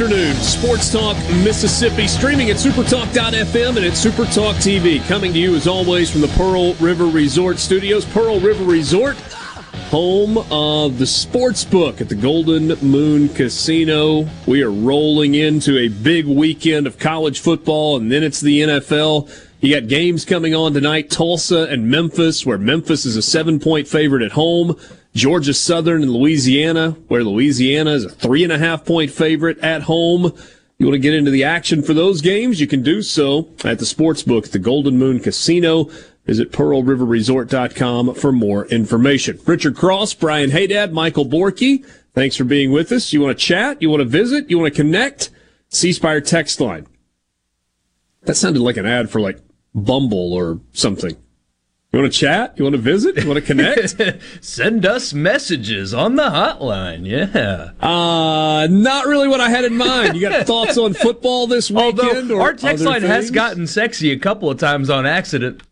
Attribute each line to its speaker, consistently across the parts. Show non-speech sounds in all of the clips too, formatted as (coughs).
Speaker 1: afternoon, Sports Talk Mississippi, streaming at supertalk.fm and at Supertalk TV. Coming to you as always from the Pearl River Resort Studios. Pearl River Resort, home of the sports book at the Golden Moon Casino. We are rolling into a big weekend of college football, and then it's the NFL. You got games coming on tonight, Tulsa and Memphis, where Memphis is a seven point favorite at home. Georgia Southern and Louisiana, where Louisiana is a three and a half point favorite at home. You want to get into the action for those games? You can do so at the sportsbook the Golden Moon Casino. Visit pearlriverresort.com for more information. Richard Cross, Brian Haydad, Michael Borky, thanks for being with us. You want to chat? You want to visit? You want to connect? C Spire text line. That sounded like an ad for like Bumble or something. You want to chat? You want to visit? You want to connect? (laughs)
Speaker 2: Send us messages on the hotline. Yeah.
Speaker 1: Uh, not really what I had in mind. You got (laughs) thoughts on football this weekend?
Speaker 2: Although our text line
Speaker 1: things?
Speaker 2: has gotten sexy a couple of times on accident.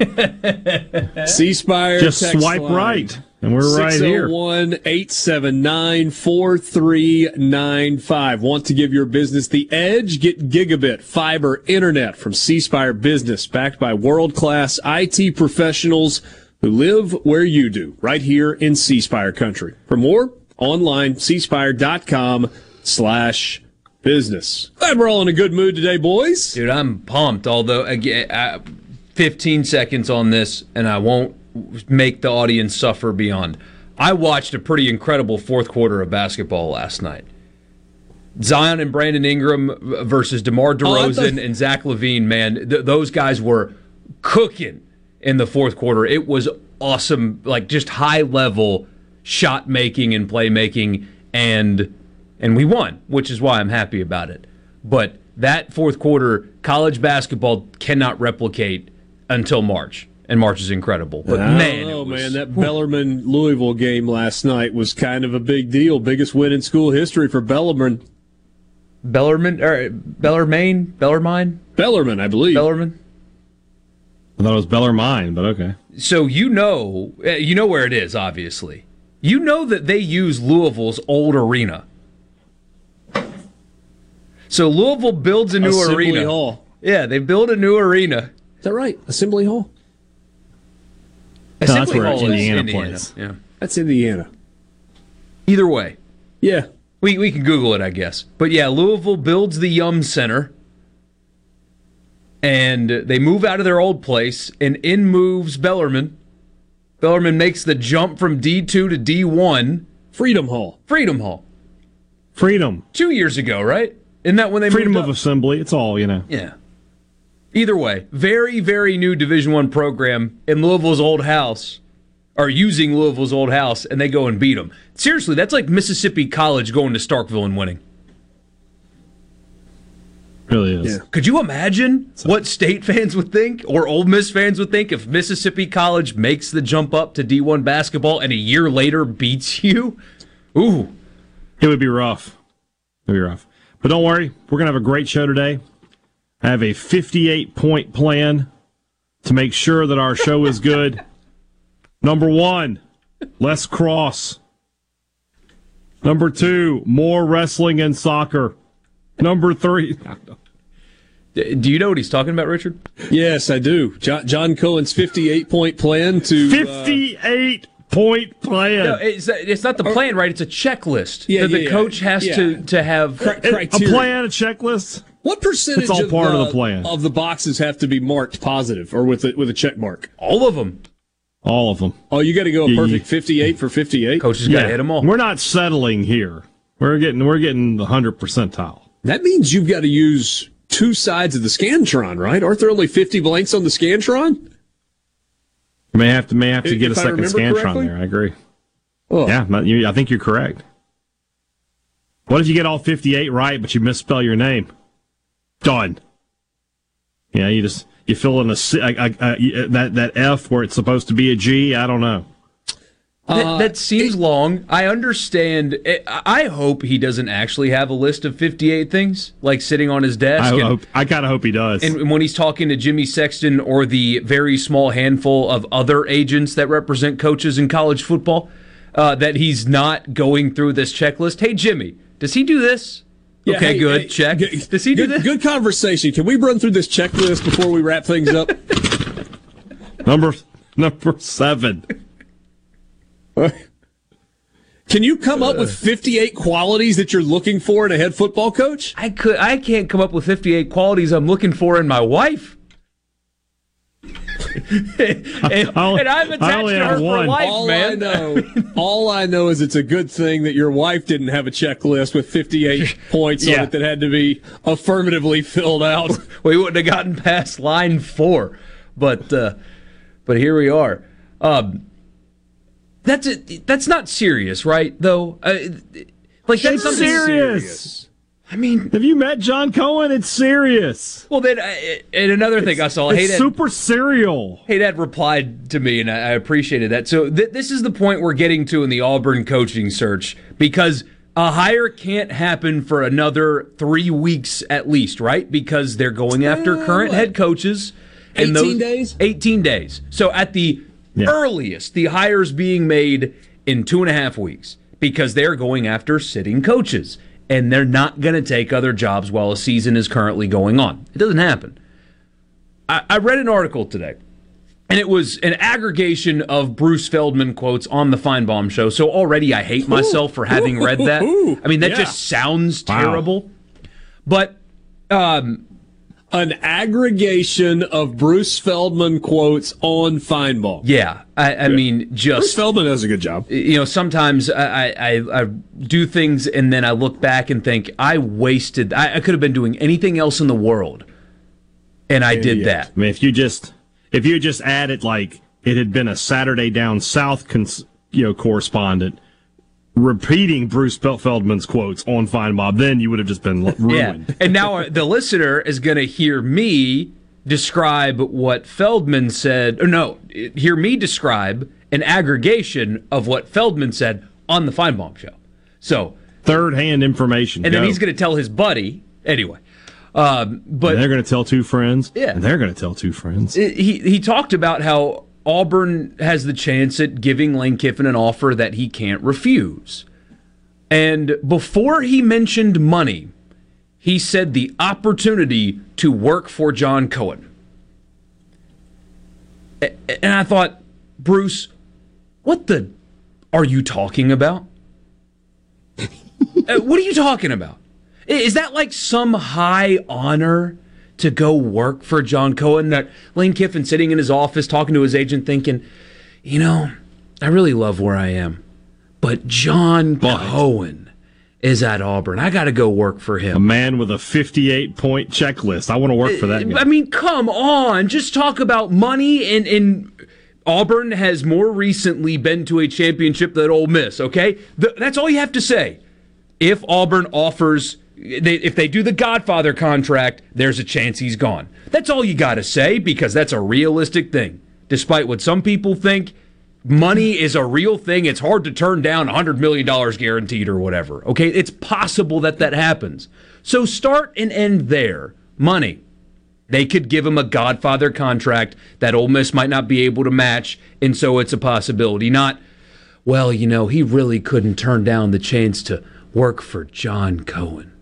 Speaker 2: (laughs)
Speaker 1: C Spire.
Speaker 3: Just swipe line. right. And we're right here.
Speaker 1: 601 879 4395. Want to give your business the edge? Get gigabit fiber internet from C Spire Business, backed by world class IT professionals who live where you do, right here in C Spire country. For more, online, cspire.com slash business. Glad we're all in a good mood today, boys.
Speaker 2: Dude, I'm pumped. Although, again, I, 15 seconds on this, and I won't make the audience suffer beyond. I watched a pretty incredible fourth quarter of basketball last night. Zion and Brandon Ingram versus DeMar oh, DeRozan oh, and Zach LaVine, man, th- those guys were cooking in the fourth quarter. It was awesome, like just high level shot making and playmaking, and and we won, which is why I'm happy about it. But that fourth quarter, college basketball cannot replicate until March and March is incredible. But
Speaker 1: I
Speaker 2: man,
Speaker 1: know, was, man, that Bellarmine Louisville game last night was kind of a big deal. Biggest win in school history for Bellarmine.
Speaker 2: Bellarmine or Bellarmine, Bellarmine,
Speaker 1: Bellarmine, I believe.
Speaker 2: Bellarmine.
Speaker 3: I thought it was Bellarmine, but okay.
Speaker 2: So you know, eh, you know where it is. Obviously, you know that they use Louisville's old arena. So Louisville builds a new
Speaker 1: Assembly
Speaker 2: arena.
Speaker 1: Hall.
Speaker 2: Yeah, they build a new arena.
Speaker 1: Is that right? Assembly Hall.
Speaker 3: No, that's where Indiana, Indiana plays.
Speaker 2: Yeah,
Speaker 1: that's Indiana.
Speaker 2: Either way,
Speaker 1: yeah,
Speaker 2: we we can Google it, I guess. But yeah, Louisville builds the Yum Center, and they move out of their old place, and in moves Bellarmine. Bellarmine makes the jump from D two to D one.
Speaker 1: Freedom Hall.
Speaker 2: Freedom Hall.
Speaker 3: Freedom.
Speaker 2: Two years ago, right? Isn't that when they
Speaker 3: freedom of
Speaker 2: up?
Speaker 3: assembly? It's all you know.
Speaker 2: Yeah. Either way, very very new Division One program in Louisville's old house, are using Louisville's old house, and they go and beat them. Seriously, that's like Mississippi College going to Starkville and winning.
Speaker 3: Really is.
Speaker 2: Yeah. Could you imagine so. what state fans would think or Ole Miss fans would think if Mississippi College makes the jump up to D1 basketball and a year later beats (laughs) you? Ooh.
Speaker 3: It would be rough. It would be rough. But don't worry, we're going to have a great show today. I have a 58 point plan to make sure that our show is good. (laughs) Number one, less Cross. Number two, more wrestling and soccer. Number three. (laughs)
Speaker 2: Do you know what he's talking about, Richard?
Speaker 1: Yes, I do. John, John Cohen's 58 point plan to.
Speaker 3: Uh, 58 point plan.
Speaker 2: No, it's, it's not the plan, right? It's a checklist
Speaker 1: Yeah,
Speaker 2: that the coach
Speaker 1: yeah.
Speaker 2: has
Speaker 1: Yeah.
Speaker 2: to, to have.
Speaker 1: Cri-
Speaker 3: a plan, a checklist.
Speaker 1: What percentage
Speaker 3: It's all
Speaker 1: of,
Speaker 3: part
Speaker 1: the,
Speaker 3: of the plan.
Speaker 1: of the boxes have to be marked positive or with a, with a check mark?
Speaker 2: All of them.
Speaker 3: All of them.
Speaker 1: Oh, you got to go a perfect 58 for 58?
Speaker 2: Coach has got to hit them all.
Speaker 3: We're not settling here. We're getting we're getting the hundred percentile.
Speaker 1: That means you've got to use two sides of the Scantron, right? Aren't there only 50 blanks on the Scantron?
Speaker 3: You may have to may have to
Speaker 1: If
Speaker 3: get a second scantron
Speaker 1: correctly?
Speaker 3: there. I agree.
Speaker 1: Oh.
Speaker 3: Yeah, I think you're correct. What if you get all 58 right, but you misspell your name? Done. Yeah, you just you fill in a, C- a, a, a that that F where it's supposed to be a G. I don't know.
Speaker 2: That, that seems long. I understand. I I hope he doesn't actually have a list of 58 things like sitting on his desk.
Speaker 3: I
Speaker 2: and-
Speaker 3: hope I kind of hope he does.
Speaker 2: And when he's talking to Jimmy Sexton or the very small handful of other agents that represent coaches in college football, uh, that he's not going through this checklist. Hey, Jimmy, does he do this?
Speaker 1: Yeah,
Speaker 2: okay,
Speaker 1: hey,
Speaker 2: good.
Speaker 1: hey,
Speaker 2: Check.
Speaker 1: good-
Speaker 2: does he do
Speaker 1: good,
Speaker 2: this?
Speaker 1: Good conversation. Can we run through this checklist before we wrap things up? (laughs)
Speaker 3: number number seven. (laughs)
Speaker 1: Can you come up with 58 qualities that you're looking for in a head football coach?
Speaker 2: I could. I can't come up with 58 qualities I'm looking for in my wife. (laughs) and,
Speaker 3: I'll-
Speaker 2: and I'm attached to her for
Speaker 3: one.
Speaker 2: life,
Speaker 1: all
Speaker 2: man.
Speaker 1: I know, all I know is it's a good thing that your wife didn't have a checklist with 58 (laughs) points
Speaker 2: Yeah.
Speaker 1: on it that had to be affirmatively filled out. (laughs)
Speaker 2: we wouldn't have gotten past line four, but uh, but here we are. Um, that's it. That's not serious, right? Though, uh, like that's
Speaker 3: It's
Speaker 2: something
Speaker 3: serious.
Speaker 2: I mean,
Speaker 3: Have you met John Cohen? It's serious.
Speaker 2: well, then, and another thing I saw, hey,
Speaker 3: It's
Speaker 2: Dad,
Speaker 3: super serial.
Speaker 2: hey, Dad replied to me, and I, I appreciated that. So th- this is the point we're getting to in the Auburn coaching search because a hire can't happen for another three weeks at least, right? Because they're going after current
Speaker 1: what?
Speaker 2: head coaches.
Speaker 1: 18 days?
Speaker 2: 18 days. So at the
Speaker 3: Yeah.
Speaker 2: earliest, the hire's being made in two and a half weeks because they're going after sitting coaches and they're not going to take other jobs while a season is currently going on. It doesn't happen. I, I read an article today. And it was an aggregation of Bruce Feldman quotes on the Finebaum show. So already I hate myself for having read that. I mean, that
Speaker 1: Yeah.
Speaker 2: just sounds
Speaker 3: Wow.
Speaker 2: terrible. But um,
Speaker 1: An aggregation of Bruce Feldman quotes on Finebaum.
Speaker 2: yeah, I, I mean,
Speaker 1: Bruce
Speaker 2: just
Speaker 1: Feldman does a good job.
Speaker 2: you know, sometimes I, I, I do things and then I look back and think I wasted. I, I could have been doing anything else in the world, and I did that.
Speaker 3: I mean, if you just if you just added like it had been a Saturday down south, cons, you know, correspondent repeating Bruce Feldman's quotes on Fine then you would have just been l-
Speaker 2: Yeah,
Speaker 3: ruined.
Speaker 2: and now uh, the listener is going to hear me describe what Feldman said. Or no, hear me describe an aggregation of what Feldman said on the Finebaum show. So,
Speaker 3: Third hand information.
Speaker 2: and then he's going to tell his buddy anyway. Um, but
Speaker 3: And they're going to tell two friends.
Speaker 2: Yeah.
Speaker 3: And they're going to tell two friends.
Speaker 2: he he talked about how Auburn has the chance at giving Lane Kiffin an offer that he can't refuse. And before he mentioned money, he said the opportunity to work for John Cohen. And I thought, Bruce, what the are you talking about? (laughs) Uh, what are you talking about? Is that like some high honor to go work for John Cohen? That Lane Kiffin sitting in his office talking to his agent, thinking, you know, I really love where I am, but John Cohen is at Auburn. I got to go work for him.
Speaker 3: A man with a 58 point checklist. I want to work for that guy.
Speaker 2: I mean, come on, just talk about money and and. Auburn has more recently been to a championship than Ole Miss. Okay, Th- that's all you have to say. if Auburn offers, they, if they do the Godfather contract, there's a chance he's gone. That's all you got to say because that's a realistic thing. Despite what some people think, money is a real thing. It's hard to turn down $100 million guaranteed or whatever. Okay, it's possible that that happens. So start and end there. Money. They could give him a Godfather contract that Ole Miss might not be able to match, and so it's a possibility. Not, well, you know, he really couldn't turn down the chance to work for John Cohen.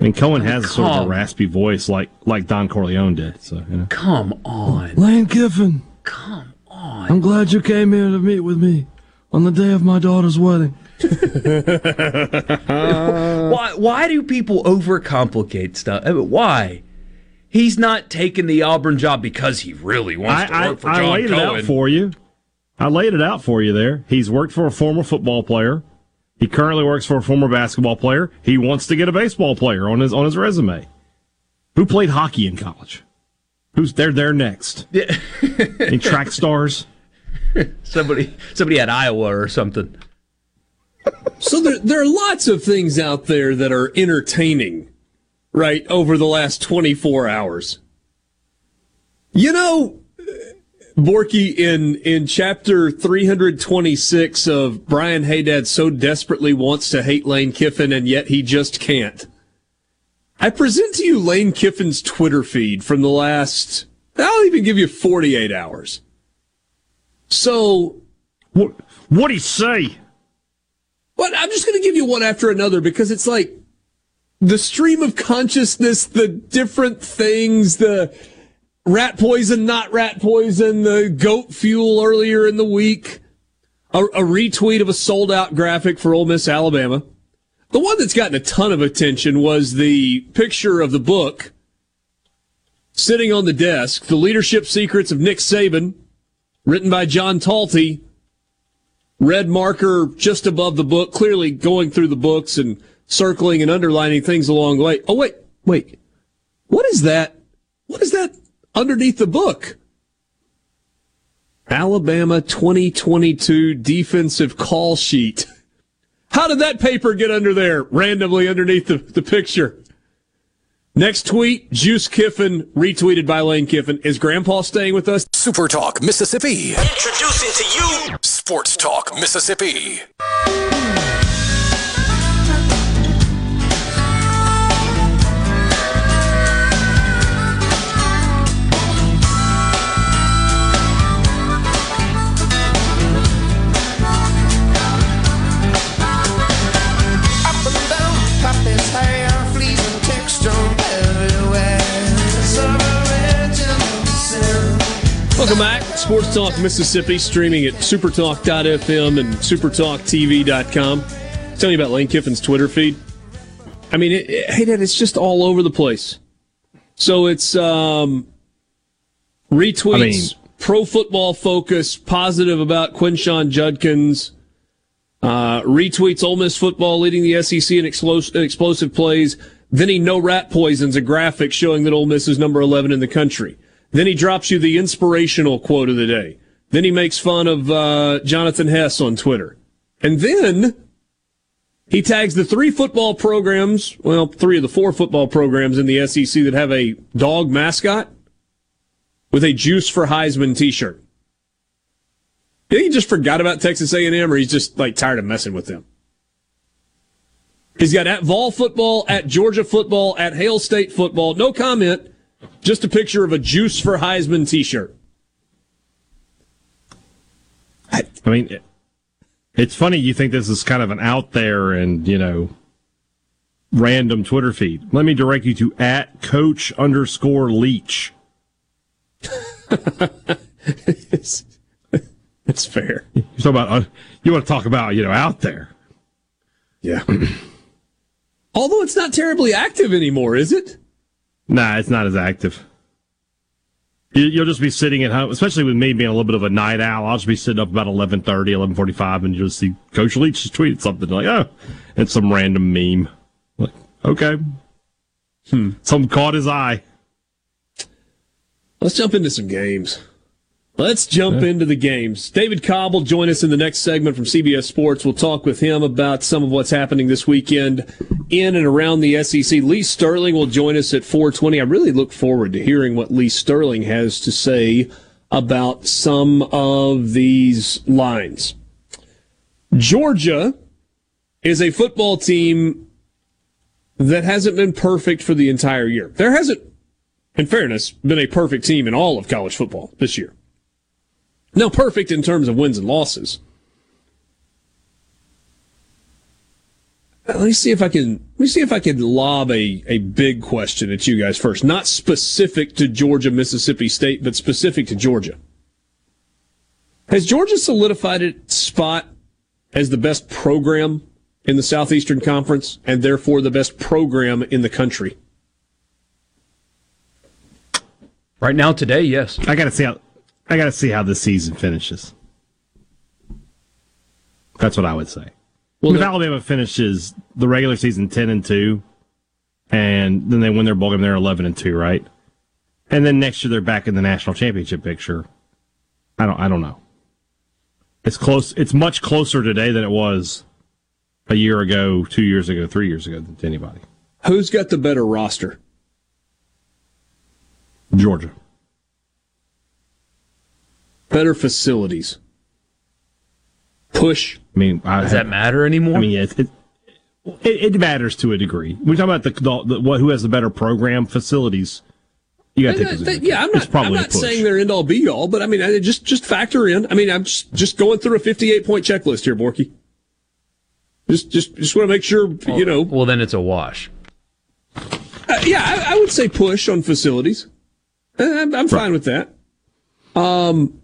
Speaker 3: I mean, Cohen has a sort of a raspy voice like like Don Corleone did. So, you know.
Speaker 2: Come on.
Speaker 4: Lane Kiffin.
Speaker 2: Come on.
Speaker 4: I'm glad you came here to meet with me on the day of my daughter's wedding. (laughs)
Speaker 2: why why do people overcomplicate stuff? I mean, why? He's not taking the Auburn job because he really wants
Speaker 3: I,
Speaker 2: to work
Speaker 3: I,
Speaker 2: for
Speaker 3: I
Speaker 2: John
Speaker 3: laid
Speaker 2: Cohen.
Speaker 3: it out for you. I laid it out for you there. He's worked for a former football player. He currently works for a former basketball player. He wants to get a baseball player on his on his resume. Who played hockey in college? Who's there there next?
Speaker 2: Yeah.
Speaker 3: Any track stars? (laughs)
Speaker 2: somebody somebody at Iowa or something.
Speaker 1: So there, there are lots of things out there that are entertaining, right, over the last 24 hours. You know, Borky, in, in chapter 326 of Brian Haydad so desperately wants to hate Lane Kiffin and yet he just can't. I present to you Lane Kiffin's Twitter feed from the last, I'll even give you 48 hours. So.
Speaker 3: What, what'd he say?
Speaker 1: But I'm just going to give you one after another because it's like the stream of consciousness, the different things, the rat poison, not rat poison, the goat fuel earlier in the week, a, a retweet of a sold out graphic for Ole Miss Alabama. The one that's gotten a ton of attention was the picture of the book sitting on the desk, The Leadership Secrets of Nick Saban, written by John Talty red marker just above the book, clearly going through the books and circling and underlining things along the way. Oh, wait, wait. What is that? What is that underneath the book? Alabama 2022 defensive call sheet. How did that paper get under there randomly underneath the, the picture? Next tweet, Juice Kiffin, retweeted by Lane Kiffin. Is Grandpa staying with us?
Speaker 5: Super Talk, Mississippi.
Speaker 6: Introducing to you
Speaker 5: Sports Talk, Mississippi.
Speaker 1: Welcome back. Sports Talk Mississippi, streaming at supertalk.fm and supertalktv.com. Tell you about Lane Kiffin's Twitter feed. I mean, it, it, hey, Dad, it's just all over the place. So it's um, retweets,
Speaker 3: I mean-
Speaker 1: pro football focus, positive about Quinshon Judkins, uh, retweets Ole Miss football leading the SEC in explos- explosive plays. Then he no rat poisons a graphic showing that Ole Miss is number 11 in the country. Then he drops you the inspirational quote of the day. Then he makes fun of uh, Jonathan Hess on Twitter. And then he tags the three football programs, well, three of the four football programs in the SEC that have a dog mascot with a Juice for Heisman t-shirt. You think he just forgot about Texas A&M or he's just like tired of messing with them? He's got at Vol football, at Georgia football, at Hail State football. No comment. Just a picture of a Juice for Heisman t-shirt.
Speaker 3: I mean, it, it's funny you think this is kind of an out there and, you know, random Twitter feed. Let me direct you to at coach underscore leach.
Speaker 1: it's, (laughs) it's fair.
Speaker 3: You talk about, uh, you want to talk about, you know, out there.
Speaker 1: Yeah. (clears throat) Although it's not terribly active anymore, is it?
Speaker 3: Nah, it's not as active. You- You'll just be sitting at home, especially with me being a little bit of a night owl. I'll just be sitting up about 11.30, 11.45, and you'll just see Coach Leach just tweeted something like, oh, it's some random meme. Like, okay. Hmm. Something caught his eye.
Speaker 1: Let's jump into some games. Let's jump into the games. David Cobb will join us in the next segment from CBS Sports. We'll talk with him about some of what's happening this weekend in and around the SEC. Lee Sterling will join us at 420. I really look forward to hearing what Lee Sterling has to say about some of these lines. Georgia is a football team that hasn't been perfect for the entire year. There hasn't in fairness, been a perfect team in all of college football this year. Now, perfect in terms of wins and losses. Let me see if I can let me see if I can lob a, a big question at you guys first. Not specific to Georgia, Mississippi State, but specific to Georgia. Has Georgia solidified its spot as the best program in the Southeastern Conference and therefore the best program in the country?
Speaker 2: Right now, today, yes.
Speaker 3: I got to see how. I got to see how this season finishes. That's what I would say.
Speaker 1: Well,
Speaker 3: if
Speaker 1: the-
Speaker 3: Alabama finishes the regular season ten and two, and then they win their bowl game, they're eleven and two, right? And then next year they're back in the national championship picture. I don't. I don't know. It's close. It's much closer today than it was a year ago, two years ago, three years ago than to anybody.
Speaker 1: Who's got the better roster?
Speaker 3: Georgia.
Speaker 1: Better facilities? Push.
Speaker 3: I mean, I
Speaker 2: Does that matter anymore?
Speaker 3: I mean, it, it, it, it matters to a degree. We talk about the, the, the what who has the better program facilities. You got to take
Speaker 1: That-
Speaker 3: this
Speaker 1: yeah, I'm not.
Speaker 3: It's probably
Speaker 1: I'm not saying they're end all be all, but I mean, I just just factor in. I mean, I'm just just going through a 58 point checklist here, Borky. Just just just want to make sure you know.
Speaker 2: well, then it's a wash.
Speaker 1: Uh, yeah, I, I would say push on facilities. Uh, I'm, I'm fine with that. Um,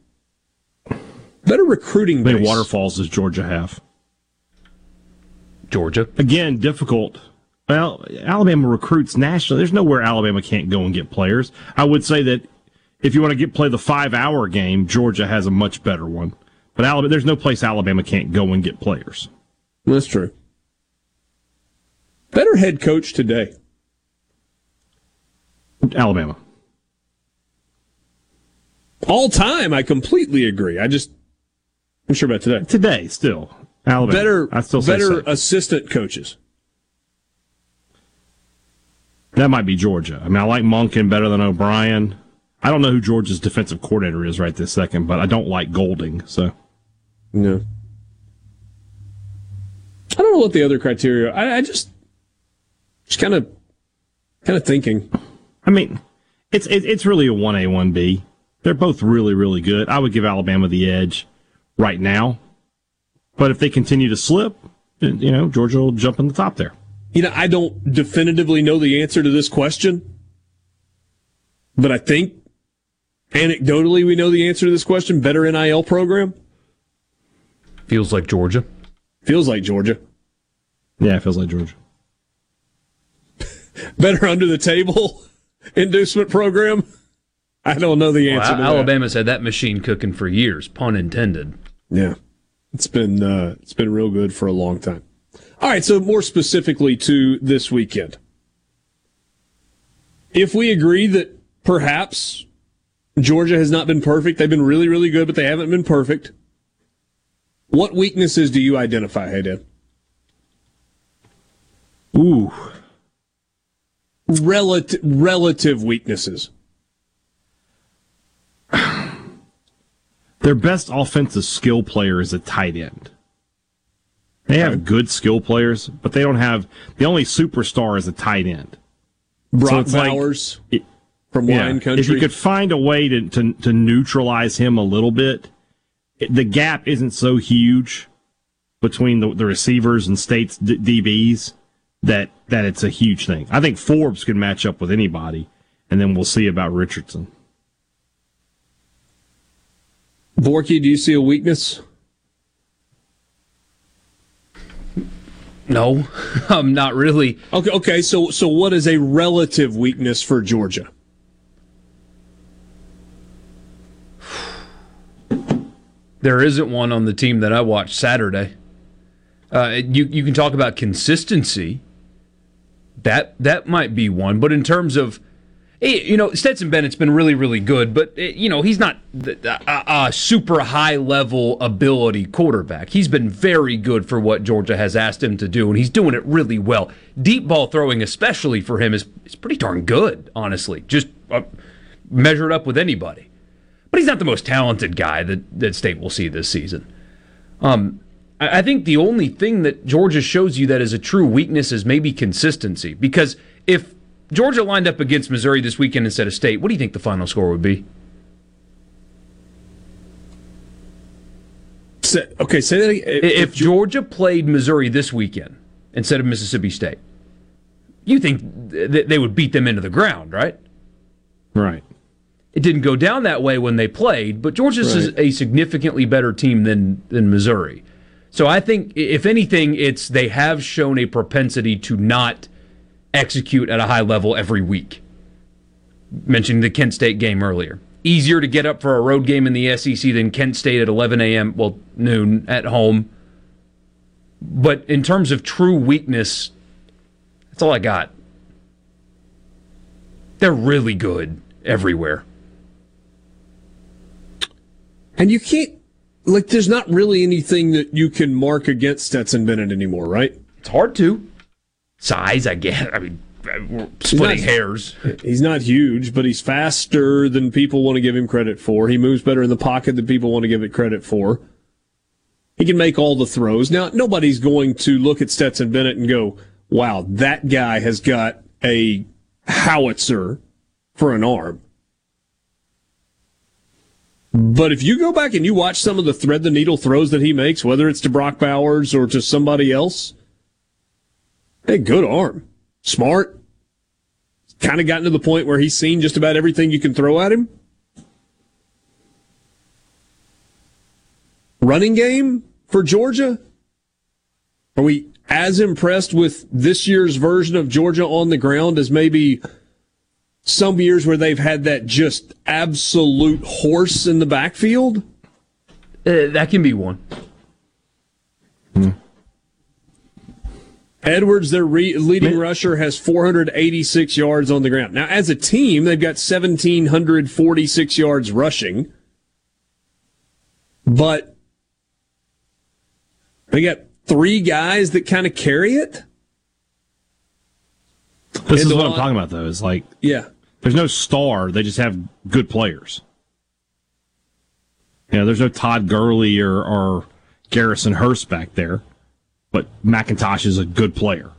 Speaker 1: better recruiting.
Speaker 3: How many waterfalls does Georgia have?
Speaker 2: Georgia.
Speaker 3: Again, difficult. Well, Alabama recruits nationally. There's nowhere Alabama can't go and get players. I would say that if you want to get play the five hour game, Georgia has a much better one. But Alabama, there's no place Alabama can't go and get players.
Speaker 1: That's true. Better head coach today.
Speaker 3: Alabama.
Speaker 1: All time, I completely agree. I just, I'm sure about today.
Speaker 3: Today, still. Alabama.
Speaker 1: Better,
Speaker 3: I still say
Speaker 1: better
Speaker 3: so.
Speaker 1: assistant coaches.
Speaker 3: That might be Georgia. I mean, I like Monken better than O'Brien. I don't know who Georgia's defensive coordinator is right this second, but I don't like Golding. So
Speaker 1: No. I don't know what the other criteria. I, I just, just kind of, kind of thinking.
Speaker 3: I mean, it's it, it's really a one A one B. They're both really really good. I would give Alabama the edge right now, but if they continue to slip, you know Georgia will jump in the top there.
Speaker 1: You know, I don't definitively know the answer to this question, but I think anecdotally we know the answer to this question. Better NIL program
Speaker 2: Feels like Georgia.
Speaker 1: feels like Georgia.
Speaker 3: Yeah, it feels like Georgia. (laughs)
Speaker 1: Better under the table (laughs) inducement program. I don't know the
Speaker 2: Well,
Speaker 1: answer. to that.
Speaker 2: Alabama's had that machine cooking for years, pun intended.
Speaker 1: Yeah, it's been uh, it's been real good for a long time. All right, so more specifically to this weekend, if we agree that perhaps Georgia has not been perfect, they've been really really good, but they haven't been perfect. What weaknesses do you identify, Hey Dan?
Speaker 3: Ooh,
Speaker 1: Relative relative weaknesses.
Speaker 3: Their best offensive skill player is a tight end. They have good skill players, but they don't have the only superstar is a tight end.
Speaker 1: Brock
Speaker 3: like-
Speaker 1: Bowers
Speaker 3: It-
Speaker 1: from Lion Country.
Speaker 3: If you could find a way to, to, to neutralize him a little bit, it, the gap isn't so huge between the, the receivers and states d- DBs that that it's a huge thing. I think Forbes can match up with anybody, and then we'll see about Richardson.
Speaker 1: Borky, do you see a weakness?
Speaker 2: No, I'm (laughs) not really.
Speaker 1: Okay, okay. So, so what is a relative weakness for Georgia?
Speaker 2: There isn't one on the team that I watched Saturday. Uh, you you can talk about consistency. That that might be one, but in terms of, you know, Stetson Bennett's been really really good, but eh, you know he's not a, a super high level ability quarterback. He's been very good for what Georgia has asked him to do, and he's doing it really well. Deep ball throwing, especially for him, is is pretty darn good. Honestly, just uh, measured up with anybody but he's not the most talented guy that, that State will see this season. Um, I, I think the only thing that Georgia shows you that is a true weakness is maybe consistency. Because if Georgia lined up against Missouri this weekend instead of State, what do you think the final score would be?
Speaker 1: Okay, say that again.
Speaker 2: If Georgia played Missouri this weekend instead of Mississippi State. You think th- they would beat them into the ground, right?
Speaker 3: Right.
Speaker 2: It didn't go down that way when they played, but Georgia's is a significantly better team than than Missouri. So I think, if anything, it's they have shown a propensity to not execute at a high level every week. Mentioning the Kent State game earlier. Easier to get up for a road game in the SEC than Kent State at 11 a.m., well, noon at home. But in terms of true weakness, that's all I got. They're really good everywhere.
Speaker 1: And you can't, like, there's not really anything that you can mark against Stetson Bennett anymore, right?
Speaker 2: It's hard to. Size, I guess. I mean, we're splitting
Speaker 1: not-
Speaker 2: hairs.
Speaker 1: He's not huge, but he's faster than people want to give him credit for. He moves better in the pocket than people want to give it credit for. He can make all the throws. Now, nobody's going to look at Stetson Bennett and go, wow, that guy has got a howitzer for an arm. But if you go back and you watch some of the thread the needle throws that he makes, whether it's to Brock Bowers or to somebody else, hey, good arm. Smart. Kind of gotten to the point where he's seen just about everything you can throw at him. Running game for Georgia? Are we as impressed with this year's version of Georgia on the ground as maybe some years where they've had that just absolute horse in the backfield?
Speaker 2: Uh, that can be one.
Speaker 1: Edwards, their re- leading rusher, has 486 yards on the ground. Now, as a team, they've got 1,746 yards rushing. But they got three guys that kind of carry it.
Speaker 3: This is what I'm talking about, though. Is like
Speaker 1: Yeah.
Speaker 3: there's no star; they just have good players. Yeah, there's no Todd Gurley or, or Garrison Hearst back there, but McIntosh is a good player.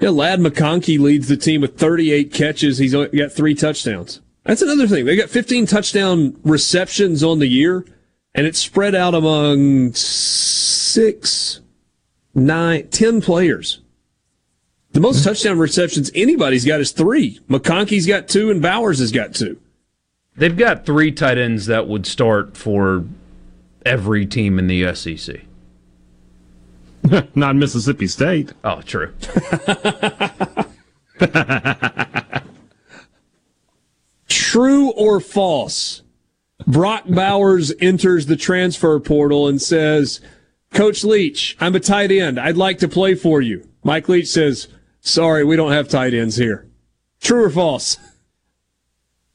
Speaker 1: Yeah, Ladd McConkey leads the team with 38 catches. He's got three touchdowns. That's another thing. They got 15 touchdown receptions on the year, and it's spread out among six, nine, ten players. The most hmm. touchdown receptions anybody's got is three. McConkey's got two, and Bowers has got two.
Speaker 2: They've got three tight ends that would start for every team in the SEC. (laughs)
Speaker 3: Not Mississippi State.
Speaker 2: Oh, true. (laughs)
Speaker 1: True or false? Brock Bowers enters the transfer portal and says, Coach Leach, I'm a tight end. I'd like to play for you. Mike Leach says, Sorry, we don't have tight ends here. True or false?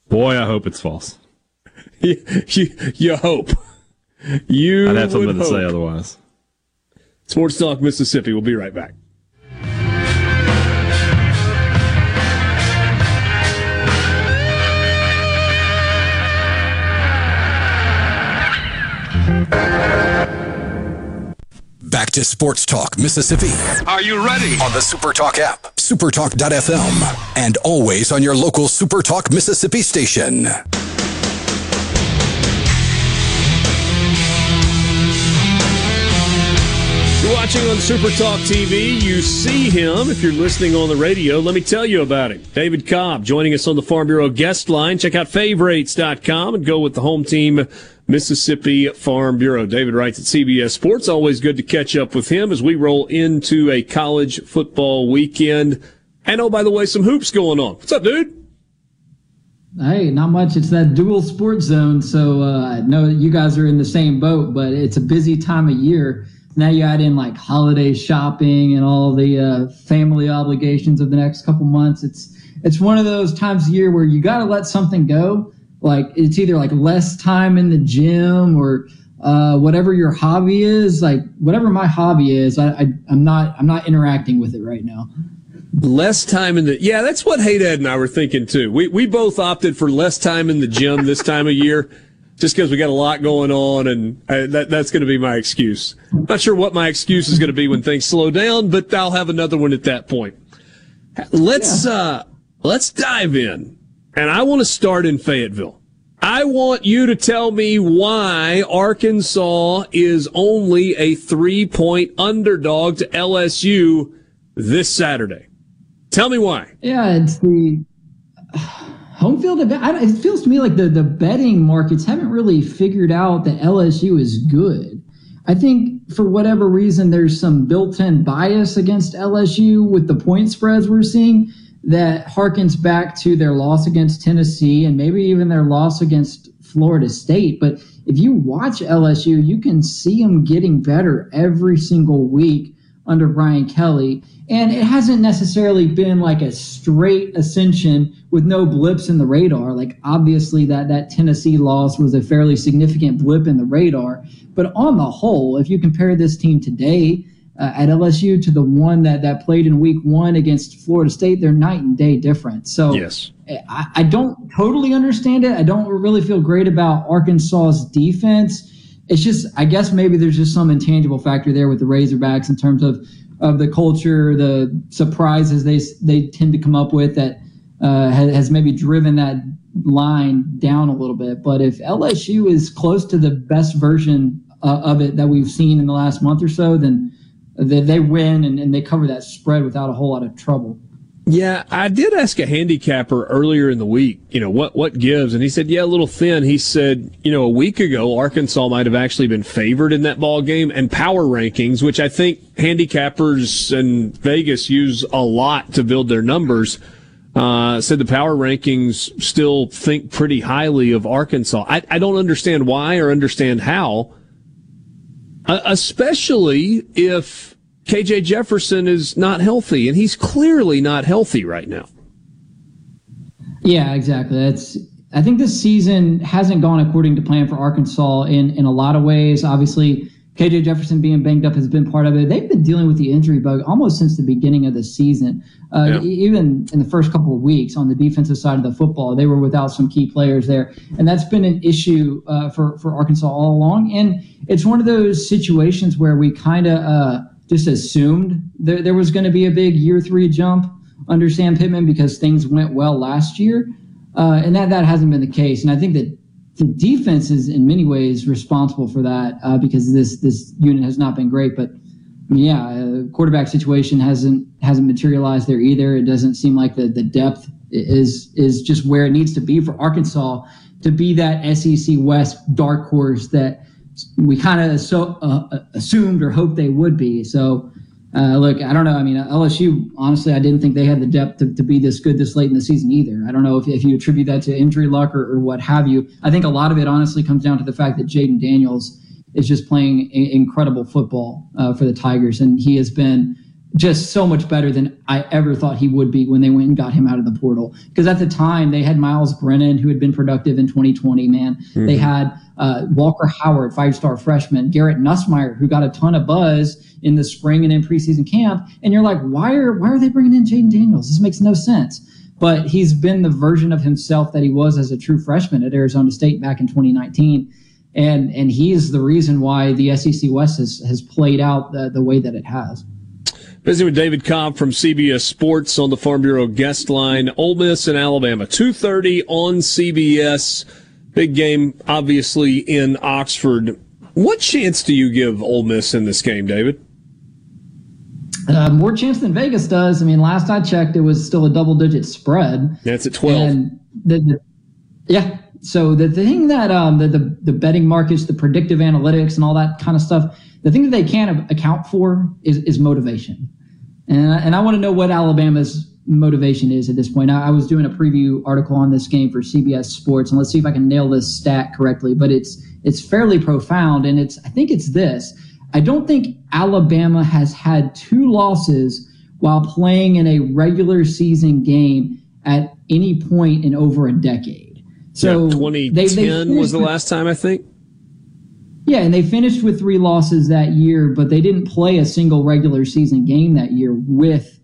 Speaker 3: Boy, I hope it's false. (laughs)
Speaker 1: you, you, you hope. You
Speaker 3: I'd have something
Speaker 1: would
Speaker 3: to say otherwise.
Speaker 1: Sports Talk Mississippi. We'll be right back.
Speaker 5: Back to Sports Talk Mississippi
Speaker 7: Are you ready?
Speaker 5: on the Super Talk app, supertalk.fm, and always on your local Super Talk Mississippi station.
Speaker 1: Watching on Super Talk TV. You see him if you're listening on the radio. Let me tell you about him. David Cobb joining us on the Farm Bureau guest line. Check out favorites.com and go with the home team, Mississippi Farm Bureau. David writes at CBS Sports. Always good to catch up with him as we roll into a college football weekend. And oh, by the way, some hoops going on. What's up, dude?
Speaker 8: Hey, not much. It's that dual sports zone. So uh, I know you guys are in the same boat, but it's a busy time of year. Now you add in like holiday shopping and all the uh, family obligations of the next couple months. It's it's one of those times of year where you got to let something go. Like it's either like less time in the gym or uh, whatever your hobby is. Like whatever my hobby is, I, I I'm not I'm not interacting with it right now.
Speaker 1: Less time in the yeah, that's what Hey Dad and I were thinking too. We we both opted for less time in the gym this time of year, just because we got a lot going on, and uh, that that's going to be my excuse. Not sure what my excuse is going to be when things slow down, but I'll have another one at that point. Let's uh let's dive in, and I want to start in Fayetteville. I want you to tell me why Arkansas is only a three point underdog to LSU this Saturday. Tell me why.
Speaker 8: Yeah, it's the home field advantage. It feels to me like the, the betting markets haven't really figured out that LSU is good. I think for whatever reason, there's some built in bias against LSU with the point spreads we're seeing that harkens back to their loss against Tennessee and maybe even their loss against Florida State. But if you watch LSU, you can see them getting better every single week under Brian Kelly. And it hasn't necessarily been like a straight ascension with no blips in the radar. Like obviously that that Tennessee loss was a fairly significant blip in the radar. But on the whole, if you compare this team today uh, at LSU to the one that that played in Week One against Florida State, they're night and day different. So
Speaker 1: yes.
Speaker 8: I, I don't totally understand it. I don't really feel great about Arkansas's defense it's just I guess maybe there's just some intangible factor there with the Razorbacks in terms of of the culture, the surprises they they tend to come up with that uh, has, has maybe driven that line down a little bit. But if LSU is close to the best version uh, of it that we've seen in the last month or so, then they, they win and, and they cover that spread without a whole lot of trouble.
Speaker 1: Yeah, I did ask a handicapper earlier in the week, you know, what, what gives? And he said, yeah, a little thin. He said, you know, a week ago, Arkansas might have actually been favored in that ball game and power rankings, which I think handicappers and Vegas use a lot to build their numbers. Uh, said the power rankings still think pretty highly of Arkansas. I, I don't understand why or understand how, uh, especially if KJ Jefferson is not healthy, and he's clearly not healthy right now.
Speaker 8: Yeah, exactly. That's. I think this season hasn't gone according to plan for Arkansas in in a lot of ways. Obviously, KJ Jefferson being banged up has been part of it. They've been dealing with the injury bug almost since the beginning of the season. Uh, yeah. Even in the first couple of weeks on the defensive side of the football, they were without some key players there, and that's been an issue uh, for for Arkansas all along. And it's one of those situations where we kind of. Uh, just assumed there, there was going to be a big year three jump under Sam Pittman because things went well last year. Uh, and that, that hasn't been the case. And I think that the defense is in many ways responsible for that uh, because this this unit has not been great. But I mean, yeah, uh, quarterback situation hasn't hasn't materialized there either. It doesn't seem like the the depth is is just where it needs to be for Arkansas to be that SEC West dark horse that we kind of so, uh, uh, assumed or hoped they would be. So, uh, look, I don't know. I mean, LSU, honestly, I didn't think they had the depth to, to be this good this late in the season either. I don't know if, if you attribute that to injury luck or, or what have you. I think a lot of it honestly comes down to the fact that Jayden Daniels is just playing incredible football uh, for the Tigers, and he has been just so much better than I ever thought he would be when they went and got him out of the portal. Because at the time, they had Myles Brennan, who had been productive in 2020, man. Mm-hmm. They had uh, Walker Howard, five star freshman, Garrett Nussmeier, who got a ton of buzz in the spring and in preseason camp. And you're like, why are why are they bringing in Jayden Daniels? This makes no sense. But he's been the version of himself that he was as a true freshman at Arizona State back in 2019. And and he is the reason why the SEC West has, has played out the, the way that it has.
Speaker 1: Visiting with David Cobb from CBS Sports on the Farm Bureau guest line. Ole Miss and Alabama, 2.30 on CBS. Big game, obviously, in Oxford. What chance do you give Ole Miss in this game, David?
Speaker 8: Uh, more chance than Vegas does. I mean, last I checked, it was still a double digit spread.
Speaker 1: That's at 12.
Speaker 8: And the, the, yeah. So the, the thing that um, the, the, the betting markets, the predictive analytics, and all that kind of stuff, the thing that they can't account for is, is motivation. And, and I want to know what Alabama's motivation is at this point. I, I, was doing a preview article on this game for CBS Sports, and let's see if I can nail this stat correctly. But it's it's fairly profound, and it's I think it's this. I don't think Alabama has had two losses while playing in a regular season game at any point in over a decade. So
Speaker 1: yeah, 2010 they, they was the last time I think.
Speaker 8: Yeah, and they finished with three losses that year, but they didn't play a single regular season game that year with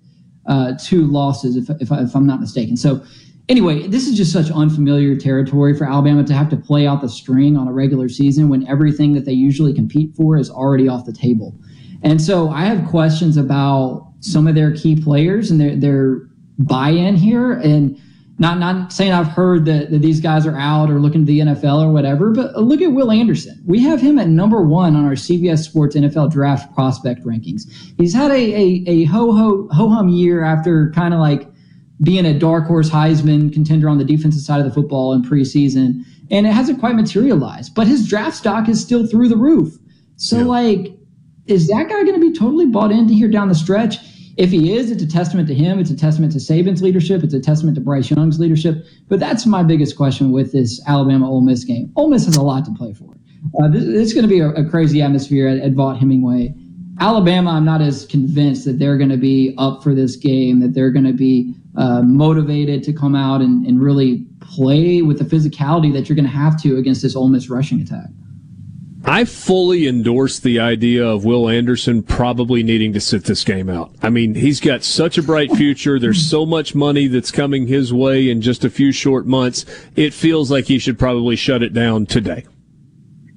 Speaker 8: uh, two losses, if, if, if I'm not mistaken. So, anyway, this is just such unfamiliar territory for Alabama to have to play out the string on a regular season when everything that they usually compete for is already off the table. And so I have questions about some of their key players and their, their buy in here. And Not not saying I've heard that, that these guys are out or looking to the NFL or whatever, but look at Will Anderson. We have him at number one on our CBS Sports NFL Draft prospect rankings. He's had a a, a ho ho ho hum year after kind of like being a dark horse Heisman contender on the defensive side of the football in preseason, and it hasn't quite materialized. But his draft stock is still through the roof. So like, is that guy going to be totally bought into here down the stretch? If he is, it's a testament to him. It's a testament to Saban's leadership. It's a testament to Bryce Young's leadership. But that's my biggest question with this Alabama Ole Miss game. Ole Miss has a lot to play for. Uh, this, this is going to be a, a crazy atmosphere at, at Vaught Hemingway. Alabama, I'm not as convinced that they're going to be up for this game, that they're going to be uh, motivated to come out and, and really play with the physicality that you're going to have to against this Ole Miss rushing attack.
Speaker 1: I fully endorse the idea of Will Anderson probably needing to sit this game out. I mean, he's got such a bright future. There's so much money that's coming his way in just a few short months. It feels like he should probably shut it down today.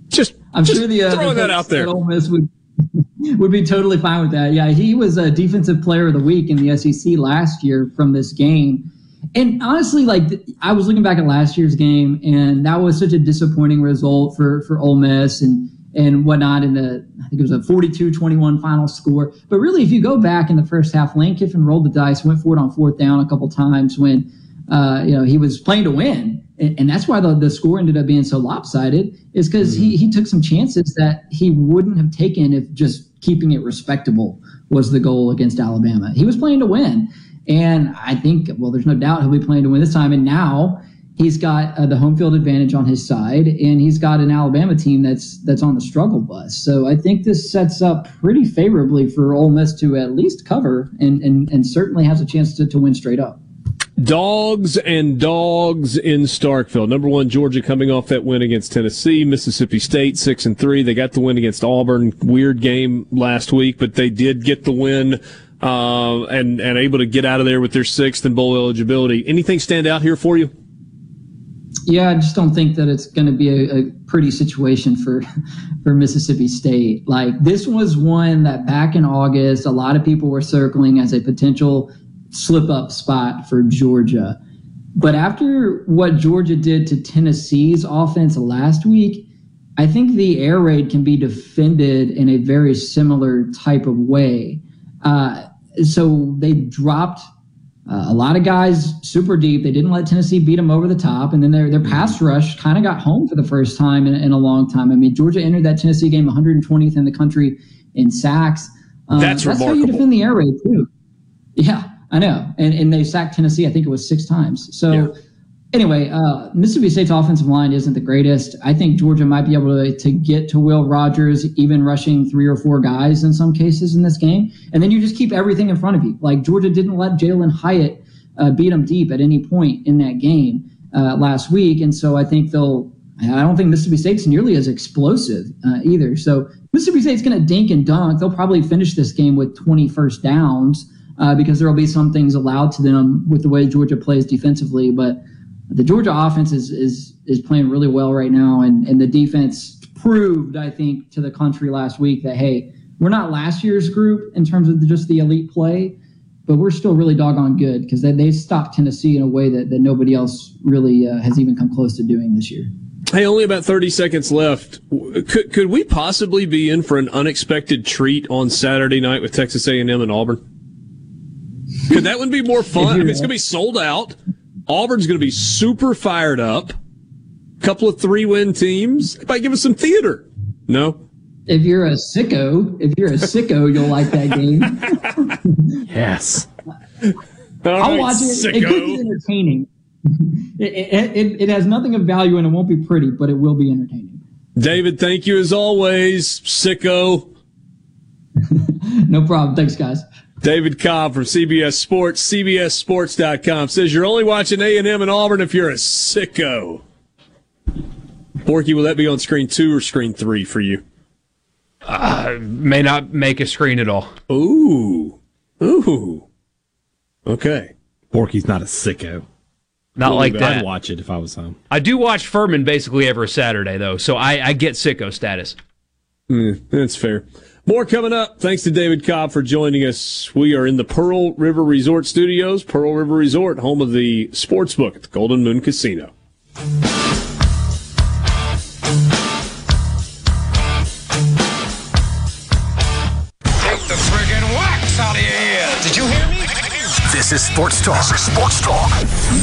Speaker 1: Just,
Speaker 8: I'm
Speaker 1: just
Speaker 8: sure the uh,
Speaker 1: throwing
Speaker 8: the
Speaker 1: that out there.
Speaker 8: Ole Miss would (laughs) would be totally fine with that. Yeah, he was a defensive player of the week in the SEC last year from this game. And honestly, like I was looking back at last year's game, and that was such a disappointing result for for Ole Miss and and whatnot. In the I think it was a 42-21 final score. But really, if you go back in the first half, Lane Kiffin rolled the dice, went for it on fourth down a couple times when uh, you know he was playing to win, and, and that's why the, the score ended up being so lopsided. Is because he he took some chances that he wouldn't have taken if just keeping it respectable was the goal against Alabama. He was playing to win. And I think, well, there's no doubt he'll be playing to win this time. And now he's got uh, the home field advantage on his side, and he's got an Alabama team that's that's on the struggle bus. So I think this sets up pretty favorably for Ole Miss to at least cover, and and, and certainly has a chance to, to win straight up.
Speaker 1: Dogs and dogs in Starkville. Number one, Georgia coming off that win against Tennessee. Mississippi State six and three. They got the win against Auburn. Weird game last week, but they did get the win. Uh, and and able to get out of there with their sixth and bowl eligibility. Anything stand out here for you?
Speaker 8: Yeah, I just don't think that it's going to be a, a pretty situation for (laughs) for Mississippi State. Like this was one that back in August, a lot of people were circling as a potential slip up spot for Georgia. But after what Georgia did to Tennessee's offense last week, I think the air raid can be defended in a very similar type of way. Uh, so they dropped uh, a lot of guys super deep. They didn't let Tennessee beat them over the top, and then their their pass rush kind of got home for the first time in, in, a long time. I mean, Georgia entered that Tennessee game 120th in the country in sacks. Um,
Speaker 1: that's
Speaker 8: that's
Speaker 1: remarkable.
Speaker 8: how you defend the air raid too. Yeah, I know, and and they sacked Tennessee. I think it was six times. So.
Speaker 1: Yeah.
Speaker 8: Anyway, uh, Mississippi State's offensive line isn't the greatest. I think Georgia might be able to, to get to Will Rogers, even rushing three or four guys in some cases in this game. And then you just keep everything in front of you. Like Georgia didn't let Jalin Hyatt uh, beat them deep at any point in that game uh, last week. And so I think they'll, I don't think Mississippi State's nearly as explosive uh, either. So Mississippi State's going to dink and dunk. They'll probably finish this game with 20 first downs uh, because there will be some things allowed to them with the way Georgia plays defensively. But the Georgia offense is is is playing really well right now, and and the defense proved, I think, to the country last week that hey, we're not last year's group in terms of just the elite play, but we're still really doggone good because they they stopped Tennessee in a way that that nobody else really uh, has even come close to doing this year.
Speaker 1: Hey, only about 30 seconds left. Could, could we possibly be in for an unexpected treat on Saturday night with Texas A&M and Auburn? Could that one be more fun? I mean, it's going to be sold out. Auburn's going to be super fired up. Couple of three-win teams. It might give us some theater. No?
Speaker 8: If you're a sicko, if you're a sicko, you'll like that game. (laughs)
Speaker 3: Yes.
Speaker 8: I'll
Speaker 1: right,
Speaker 8: watch it. It could be entertaining. (laughs) It, it, it, it has nothing of value and it won't be pretty, but it will be entertaining.
Speaker 1: David, thank you as always. Sicko. (laughs)
Speaker 8: No problem. Thanks, guys.
Speaker 1: David Cobb from CBS Sports, CBSSports.com says you're only watching A&M and Auburn if you're a sicko. Borky, will that be on screen two or screen three for you?
Speaker 2: Uh, may not make a screen at all.
Speaker 1: Ooh. Ooh. Okay.
Speaker 3: Borky's not a sicko.
Speaker 2: Not like that.
Speaker 3: I'd watch it if I was home.
Speaker 2: I do watch Furman basically every Saturday though, so I, I get sicko status.
Speaker 1: Mm, that's fair. More coming up. Thanks to David Cobb for joining us. We are in the Pearl River Resort Studios. Pearl River Resort, home of the sports book at the Golden Moon Casino.
Speaker 6: Take the friggin' wax out of your ears. Did you hear me?
Speaker 5: This is Sports Talk. Sports Talk.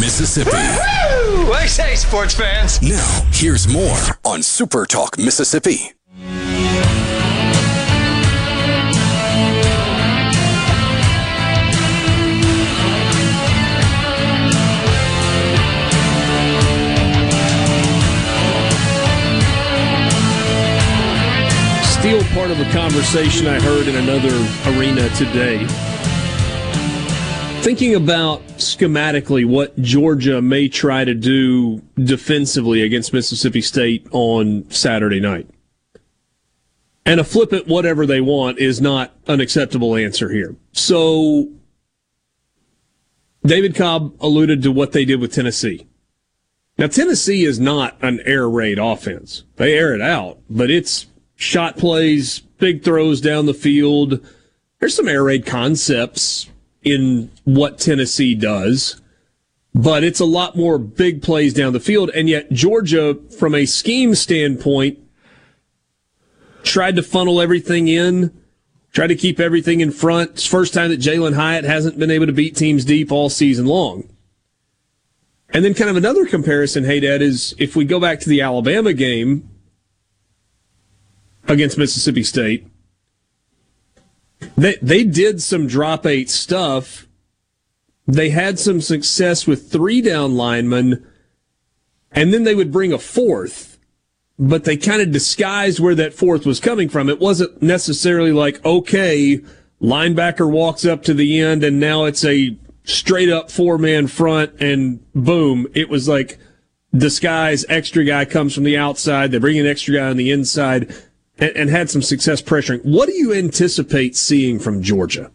Speaker 5: Mississippi.
Speaker 6: Woo! I say, sports fans.
Speaker 5: Now, here's more on Super Talk Mississippi.
Speaker 1: Still part of a conversation I heard in another arena today. Thinking about schematically what Georgia may try to do defensively against Mississippi State on Saturday night. And a flip it whatever they want is not an acceptable answer here. So David Cobb alluded to what they did with Tennessee. Now Tennessee is not an air raid offense. They air it out, but it's shot plays, big throws down the field. There's some air raid concepts in what Tennessee does, but it's a lot more big plays down the field. And yet Georgia, from a scheme standpoint, tried to funnel everything in, tried to keep everything in front. It's first time that Jalin Hyatt hasn't been able to beat teams deep all season long. And then kind of another comparison, hey Dad, is if we go back to the Alabama game against Mississippi State, they they did some drop eight stuff. They had some success with three down linemen, and then they would bring a fourth, but they kind of disguised where that fourth was coming from. It wasn't necessarily like, okay, linebacker walks up to the end and now it's a straight up four man front and boom. It was like disguise, extra guy comes from the outside. They bring an extra guy on the inside and, and had some success pressuring. What do you anticipate seeing from Georgia?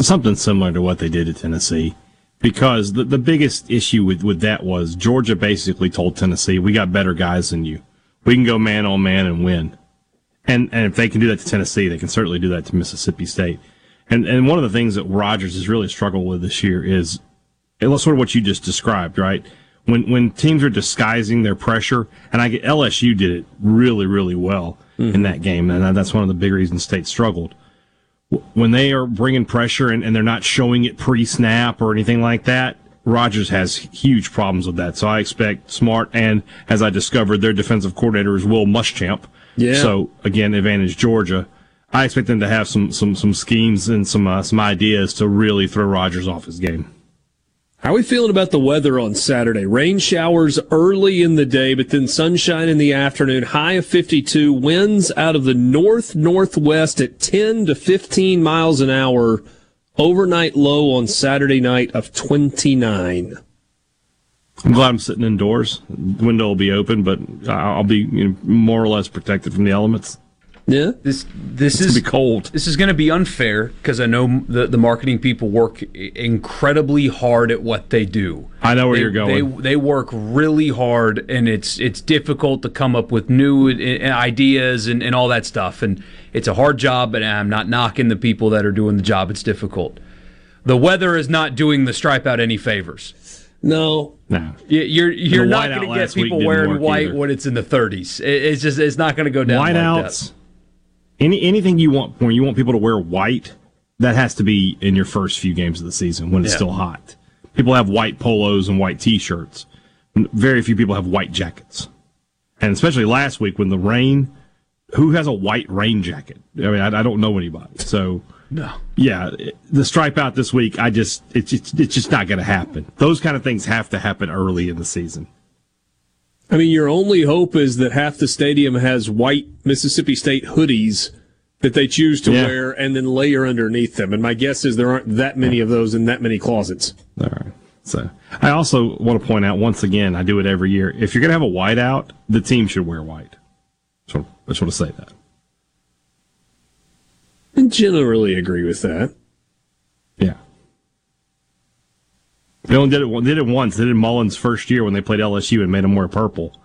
Speaker 3: something similar to what they did at Tennessee. Because the, the biggest issue with, with that was Georgia basically told Tennessee, we got better guys than you. We can go man on man and win. And, and if they can do that to Tennessee, they can certainly do that to Mississippi State. And, and one of the things that Rogers has really struggled with this year is sort of what you just described, right? When, when teams are disguising their pressure, and I get LSU did it really, really well in that game. And that's one of the big reasons State struggled when they are bringing pressure and, and they're not showing it pre-snap or anything like that, Rogers has huge problems with that. So I expect Smart and, as I discovered, their defensive coordinator is Will Muschamp.
Speaker 1: Yeah.
Speaker 3: So again, advantage Georgia. I expect them to have some some some schemes and some uh, some ideas to really throw Rogers off his game.
Speaker 1: How are we feeling about the weather on Saturday? Rain showers early in the day, but then sunshine in the afternoon. High of 52. Winds out of the north northwest at 10 to 15 miles an hour. Overnight low on Saturday night of 29.
Speaker 3: I'm glad I'm sitting indoors. The window will be open, but I'll be you know, more or less protected from the elements.
Speaker 1: Yeah.
Speaker 2: This this
Speaker 3: It's
Speaker 2: is
Speaker 3: gonna be cold.
Speaker 2: This is going to be unfair because I know the the marketing people work incredibly hard at what they do.
Speaker 3: I know where
Speaker 2: They-
Speaker 3: you're going.
Speaker 2: They they work really hard, and it's it's difficult to come up with new i- i- ideas and, and all that stuff. And it's a hard job, and I'm not knocking the people that are doing the job. It's difficult. The weather is not doing the stripe out any favors.
Speaker 1: No.
Speaker 3: No.
Speaker 2: Y- You're you're not going to get people wearing white
Speaker 3: either.
Speaker 2: when it's in the 30s. It's just it's not going to go down like.
Speaker 3: Whiteouts. Any anything you want when you want people to wear white, that has to be in your first few games of the season when it's
Speaker 2: Yeah.
Speaker 3: still hot. People have white polos and white t-shirts. Very few people have white jackets. And especially last week when the rain, who has a white rain jacket? I mean, I, I don't know anybody. So
Speaker 2: No.
Speaker 3: yeah, the stripe out this week, I just it's it's, it's just not going to happen. Those kind of things have to happen early in the season.
Speaker 1: I mean, your only hope is that half the stadium has white Mississippi State hoodies that they choose to
Speaker 3: Yeah.
Speaker 1: wear and then layer underneath them. And my guess is there aren't that many of those in that many closets.
Speaker 3: All right. So I also want to point out once again, I do it every year. If you're going to have a whiteout, the team should wear white. So I just want to say that.
Speaker 1: I generally agree with that.
Speaker 3: Yeah. They only did it. Did it once. They did Mullen's first year when they played LSU and made them wear purple,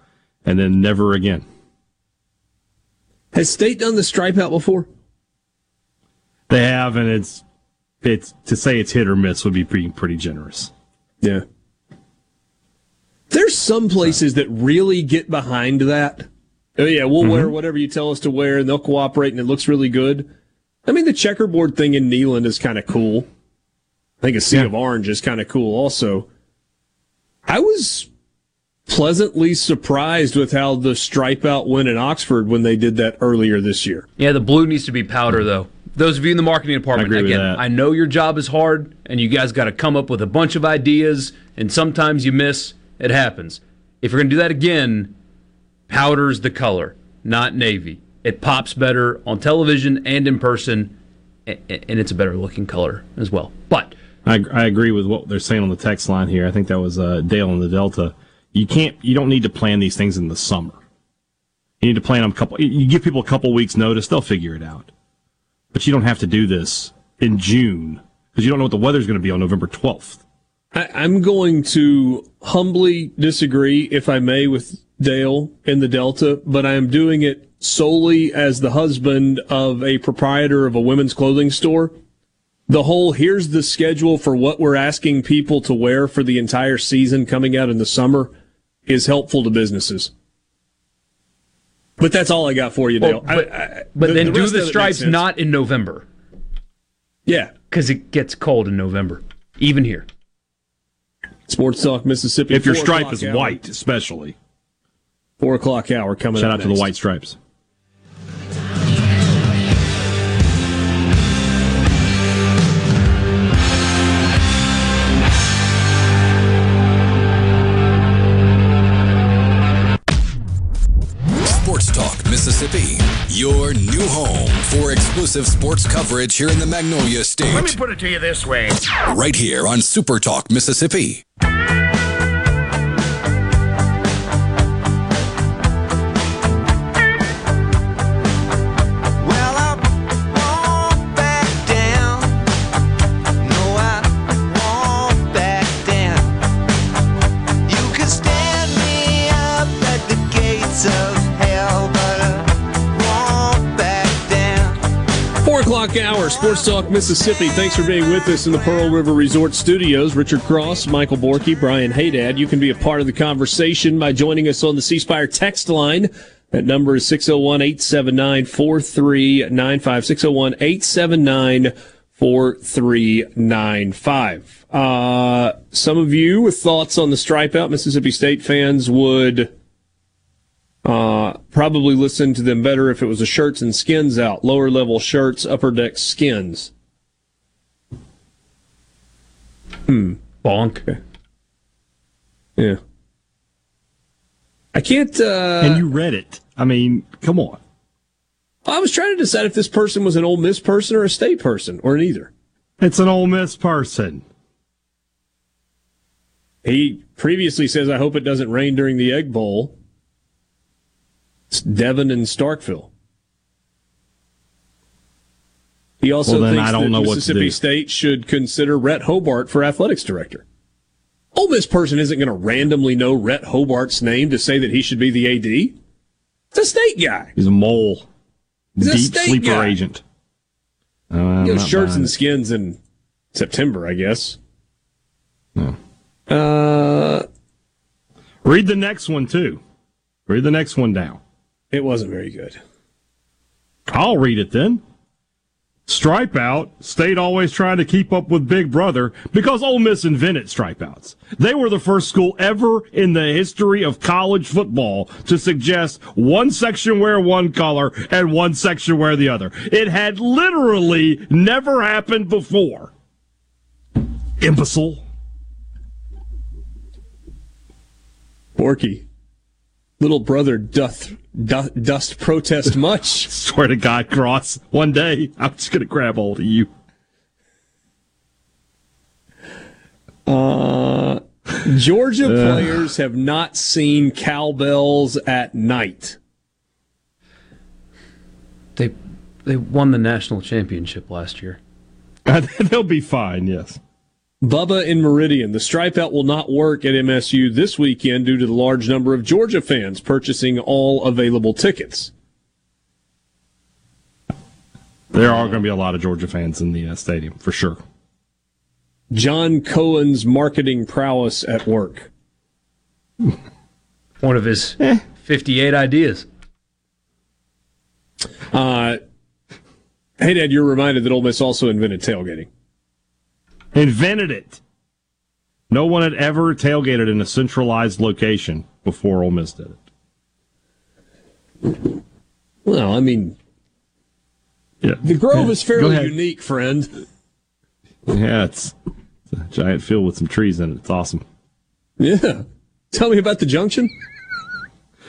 Speaker 3: and then never again.
Speaker 1: Has State done the stripe out before?
Speaker 3: They have, and it's it's to say it's hit or miss would be pretty pretty generous.
Speaker 1: Yeah. There's some places that really get behind that. Oh yeah, we'll wear mm-hmm. whatever you tell us to wear, and they'll cooperate, and it looks really good. I mean, the checkerboard thing in Neyland is kind of cool. I think a sea of orange is kind of cool, also. I was pleasantly surprised with how the stripe out went in Oxford when they did that earlier this year.
Speaker 2: Yeah, the blue needs to be powder though. Those of you in the marketing department,
Speaker 3: agree
Speaker 2: again. I know your job is hard and you guys got to come up with a bunch of ideas and sometimes you miss. It happens. If you're going to do that again, powder's the color, not navy. It pops better on television and in person a- a- and it's a better looking color as well. But
Speaker 3: I, I agree with what they're saying on the text line here. I think that was uh, Dale in the Delta. You can't, you don't need to plan these things in the summer. You need to plan them a couple. You give people a couple weeks notice; they'll figure it out. But you don't have to do this in June because you don't know what the weather's going to be on November twelfth.
Speaker 1: I'm going to humbly disagree, if I may, with Dale in the Delta, but I am doing it solely as the husband of a proprietor of a women's clothing store. The whole here's the schedule for what we're asking people to wear for the entire season coming out in the summer is helpful to businesses. But that's all I got for you, Dale.
Speaker 2: Well, but-
Speaker 1: I- I-
Speaker 2: but
Speaker 1: the-
Speaker 2: then
Speaker 1: the
Speaker 2: do the
Speaker 1: of it makes
Speaker 2: stripes not in November
Speaker 1: Yeah.
Speaker 2: because it gets cold in November, even here.
Speaker 1: Sports Talk Mississippi.
Speaker 3: If your stripe is
Speaker 1: hour.
Speaker 3: white, especially.
Speaker 1: Four o'clock hour coming
Speaker 3: Shout
Speaker 1: up
Speaker 3: out to the white stripes.
Speaker 5: Mississippi, your new home for exclusive sports coverage here in the Magnolia State.
Speaker 7: Let me put it to you this way.
Speaker 5: Right here on Super Talk Mississippi.
Speaker 1: O'clock hour, Sports Talk Mississippi. Thanks for being with us in the Pearl River Resort Studios. Richard Cross, Michael Borky, Brian Haydad. You can be a part of the conversation by joining us on the C Spire text line. That number is 601 879 4395. 601 879 4395. Uh, Some of you with thoughts on the stripe out, Mississippi State fans would uh, probably listen to them better if it was a shirts and skins out, lower level shirts, upper deck skins. Hmm.
Speaker 2: Bonk.
Speaker 1: Yeah. I can't. Uh,
Speaker 3: and you read it. I mean, come on.
Speaker 1: I was trying to decide if this person was an Ole Miss person or a State person or neither.
Speaker 3: It's an Ole Miss person.
Speaker 1: He previously says, "I hope it doesn't rain during the Egg Bowl." It's Devin and Starkville. He also
Speaker 3: Well,
Speaker 1: thinks that Mississippi. State should consider Rhett Hobart for athletics director. Ole Miss person isn't going to randomly know Rhett Hobart's name to say that he should be the AD. It's a state guy.
Speaker 3: He's a mole.
Speaker 1: He's a
Speaker 3: Deep
Speaker 1: state
Speaker 3: sleeper
Speaker 1: guy.
Speaker 3: agent. Uh,
Speaker 1: You know, shirts and skins in September, I guess. No. Uh,
Speaker 3: Read the next one too. Read the next one down.
Speaker 1: It wasn't very good.
Speaker 3: I'll read it then. Stripe out. State always trying to keep up with Big Brother because Ole Miss invented stripe outs. They were the first school ever in the history of college football to suggest one section wear one color and one section wear the other. It had literally never happened before. Imbecile.
Speaker 1: Borky, little brother doth, doth dust protest much. (laughs)
Speaker 3: Swear to God, Cross. One day I'm just gonna grab hold of you.
Speaker 1: Uh, Georgia players have not seen cowbells at night.
Speaker 2: They they won the national championship last year. (laughs)
Speaker 3: They'll be fine. Yes.
Speaker 1: Bubba in Meridian, the stripe out will not work at MSU this weekend due to the large number of Georgia fans purchasing all available tickets.
Speaker 3: There are going to be a lot of Georgia fans in the uh, stadium for sure.
Speaker 1: John Cohen's marketing prowess at work.
Speaker 2: One of his 58 ideas.
Speaker 1: Uh, hey, Dad, you're reminded that Ole Miss also invented tailgating.
Speaker 3: Invented it. No one had ever tailgated in a centralized location before Ole Miss did it.
Speaker 1: Well, I mean,
Speaker 3: Yeah.
Speaker 1: the Grove is fairly unique, friend.
Speaker 3: Yeah, it's, it's a giant field with some trees in it. It's awesome.
Speaker 1: Yeah. Tell me about the junction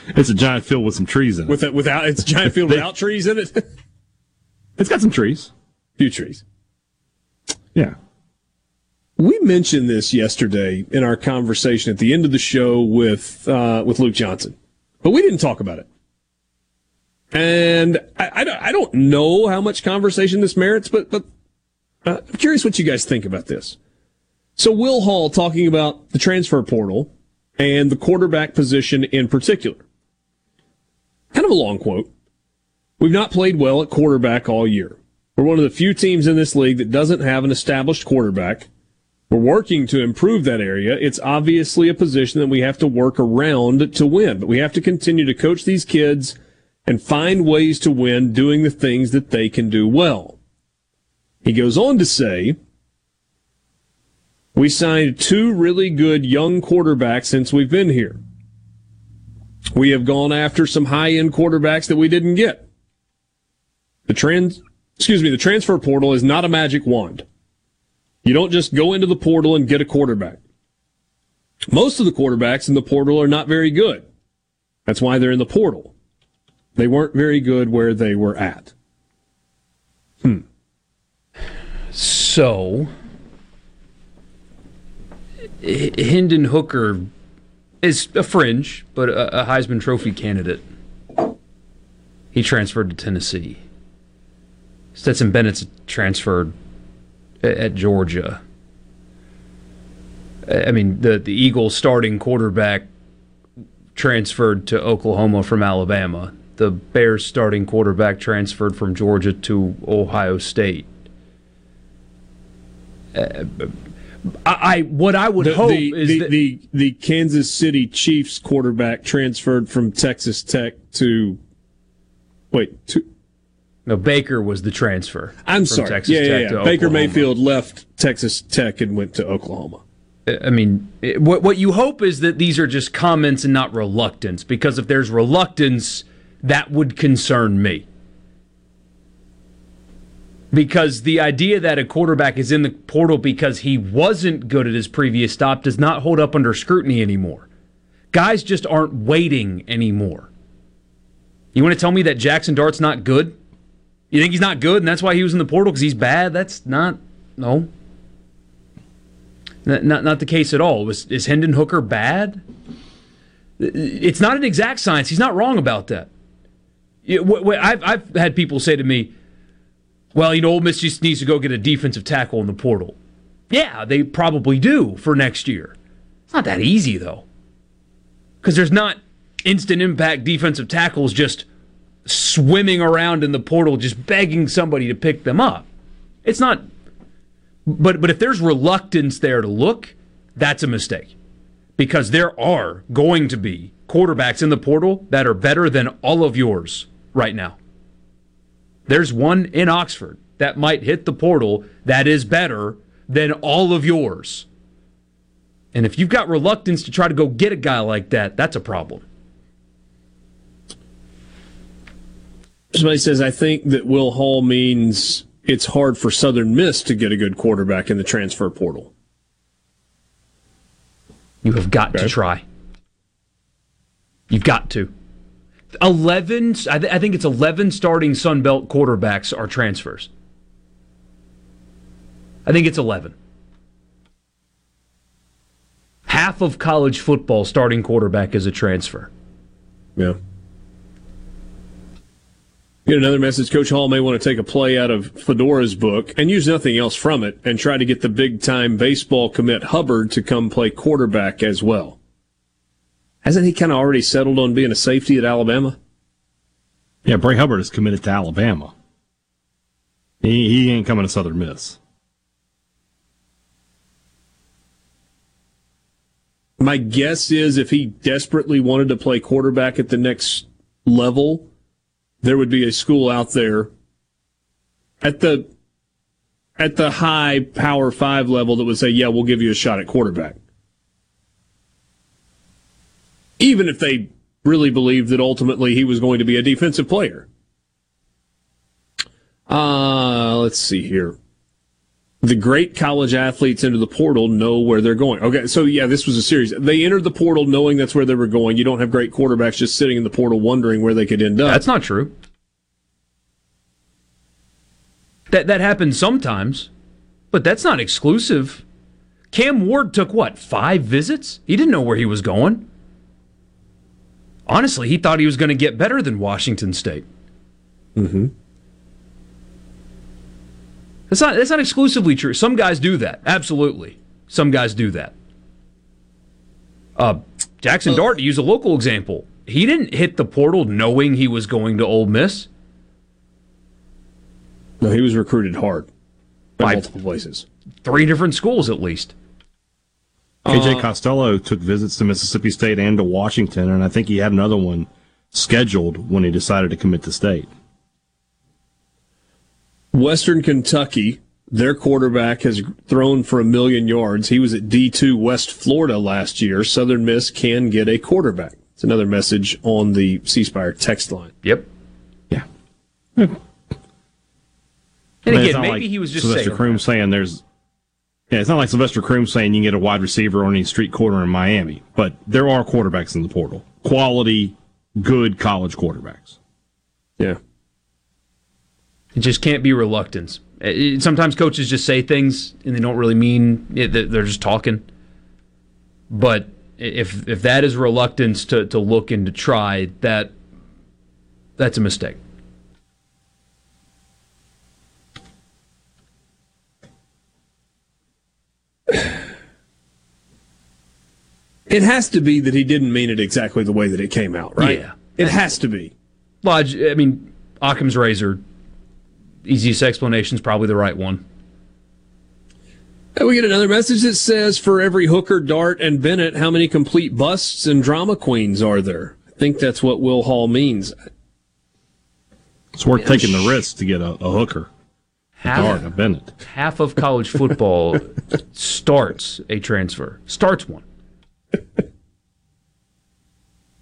Speaker 3: It's a giant field with some trees in it.
Speaker 1: with it, without it's a giant field (laughs)
Speaker 3: They-
Speaker 1: without trees in it.
Speaker 3: It's got some trees.
Speaker 1: a Few trees.
Speaker 3: Yeah.
Speaker 1: We mentioned this yesterday in our conversation at the end of the show with uh, with Luke Johnson, but we didn't talk about it. And I, I, don't- know how much conversation this merits, but but uh, I'm curious what you guys think about this. So Will Hall talking about the transfer portal and the quarterback position in particular. Kind of a long quote. We've not played well at quarterback all year. We're one of the few teams in this league that doesn't have an established quarterback. We're working to improve that area. It's obviously a position that we have to work around to win, but we have to continue to coach these kids and find ways to win doing the things that they can do well. He goes on to say, we signed two really good young quarterbacks since we've been here. We have gone after some high end quarterbacks that we didn't get. The trans, excuse me, the transfer portal is not a magic wand. You don't just go into the portal and get a quarterback. Most of the quarterbacks in the portal are not very good. That's why they're in the portal. They weren't very good where they were at.
Speaker 2: Hmm. So, Hendon Hooker is a fringe, but a Heisman Trophy candidate. He transferred to Tennessee. Stetson Bennett's transferred at Georgia. I mean, the, the Eagles starting quarterback transferred to Oklahoma from Alabama. The Bears starting quarterback transferred from Georgia to Ohio State. Uh, I, I what I would
Speaker 1: The,
Speaker 2: hope
Speaker 1: the,
Speaker 2: is
Speaker 1: the,
Speaker 2: that
Speaker 1: the, the Kansas City Chiefs quarterback transferred from Texas Tech to, wait, to,
Speaker 2: no Baker was the transfer.
Speaker 1: I'm
Speaker 2: from
Speaker 1: sorry.
Speaker 2: Texas
Speaker 1: yeah, yeah,
Speaker 2: Tech
Speaker 1: yeah. Baker
Speaker 2: Oklahoma.
Speaker 1: Mayfield left Texas Tech and went to Oklahoma.
Speaker 2: I mean, it- what what you hope is that these are just comments and not reluctance. Because if there's reluctance, that would concern me. Because the idea that a quarterback is in the portal because he wasn't good at his previous stop does not hold up under scrutiny anymore. Guys just aren't waiting anymore. You want to tell me that Jackson Dart's not good? You think he's not good and that's why he was in the portal because he's bad? That's not, no. Not, not, not the case at all. Was is Hendon Hooker bad? It's not an exact science. He's not wrong about that. I've, I've had people say to me, "Well, you know, Ole Miss just needs to go get a defensive tackle in the portal." Yeah, they probably do for next year. It's not that easy though, because there's not instant impact defensive tackles just swimming around in the portal, just begging somebody to pick them up. It's not but but if there's reluctance there to look, that's a mistake. Because there are going to be quarterbacks in the portal that are better than all of yours right now. There's one in Oxford that might hit the portal that is better than all of yours. And if you've got reluctance to try to go get a guy like that, that's a problem.
Speaker 1: Somebody says, I think that Will Hall means it's hard for Southern Miss to get a good quarterback in the transfer portal.
Speaker 2: You have got to try. You've got to. 11, I, th- I think it's 11 starting Sun Belt quarterbacks are transfers. I think it's 11. Half of college football starting quarterback is a transfer.
Speaker 1: Yeah. Get another message. Coach Hall may want to take a play out of Fedora's book and use nothing else from it and try to get the big time baseball commit Hubbard to come play quarterback as well. Hasn't he kind of already settled on being a safety at Alabama?
Speaker 3: Yeah, Bray Hubbard is committed to Alabama. He, he ain't coming to Southern Miss.
Speaker 1: My guess is if he desperately wanted to play quarterback at the next level, there would be a school out there at the at the high power five level that would say, "Yeah, we'll give you a shot at quarterback," even if they really believed that ultimately he was going to be a defensive player. Uh, let's see here. The great college athletes into the portal know where they're going. Okay, so yeah, this was a series. They entered the portal knowing that's where they were going. You don't have great quarterbacks just sitting in the portal wondering where they could end up.
Speaker 2: That's not true. That that happens sometimes, but that's not exclusive. Cam Ward took what five visits? He didn't know where he was going. Honestly, he thought he was going to get better than Washington State.
Speaker 1: Mm-hmm.
Speaker 2: That's not that's not exclusively true. Some guys do that. Absolutely. Some guys do that. Uh, Jackson Dart, to use a local example, he didn't hit the portal knowing he was going to Ole Miss.
Speaker 1: No, he was recruited hard by
Speaker 2: By-
Speaker 1: multiple places.
Speaker 2: Three different schools at least.
Speaker 3: KJ Costello took visits to Mississippi State and to Washington, and I think he had another one scheduled when he decided to commit to state.
Speaker 1: Western Kentucky, their quarterback has thrown for a million yards. He was at D2 West Florida last year. Southern Miss can get a quarterback. It's another message on the C Spire text line.
Speaker 2: Yep.
Speaker 3: Yeah.
Speaker 2: And
Speaker 3: I mean, it's
Speaker 2: again, maybe
Speaker 3: like
Speaker 2: he was just
Speaker 3: Sylvester
Speaker 2: saying.
Speaker 3: Croom saying there's. Yeah, it's not like Sylvester Croom saying you can get a wide receiver on any street corner in Miami, but there are quarterbacks in the portal. Quality, good college quarterbacks.
Speaker 1: Yeah.
Speaker 2: It just can't be reluctance. It- it- sometimes coaches just say things and they don't really mean it, they're just talking. But if if that is reluctance to, to look and to try, that that's a mistake.
Speaker 1: It has to be that he didn't mean it exactly the way that it came out, right?
Speaker 2: Yeah.
Speaker 1: It has to be.
Speaker 2: Lodge, I mean, Occam's razor. Easiest explanation is probably the right one.
Speaker 1: And we get another message that says, for every Hooker, Dart, and Bennett, how many complete busts and drama queens are there? I think that's what Will Hall means.
Speaker 3: It's worth taking the risk to get a, a hooker. A
Speaker 2: Half,
Speaker 3: Dart, a Bennett.
Speaker 2: half of college football starts a transfer. Starts one.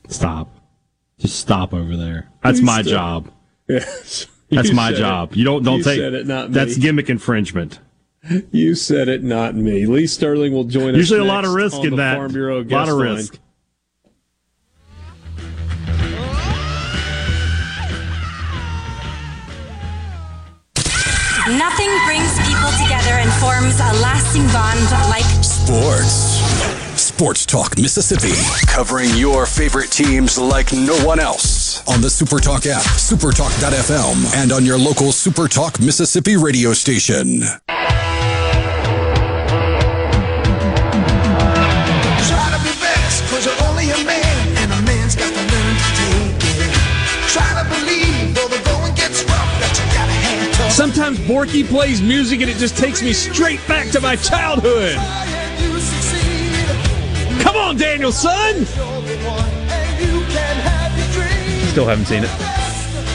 Speaker 3: Stop. Just stop over there. That's
Speaker 1: You
Speaker 3: my
Speaker 1: stop.
Speaker 3: job. (laughs)
Speaker 1: Yes.
Speaker 3: That's
Speaker 1: You
Speaker 3: my
Speaker 1: said it.
Speaker 3: job. You don't don't
Speaker 1: You
Speaker 3: take
Speaker 1: said it, not me.
Speaker 3: That's gimmick infringement.
Speaker 1: You said it, not me. Lee Sterling will join us.
Speaker 3: Usually a lot of risk in that.
Speaker 1: Farm Bureau
Speaker 3: A lot
Speaker 1: guest
Speaker 3: of
Speaker 1: line.
Speaker 3: risk.
Speaker 7: Nothing brings people together and forms a lasting bond like
Speaker 5: Sports. Sports Talk Mississippi. Covering your favorite teams like no one else. On the Supertalk app, supertalk.fm, and on your local Supertalk Mississippi radio station.
Speaker 6: Try to be best, cause you're only a man, and a man's got to learn to take it. Try to believe, though the going gets rough, that you gotta hang tough.
Speaker 1: Sometimes Borky plays music and it just takes me straight back to my childhood.
Speaker 6: Try and you succeed.
Speaker 1: Come on,
Speaker 6: Daniel-san!
Speaker 2: Still haven't seen it.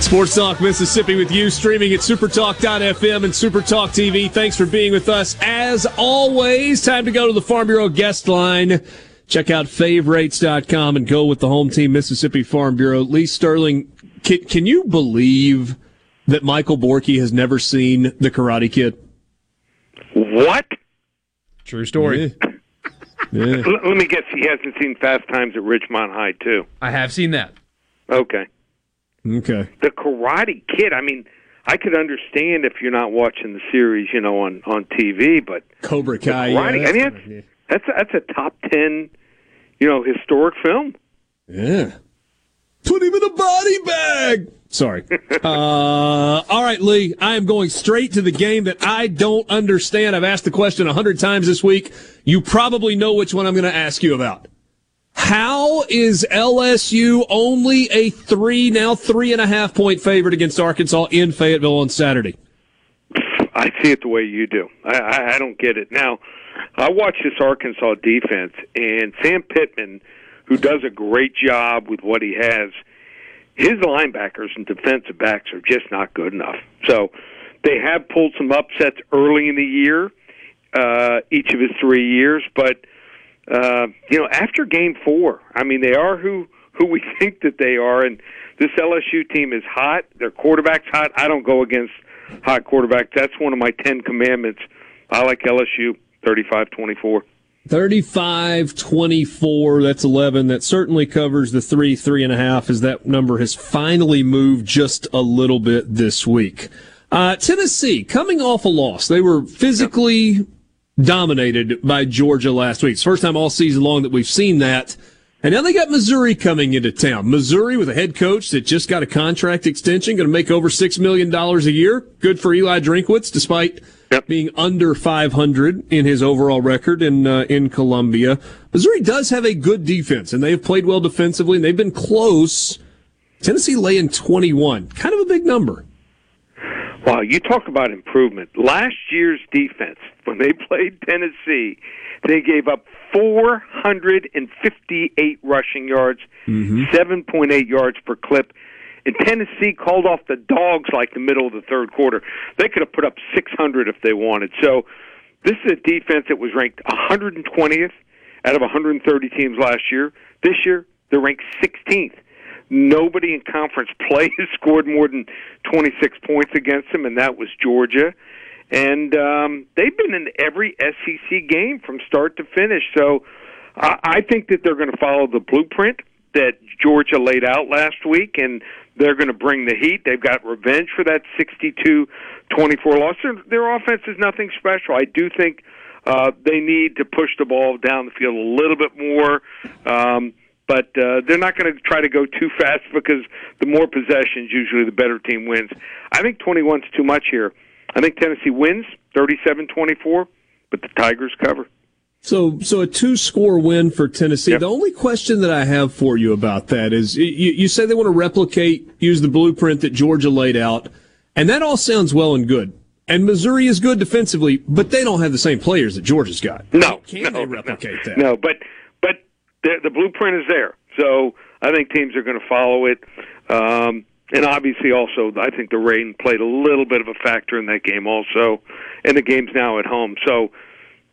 Speaker 1: Sports Talk Mississippi with you, streaming at supertalk.fm and Supertalk TV. Thanks for being with us. As always, time to go to the Farm Bureau guest line. Check out favorites.com and go with the home team, Mississippi Farm Bureau. Lee Sterling, can, can you believe that Michael Borky has never seen The Karate Kid?
Speaker 9: What?
Speaker 2: True story.
Speaker 1: Yeah.
Speaker 9: L- let me guess. He hasn't seen Fast Times at Ridgemont High too.
Speaker 2: I have seen that.
Speaker 9: Okay.
Speaker 1: Okay.
Speaker 9: The Karate Kid. I mean, I could understand if you're not watching the series, you know, on on TV, but
Speaker 1: Cobra Kai.
Speaker 9: Karate.
Speaker 1: yeah,
Speaker 9: I mean, that's that's a, that's a top ten, you know, historic film.
Speaker 1: Yeah. Put him in a body bag. Sorry. (laughs) uh, all right, Lee. I am going straight to the game that I don't understand. I've asked the question a hundred times this week. You probably know which one I'm going to ask you about. How is LSU only a three, now three and a half point favorite against Arkansas in Fayetteville on Saturday?
Speaker 9: I see it the way you do. I, I, I don't get it. Now, I watch this Arkansas defense, and Sam Pittman, who does a great job with what he has, his linebackers and defensive backs are just not good enough. So they have pulled some upsets early in the year, uh, each of his three years, but uh, you know, after game four, I mean, they are who who we (laughs) think that they are, and this LSU team is hot. Their quarterback's hot. I don't go against hot quarterbacks. That's one of my Ten Commandments. I like LSU thirty-five twenty-four.
Speaker 1: 35 24 that's 11 that certainly covers the three three and a half as that number has finally moved just a little bit this week uh, tennessee coming off a loss they were physically dominated by georgia last week it's first time all season long that we've seen that and now they got missouri coming into town missouri with a head coach that just got a contract extension going to make over $6 million a year good for eli drinkwitz despite being under 500 in his overall record in uh, in Columbia. Missouri does have a good defense, and they've played well defensively, and they've been close. Tennessee laying 21, kind of a big number.
Speaker 9: Wow, you talk about improvement. Last year's defense, when they (laughs) played Tennessee, they gave up 458 rushing yards, mm-hmm. 7.8 yards per clip. And Tennessee called off the dogs like the middle of the third quarter. They could have put up 600 if they wanted. So this is a defense that was ranked 120th out of 130 teams last year. This year, they're ranked 16th. Nobody in conference (laughs) play has scored more than 26 points against them, and that was Georgia. And um, they've been in every SEC game from start to finish. So I, I think that they're going to follow the blueprint that Georgia laid out last week, and they're going to bring the heat. They've got revenge for that 62-24 loss. Their, their offense is nothing special. I do think uh, they need to push the ball down the field a little bit more. Um, but uh, they're not going to try to go too (laughs) fast because the more possessions, usually the better team wins. I think 21's too much here. I think Tennessee wins 37-24, but the Tigers cover.
Speaker 1: So, so a two score win for Tennessee. The only question that I have for you about that is you, you say they want to replicate, use the blueprint that Georgia laid out, and that all sounds well and good. And Missouri is good defensively, but they don't have the same players that Georgia's got.
Speaker 9: No,
Speaker 1: Can
Speaker 9: no,
Speaker 1: they replicate
Speaker 9: no,
Speaker 1: that?
Speaker 9: No, but the, blueprint is there. So I think teams are going to follow it. Um, and obviously, also, I think the rain played a little bit of a factor in that game, also. And the game's now at home, so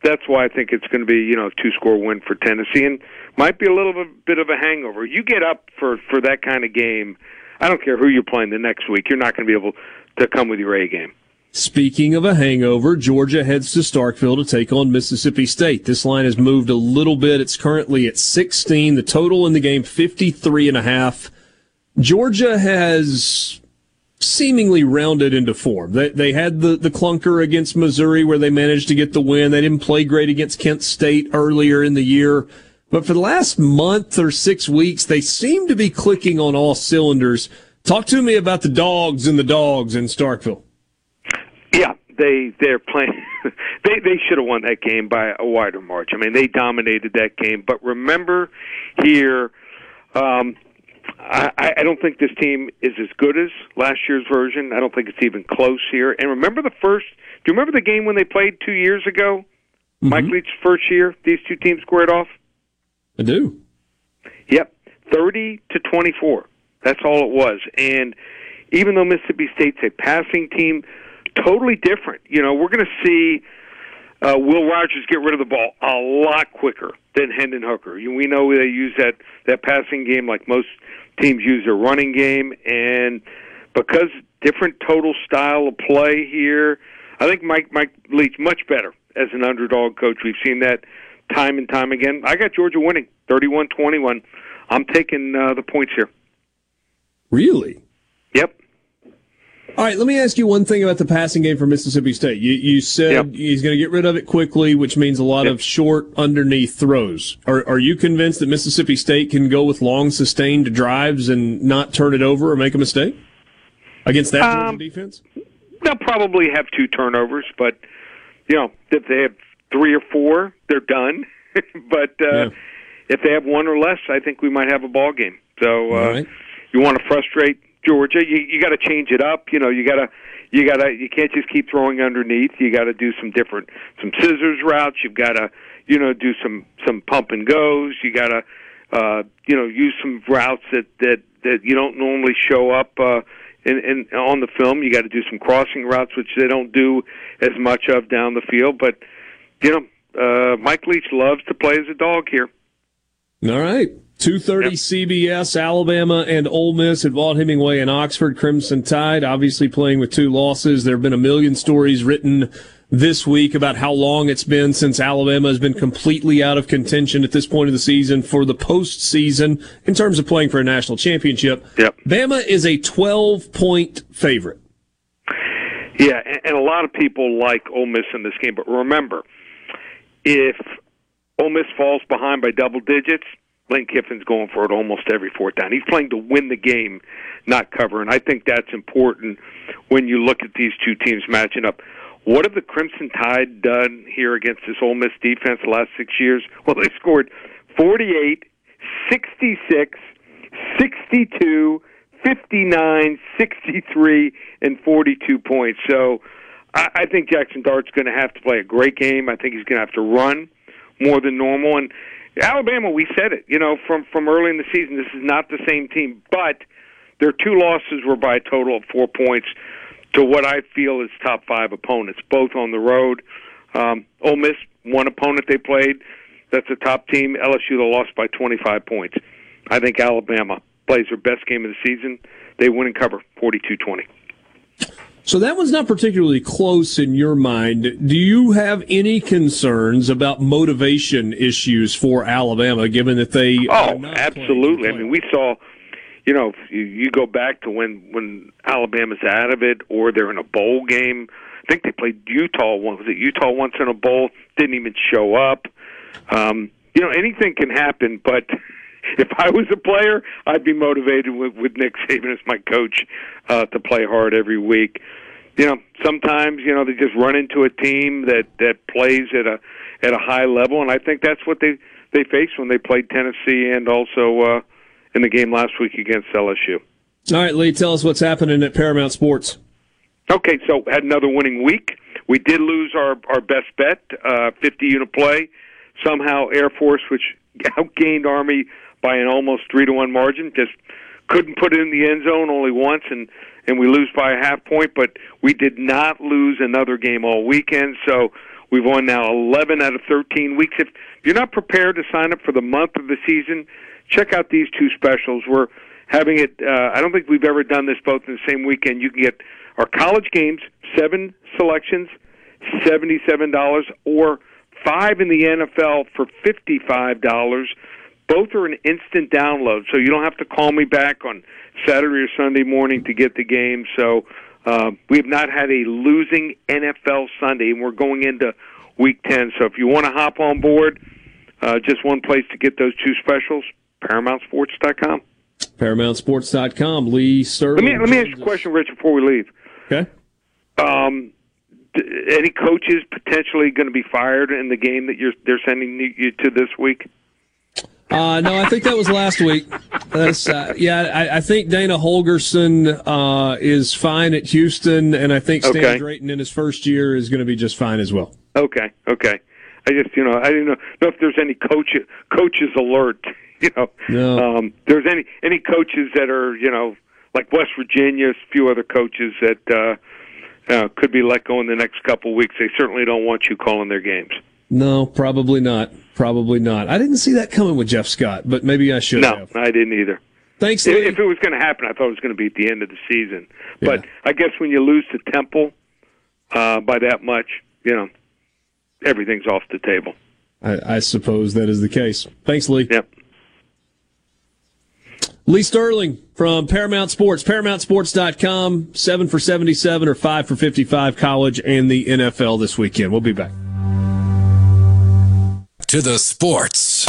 Speaker 9: that's why I think it's going to be you know two score win for Tennessee, and might be a little bit of a hangover. You get up for for that kind of game. I don't care who you're playing the next week. You're not going to be able to come with your A game.
Speaker 1: Speaking of a hangover, Georgia heads to Starkville to take on Mississippi State. This line has moved a little bit. It's currently at 16. The total in the game, 53 and a half. Georgia has seemingly rounded into form. They, they had the, the clunker against Missouri where they managed to get the win. They didn't play great against Kent State earlier in the year. But for the last month or six weeks, they seem to be clicking on all cylinders. Talk to me about the dogs and the dogs in Starkville.
Speaker 9: They they're playing. (laughs) they they should have won that game by a wider margin. I mean, they dominated that game. But remember, here, um, I, I don't think this team is as good as last year's version. I don't think it's even close here. And remember the first. Do you remember the game when they played two years ago? Mike Leach's first year, these two teams squared off.
Speaker 1: I do.
Speaker 9: Yep, thirty to twenty-four. That's all it was. And even though Mississippi State's a passing team, totally different. You know, we're going to see uh, Will Rogers get rid of the ball a lot quicker than Hendon Hooker. You- We know they use that that passing game like most teams use their running game, and because different total style of play here, I think Mike Mike Leach much better as an underdog coach. We've seen that time and time again. I got Georgia winning 31-21. I'm taking uh, the points here.
Speaker 1: Really?
Speaker 9: Yep.
Speaker 1: All right, let me ask you one thing about the passing game for Mississippi State. You, you said he's going to get rid of it quickly, which means a lot of short underneath throws. Are, are you convinced that Mississippi State can go with long sustained drives and not turn it over or make a mistake against that
Speaker 9: Um,
Speaker 1: defense?
Speaker 9: They'll probably have two turnovers, but you know if they have three or four, they're done. (laughs) but uh, if they have one or less, I think we might have a ball game. So uh, you want to frustrate Georgia, you you got to change it up. You know, you got to you gotta you can't just keep throwing underneath. You got to do some different some scissors routes. You've got to you know do some some pump and goes. You got to uh, you know use some routes that that that you don't normally show up. Uh, in, in on the film, you got to do some crossing routes, which they don't do as much of down the field. But you know, uh, Mike Leach loves to play as a dog here.
Speaker 1: All right. 230 CBS, Alabama and Ole Miss at Vaught Hemingway and Oxford Crimson Tide, obviously playing with two losses. There have been a million stories written this week about how long it's been since Alabama has been completely out of contention at this point of the season for the postseason in terms of playing for a national championship.
Speaker 9: Yep.
Speaker 1: Bama is a 12 point favorite.
Speaker 9: Yeah, and, and a lot of people like Ole Miss in this game, but remember, if Ole Miss falls behind by double digits, Lane Kiffin's going for it almost every fourth down. He's playing to win the game, not cover, and I think that's important when you look at these two teams matching up. What have the Crimson Tide done here against this Ole Miss defense the last six years? Well, they scored 48, 66, 62, 59, 63, and 42 points. So I, I think Jackson Dart's going to have to play a great game. I think he's going to have to run more than normal. And Alabama, we said it, you know, from from early in the season, this is not the same team, but their two losses were by a total of four points to what I feel is top five opponents, both on the road. Um, Ole Miss, one opponent they played, that's a top team. LSU, they lost by 25 points. I think Alabama plays their best game of the season. They win and cover 42-20.
Speaker 1: So that was not particularly close in your mind. Do you have any concerns about motivation issues for Alabama, given that they?
Speaker 9: Oh, absolutely. I mean, we saw. You know, you go back to when when Alabama's out of it, or they're in a bowl game. I think they played Utah once. Was it Utah once in a bowl? Didn't even show up. Um, you know, anything can happen, but (laughs) if I was a player, I'd be motivated with, with Nick Saban as my coach uh, to play hard every week. You know, sometimes you know they just run into a team that that plays at a at a high level, and I think that's what they they faced when they played Tennessee and also uh, in the game last week against LSU.
Speaker 1: All right, Lee, tell us what's happening at Paramount Sports.
Speaker 9: Okay, so had another winning week. We did lose our our best bet, uh, 50 unit play. Somehow Air Force, which (laughs) outgained Army by an almost three to one margin, just couldn't put it in the end zone only once, and and we lose by a half point. But we did not lose another game all weekend, so we've won now 11 out of 13 weeks. If you're not prepared to sign up for the month of the season, check out these two specials. We're having it. Uh, I don't think we've ever done this both in the same weekend. You can get our college games, seven selections, seventy-seven dollars, or five in the NFL for fifty-five dollars. Both are an instant download, so you don't have to call me back on Saturday or Sunday morning to get the game. So uh, we have not had a losing NFL Sunday, and we're going into Week Ten. So if you want to hop on board, uh, just one place to get those two specials: ParamountSports.com.
Speaker 1: ParamountSports.com. Lee
Speaker 9: Sir.
Speaker 1: Let
Speaker 9: me let me ask you a question, Rich, before we leave.
Speaker 1: Okay.
Speaker 9: Um, d- any coaches potentially going to be fired in the game that you're they're sending you to this week?
Speaker 1: Uh, no, I think that was last week. That's, uh, yeah, I, I think Dana Holgorsen uh, is fine at Houston, and I think Stan
Speaker 9: Okay.
Speaker 1: Drayton in his first year is going to be just fine as well.
Speaker 9: Okay, okay. I just you know I didn't know, know if there's any coach coaches alert. (laughs) You know,
Speaker 1: No.
Speaker 9: um, there's any any coaches that are you know like West Virginia, a few other coaches that uh, uh, could be let go in the next couple of weeks. They certainly don't want you calling their games.
Speaker 1: No, probably not. Probably not. I didn't see that coming with Jeff Scott, but maybe I should have
Speaker 9: No,
Speaker 1: have.
Speaker 9: I didn't either.
Speaker 1: Thanks, Lee.
Speaker 9: if it was going to happen, I thought it was going to be at the end of the season. But I guess when you lose to Temple uh, by that much, you know, everything's off the table.
Speaker 1: I, I suppose that is the case. Thanks, Lee.
Speaker 9: Yep.
Speaker 1: Lee Sterling from Paramount Sports, ParamountSports.com, 7 for 77 or 5 for 55 college and the NFL this weekend. We'll be back.
Speaker 5: To the sports.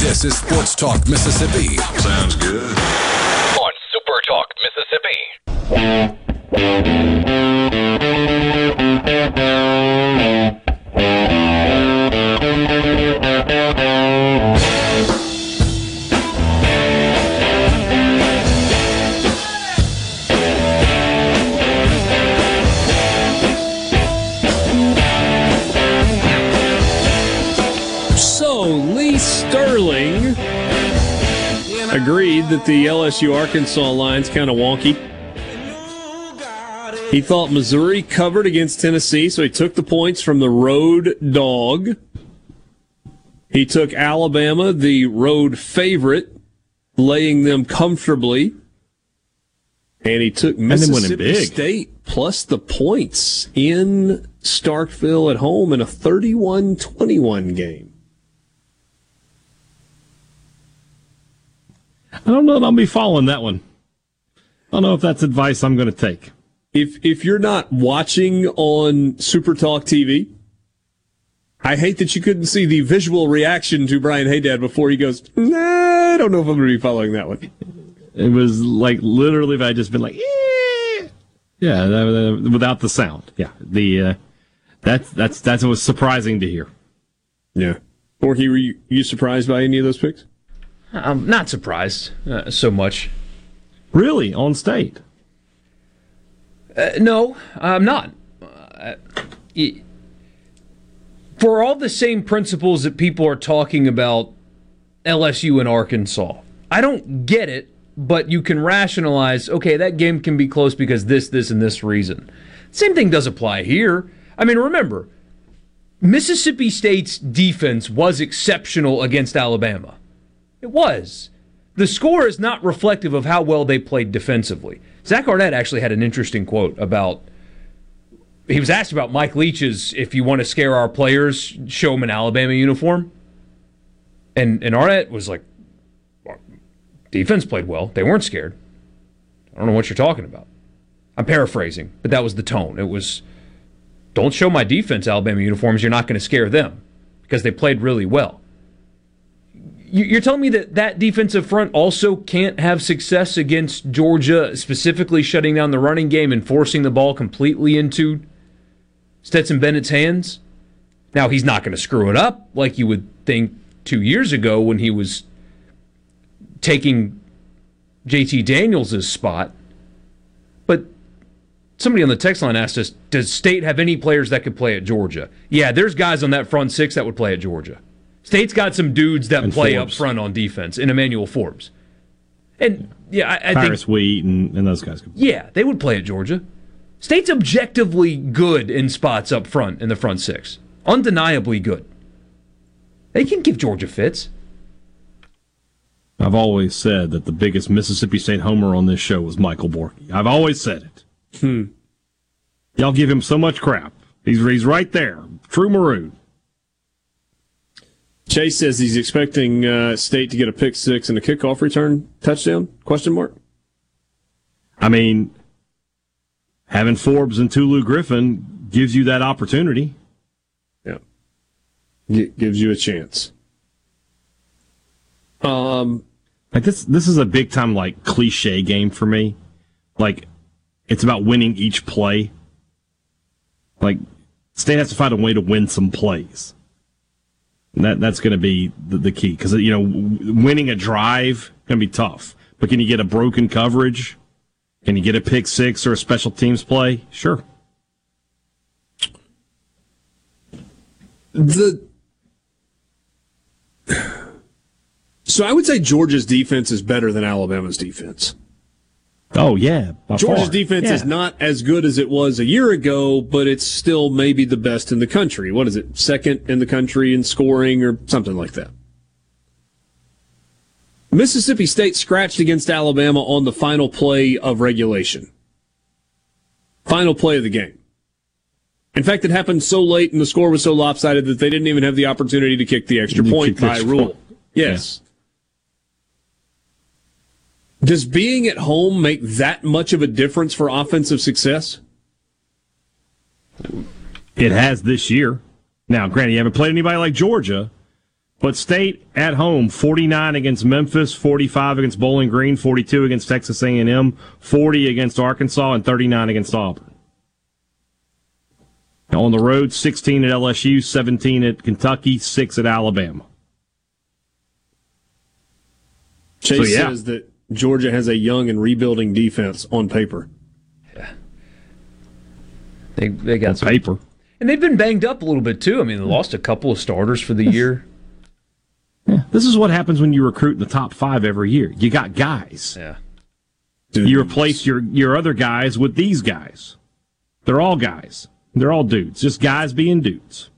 Speaker 5: This is Sports Talk Mississippi. Sounds good.
Speaker 10: On Super Talk, Mississippi. (laughs)
Speaker 1: agreed that the LSU Arkansas line's kind of wonky. He thought Missouri covered against Tennessee, so he took the points from the road dog. He took Alabama, the road favorite, laying them comfortably. And he took Mississippi. State plus the points in Starkville at home in a 31 21 game.
Speaker 3: I don't know that I'll be following that one. I don't know if that's advice I'm going to take.
Speaker 1: If if you're not watching on Super Talk TV, I hate that you couldn't see the visual reaction to Brian Haydad before he goes, nah, I don't know if I'm going to be following that one.
Speaker 3: It was like literally if I just been like, "Eh." yeah, that- that- without the sound. Yeah, the uh, that's that's that's what was surprising to hear.
Speaker 1: Yeah. Borky, were you, you surprised by any of those picks?
Speaker 2: I'm not surprised uh, so much.
Speaker 3: Really, on state?
Speaker 2: Uh, no, I'm not. Uh, y- for all the same principles that people are talking about LSU and Arkansas, I don't get it, but you can rationalize okay, that game can be close because this, this, and this reason. Same thing does apply here. I mean, remember, Mississippi State's defense was exceptional against Alabama. It was. The score is not reflective of how well they played defensively. Zach Arnett actually had an interesting quote about. He was asked about Mike Leach's if you want to scare our players, show them an Alabama uniform. And and Arnett was like, defense played well. They weren't scared. I don't know what you're talking about. I'm paraphrasing, but that was the tone. It was, don't show my defense Alabama uniforms. You're not going to scare them because they played really well. You- You're telling me that that defensive front also can't have success against Georgia, specifically shutting down the running game and forcing the ball completely into Stetson Bennett's hands? Now, he's not going to screw it up like you would think two years ago when he was taking JT Daniels' spot. But somebody on the text line asked us Does State have any players that could play at Georgia? Yeah, there's guys on that front six that would play at Georgia. State's got some dudes that
Speaker 3: And
Speaker 2: play
Speaker 3: Forbes.
Speaker 2: up front on defense in Emmanuel Forbes. And yeah, I, I think
Speaker 3: Tyrus Wheat and, and those guys.
Speaker 2: yeah, they would play at Georgia. State's objectively good in spots up front in the front six. Undeniably good. They can give Georgia fits.
Speaker 3: I've always said that the biggest Mississippi State homer on this show was Michael Borky. I've always said it.
Speaker 1: Hmm.
Speaker 3: Y'all give him so much crap. He's he's right there, true maroon.
Speaker 1: Chase says he's expecting uh, State to get a pick six and a kickoff return touchdown? Question mark.
Speaker 3: I mean, having Forbes and Tulu Griffin gives you that opportunity.
Speaker 1: Yeah, G- gives you a chance. Um,
Speaker 3: like this this is a big time like cliche game for me. Like it's about winning each play. Like State has to find a way to win some plays. That that's going to be the, the key because you know winning a drive to be tough. But can you get a broken coverage? Can you get a pick six or a special teams play? Sure.
Speaker 1: The so I would say Georgia's defense is better than Alabama's defense.
Speaker 3: Oh yeah, by
Speaker 1: Georgia's
Speaker 3: far.
Speaker 1: defense
Speaker 3: Yeah.
Speaker 1: is not as good as it was a year ago, but it's still maybe the best in the country. What is it? Second in the country in scoring or something like that. Mississippi State scratched against Alabama on the final play of regulation. Final play of the game. In fact, it happened so late and the score was so lopsided that they didn't even have the opportunity to kick the extra
Speaker 3: You
Speaker 1: point by rule.
Speaker 3: point.
Speaker 1: Yes. Does being at home make that much of a difference for offensive success?
Speaker 3: It has this year. Now, granted, you haven't played anybody like Georgia, but State at home, 49 against Memphis, 45 against Bowling Green, 42 against Texas A&M, 40 against Arkansas, and 39 against Auburn. Now, on the road, 16 at LSU, 17 at Kentucky, 6 at Alabama.
Speaker 1: Chase
Speaker 3: So, yeah.
Speaker 1: says that Georgia has a young and rebuilding defense on paper. Yeah.
Speaker 2: They they got some
Speaker 3: paper.
Speaker 2: And they've been banged up a little bit too. I mean, they lost a couple of starters for the year.
Speaker 3: This This is what happens when you recruit in the top five every year. You got guys.
Speaker 2: Yeah.
Speaker 3: You replace your your other guys with these guys. They're all guys. They're all dudes. Just guys being dudes.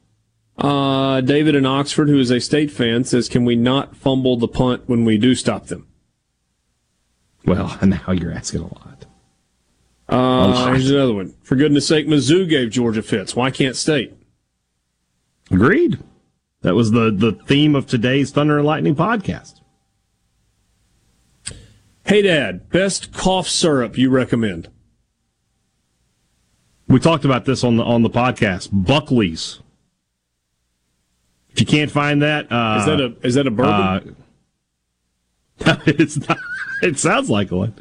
Speaker 1: Uh, David in Oxford, who is a state fan, says, "Can we not fumble the punt when we do stop them?"
Speaker 3: Well, (laughs) now you're asking a lot.
Speaker 1: Uh, here's another one. For goodness sake, Mizzou gave Georgia fits. Why can't State?
Speaker 3: Agreed. That was the the theme of today's Thunder and Lightning podcast.
Speaker 1: Hey, Dad, best cough syrup you recommend?
Speaker 3: We talked about this on the on the podcast. Buckley's. If you can't find that, uh,
Speaker 1: Is that a is that a bourbon?
Speaker 3: Uh, (laughs) it's not. (laughs) It sounds like one.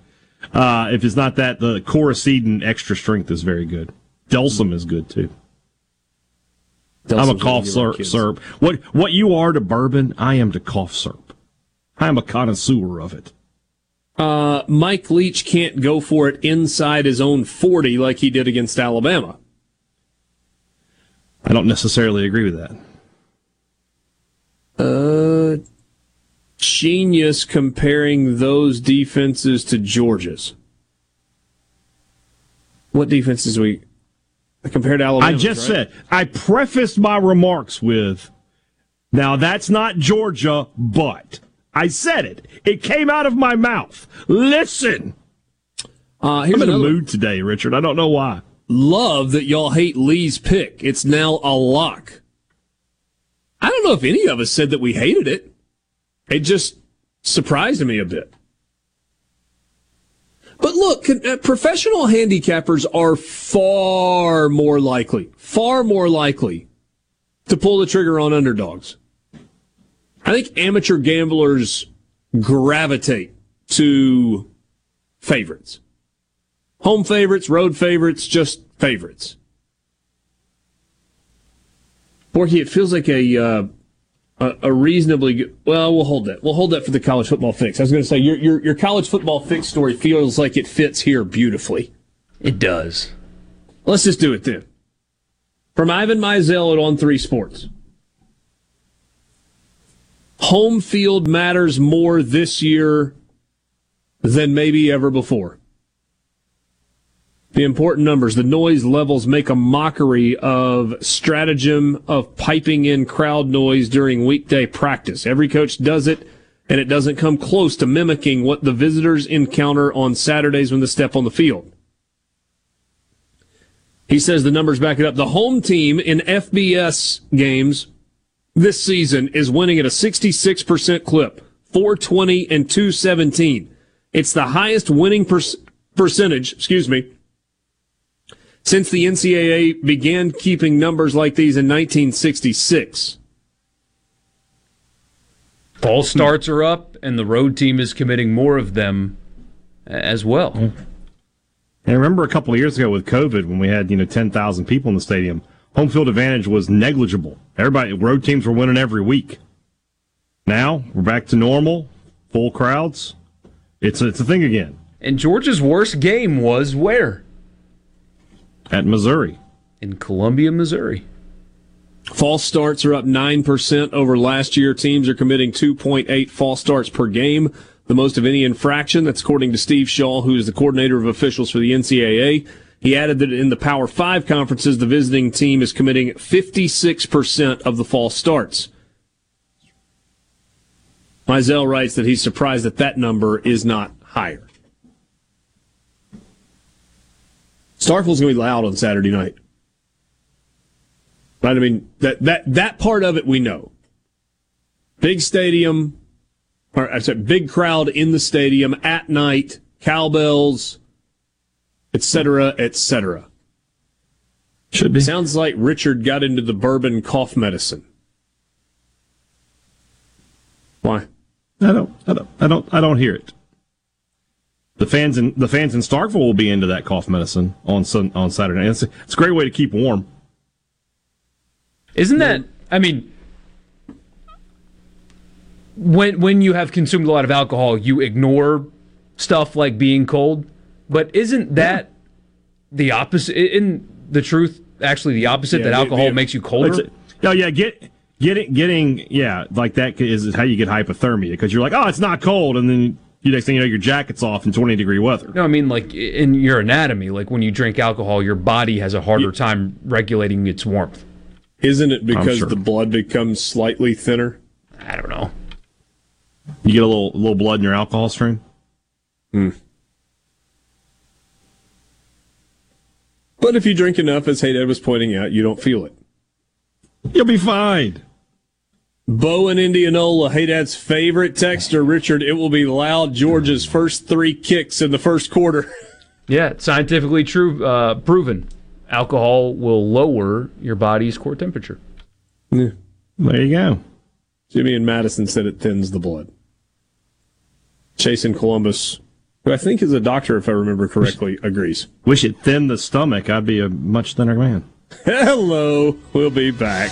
Speaker 3: Uh, if it's not that, the Coricidin extra strength is very good. Delsym is good too. I'm a cough syrup, syrup. What what you are to bourbon, I am to cough syrup. I am a connoisseur of it.
Speaker 1: Uh, Mike Leach can't go for it inside his own 40 like he did against Alabama.
Speaker 3: I don't necessarily agree with that.
Speaker 1: Uh, genius comparing those defenses to Georgia's. What defenses we compared to Alabama?
Speaker 3: I just said I prefaced my remarks with, "Now that's not Georgia, but." I said it. It came out of my mouth. Listen.
Speaker 1: Uh,
Speaker 3: I'm in a mood today, Richard. I don't know why.
Speaker 1: Love that y'all hate Lee's pick. It's now a lock. I don't know if any of us said that we hated it. It just surprised me a bit. But look, uh, professional handicappers are far more likely, far more likely to pull the trigger on underdogs. I think amateur gamblers gravitate to favorites. Home favorites, road favorites, just favorites. Borky, it feels like a uh, a, a reasonably good. Well, we'll hold that. We'll hold that for the college football fix. I was going to say your, your your college football fix story feels like it fits here beautifully.
Speaker 2: It does.
Speaker 1: Let's just do it then. From Ivan Maisel at On Three Sports. Home field matters more this year than maybe ever before. The important numbers, the noise levels make a mockery of stratagem of piping in crowd noise during weekday practice. Every coach does it, and it doesn't come close to mimicking what the visitors encounter on Saturdays when they step on the field. He says the numbers back it up. The home team in FBS games this season is winning at a 66% clip, 420 and 217. It's the highest winning per- percentage, excuse me, since the NCAA began keeping numbers like these in 1966.
Speaker 2: Fall starts are up, and the road team is committing more of them uh, as well. Mm-hmm.
Speaker 3: And I remember a couple of years ago with COVID when we had, you know, 10,000 people in the stadium, home field advantage was negligible. Everybody, road teams were winning every week. Now we're back to normal, full crowds. It's a, it's a thing again.
Speaker 2: And Georgia's worst game was where?
Speaker 3: At Missouri.
Speaker 2: In Columbia, Missouri.
Speaker 1: False starts are up 9% over last year. Teams are committing 2.8 false starts per game, the most of any infraction. That's according to Steve Shaw, who is the coordinator of officials for the NCAA. He added that in the Power 5 conferences, the visiting team is committing 56% of the false starts. Maisel writes that he's surprised that that number is not higher. Starkville's going to be loud on Saturday night. Right? I mean, that, that, that part of it we know. Big stadium, or I said big crowd in the stadium at night, cowbells, et cetera, et cetera.
Speaker 3: Should be.
Speaker 1: Sounds like Richard got into the bourbon cough medicine. Why?
Speaker 3: I don't, I don't, I don't, I don't hear it. The fans in the fans in Starkville will be into that cough medicine on sun, on Saturday. It's a, it's a great way to keep warm.
Speaker 2: Isn't that? I mean, when when you have consumed a lot of alcohol, you ignore stuff like being cold. But isn't that the opposite? In the truth, actually, the opposite
Speaker 3: Yeah,
Speaker 2: that alcohol makes you colder.
Speaker 3: It's- Oh yeah, get Getting, getting, yeah, like that is how you get hypothermia because you're like, oh, it's not cold, and then you next thing you know, your jacket's off in 20 degree weather.
Speaker 2: No, I mean like in your anatomy, like when you drink alcohol, your body has a harder time regulating its warmth.
Speaker 1: Isn't it because
Speaker 3: sure.
Speaker 1: the blood becomes slightly thinner?
Speaker 2: I don't know.
Speaker 3: You get a little little blood in your alcohol stream.
Speaker 1: Hmm. But if you drink enough, as Haydad was pointing out, you don't feel it.
Speaker 3: You'll be fine.
Speaker 1: Bo in Indianola, Haydad's favorite texter, Richard. It will be loud. Georgia's first three kicks in the first quarter. (laughs)
Speaker 2: Yeah, scientifically true, uh, proven. Alcohol will lower your body's core temperature.
Speaker 1: Yeah.
Speaker 3: There you go.
Speaker 1: Jimmy and Madison said it thins the blood. Chase in Columbus, who I think is a doctor, if I remember correctly, agrees.
Speaker 3: Wish it thinned the stomach. I'd be a much thinner man.
Speaker 1: Hello, we'll be back.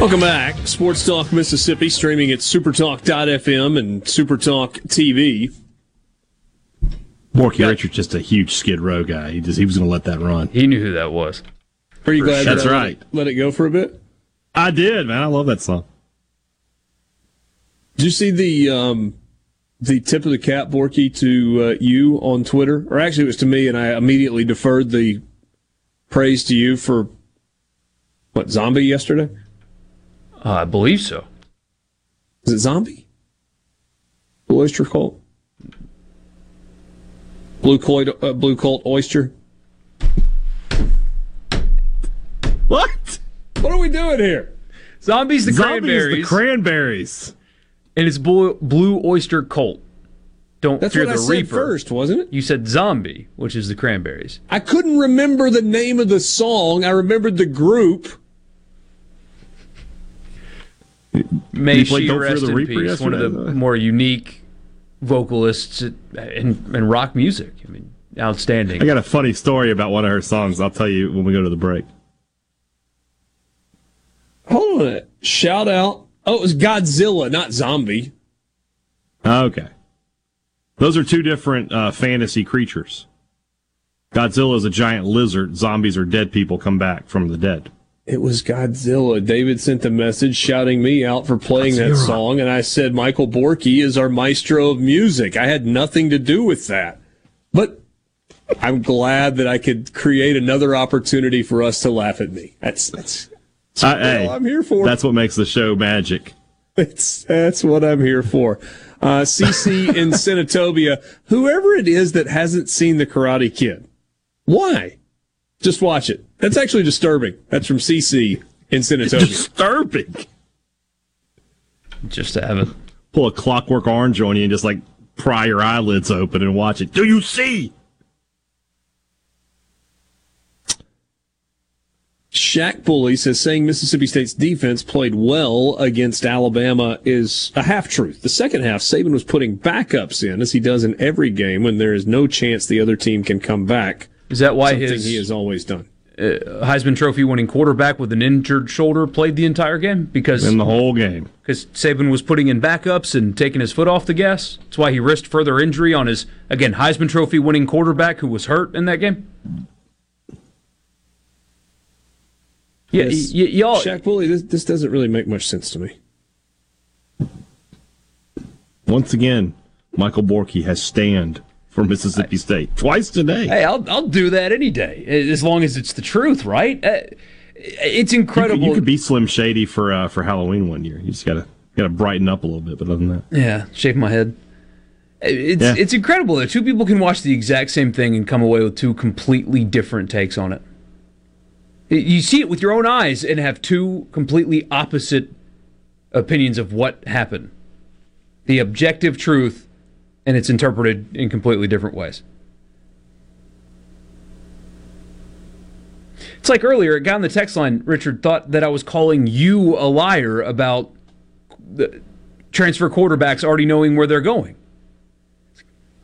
Speaker 1: Welcome back. Sports Talk Mississippi, streaming at supertalk.fm and Supertalk TV.
Speaker 3: Borky Richard's just a huge Skid Row guy. He just he was going to let that run.
Speaker 2: He knew who that was.
Speaker 1: Are you glad
Speaker 3: That's
Speaker 1: that I let
Speaker 3: right.
Speaker 1: Let it go for a bit?
Speaker 3: I did, man. I love that song.
Speaker 1: Did you see the um, the tip of the cap, Borky, to uh, you on Twitter? Or actually, it was to me, and I immediately deferred the praise to you for what Zombie yesterday.
Speaker 2: Uh, I believe so.
Speaker 1: Is it Zombie? Blue Oyster Cult. Blue Colt, uh, Blue Colt Oyster.
Speaker 3: What?
Speaker 1: What are we doing here?
Speaker 2: Zombies the
Speaker 3: Zombies,
Speaker 2: cranberries.
Speaker 3: the cranberries.
Speaker 2: and it's blue, blue oyster cult. Don't
Speaker 1: That's
Speaker 2: fear
Speaker 1: what
Speaker 2: the
Speaker 1: I said
Speaker 2: reaper.
Speaker 1: first, wasn't it?
Speaker 2: You said zombie, which is the cranberries.
Speaker 1: I couldn't remember the name of the song. I remembered the group.
Speaker 2: May she
Speaker 3: Don't Fear
Speaker 2: rest
Speaker 3: the
Speaker 2: in
Speaker 3: Reaper
Speaker 2: peace. One of the more unique vocalists in, in rock music. I mean, outstanding.
Speaker 3: I got a funny story about one of her songs. I'll tell you when we go to the break.
Speaker 1: Hold on a minute. Shout out. Oh, it was Godzilla, not Zombie.
Speaker 3: Okay. Those are two different uh, fantasy creatures. Godzilla is a giant lizard. Zombies are dead people come back from the dead.
Speaker 1: It was Godzilla. David sent a message shouting me out for playing that song, and I said Michael Borky is our maestro of music. I had nothing to do with that. But I'm glad that I could create another opportunity for us to laugh at me. That's that's, that's
Speaker 3: Uh,
Speaker 1: what
Speaker 3: hey,
Speaker 1: I'm here for.
Speaker 3: That's what makes the show magic.
Speaker 1: That's that's what I'm here for. Uh, CC in (laughs) Senatobia, whoever it is that hasn't seen the Karate Kid, why? Just watch it. That's actually disturbing. That's from CC in Senatobia.
Speaker 3: Disturbing.
Speaker 2: Just to have it.
Speaker 3: Pull a clockwork orange on you and just like pry your eyelids open and watch it. Do you see?
Speaker 1: Shaq Bully says saying Mississippi State's defense played well against Alabama is a half truth. The second half, Saban was putting backups in, as he does in every game when there is no chance the other team can come back.
Speaker 2: Is that why
Speaker 1: Something
Speaker 2: his
Speaker 1: he has always done?
Speaker 2: Uh, Heisman Trophy winning quarterback with an injured shoulder played the entire game? Because
Speaker 3: In the whole game.
Speaker 2: because Saban was putting in backups and taking his foot off the gas. That's why he risked further injury on his again Heisman Trophy winning quarterback who was hurt in that game. Yeah,
Speaker 1: Yes.
Speaker 2: y- y- y'all.
Speaker 1: Shaq Bully, this, this doesn't really make much sense to me.
Speaker 3: Once again, Michael Borky has stand for Mississippi State twice today.
Speaker 2: Hey, I'll I'll do that any day as long as it's the truth, right? Uh, it's
Speaker 3: You could,
Speaker 2: incredible.
Speaker 3: you could be Slim Shady for uh, for Halloween one year. You just gotta gotta brighten up a little bit. But other than that,
Speaker 2: Yeah, shave my head. It's
Speaker 3: Yeah.
Speaker 2: it's incredible that two people can watch the exact same thing and come away with two completely different takes on it. You see it with your own eyes and have two completely opposite opinions of what happened. The objective truth, and it's interpreted in completely different ways. It's like earlier, a guy on the text line, Richard, thought that I was calling you a liar about the transfer quarterbacks already knowing where they're going.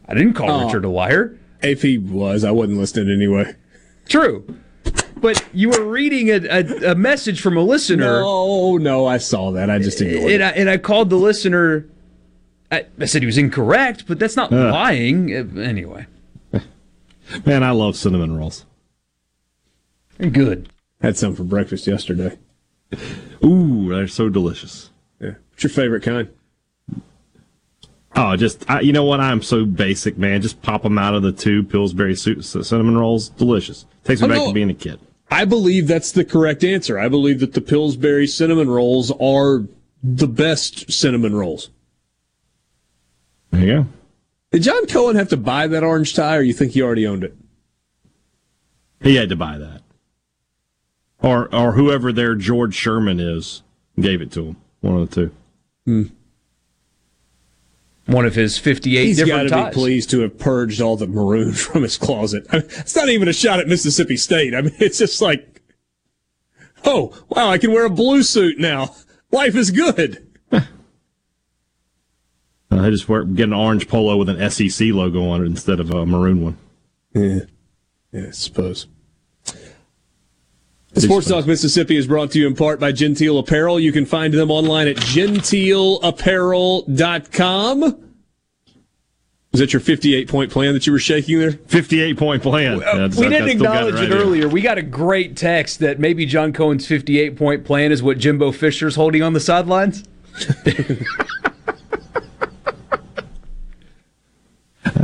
Speaker 2: I didn't call
Speaker 1: Oh.
Speaker 2: Richard a liar.
Speaker 1: If he was, I wasn't listening anyway.
Speaker 2: True. But you were reading a, a, a message from a listener.
Speaker 1: No, no, I saw that. I just ignored
Speaker 2: and
Speaker 1: it.
Speaker 2: I, and I called the listener. I, I said he was incorrect, but that's not
Speaker 3: Ugh.
Speaker 2: lying. Uh, Anyway, (laughs)
Speaker 3: Man, I love cinnamon rolls.
Speaker 2: good.
Speaker 1: Had some for breakfast yesterday.
Speaker 3: Ooh, they're so delicious.
Speaker 1: Yeah. What's your favorite kind?
Speaker 3: Oh, just I, you know what? I'm so basic, man. Just pop them out of the tube. Pillsbury su- cinnamon rolls, delicious. Takes me
Speaker 1: Oh,
Speaker 3: back
Speaker 1: no.
Speaker 3: to being a kid.
Speaker 1: I believe that's the correct answer. I believe that the Pillsbury cinnamon rolls are the best cinnamon rolls.
Speaker 3: There you go.
Speaker 1: Did John Cohen have to buy that orange tie, or you think he already owned it?
Speaker 3: He had to buy that, or or whoever their George Sherman is gave it to him. One of the two.
Speaker 1: Hmm.
Speaker 2: One of his 58
Speaker 1: He's got
Speaker 2: different
Speaker 1: to be
Speaker 2: ties.
Speaker 1: pleased to have purged all the maroon (laughs) from his closet. I mean, it's not even a shot at Mississippi State. I mean, (laughs) it's just like, oh wow, I can wear a blue suit now. Life is good.
Speaker 3: Uh, I just wear, get an orange polo with an SEC logo on it instead of a maroon one.
Speaker 1: Yeah, yeah, I suppose. Sports Talk Mississippi is brought to you in part by Genteel Apparel. You can find them online at genteelapparel.com. Is that your 58 point plan that you were shaking there?
Speaker 3: 58 point plan. Yeah,
Speaker 2: we
Speaker 3: I- I
Speaker 2: didn't
Speaker 3: still got
Speaker 2: acknowledge
Speaker 3: right
Speaker 2: it,
Speaker 3: here.
Speaker 2: earlier. We got a great text that maybe John Cohen's 58 point plan is what Jimbo Fisher's holding on the sidelines. (laughs)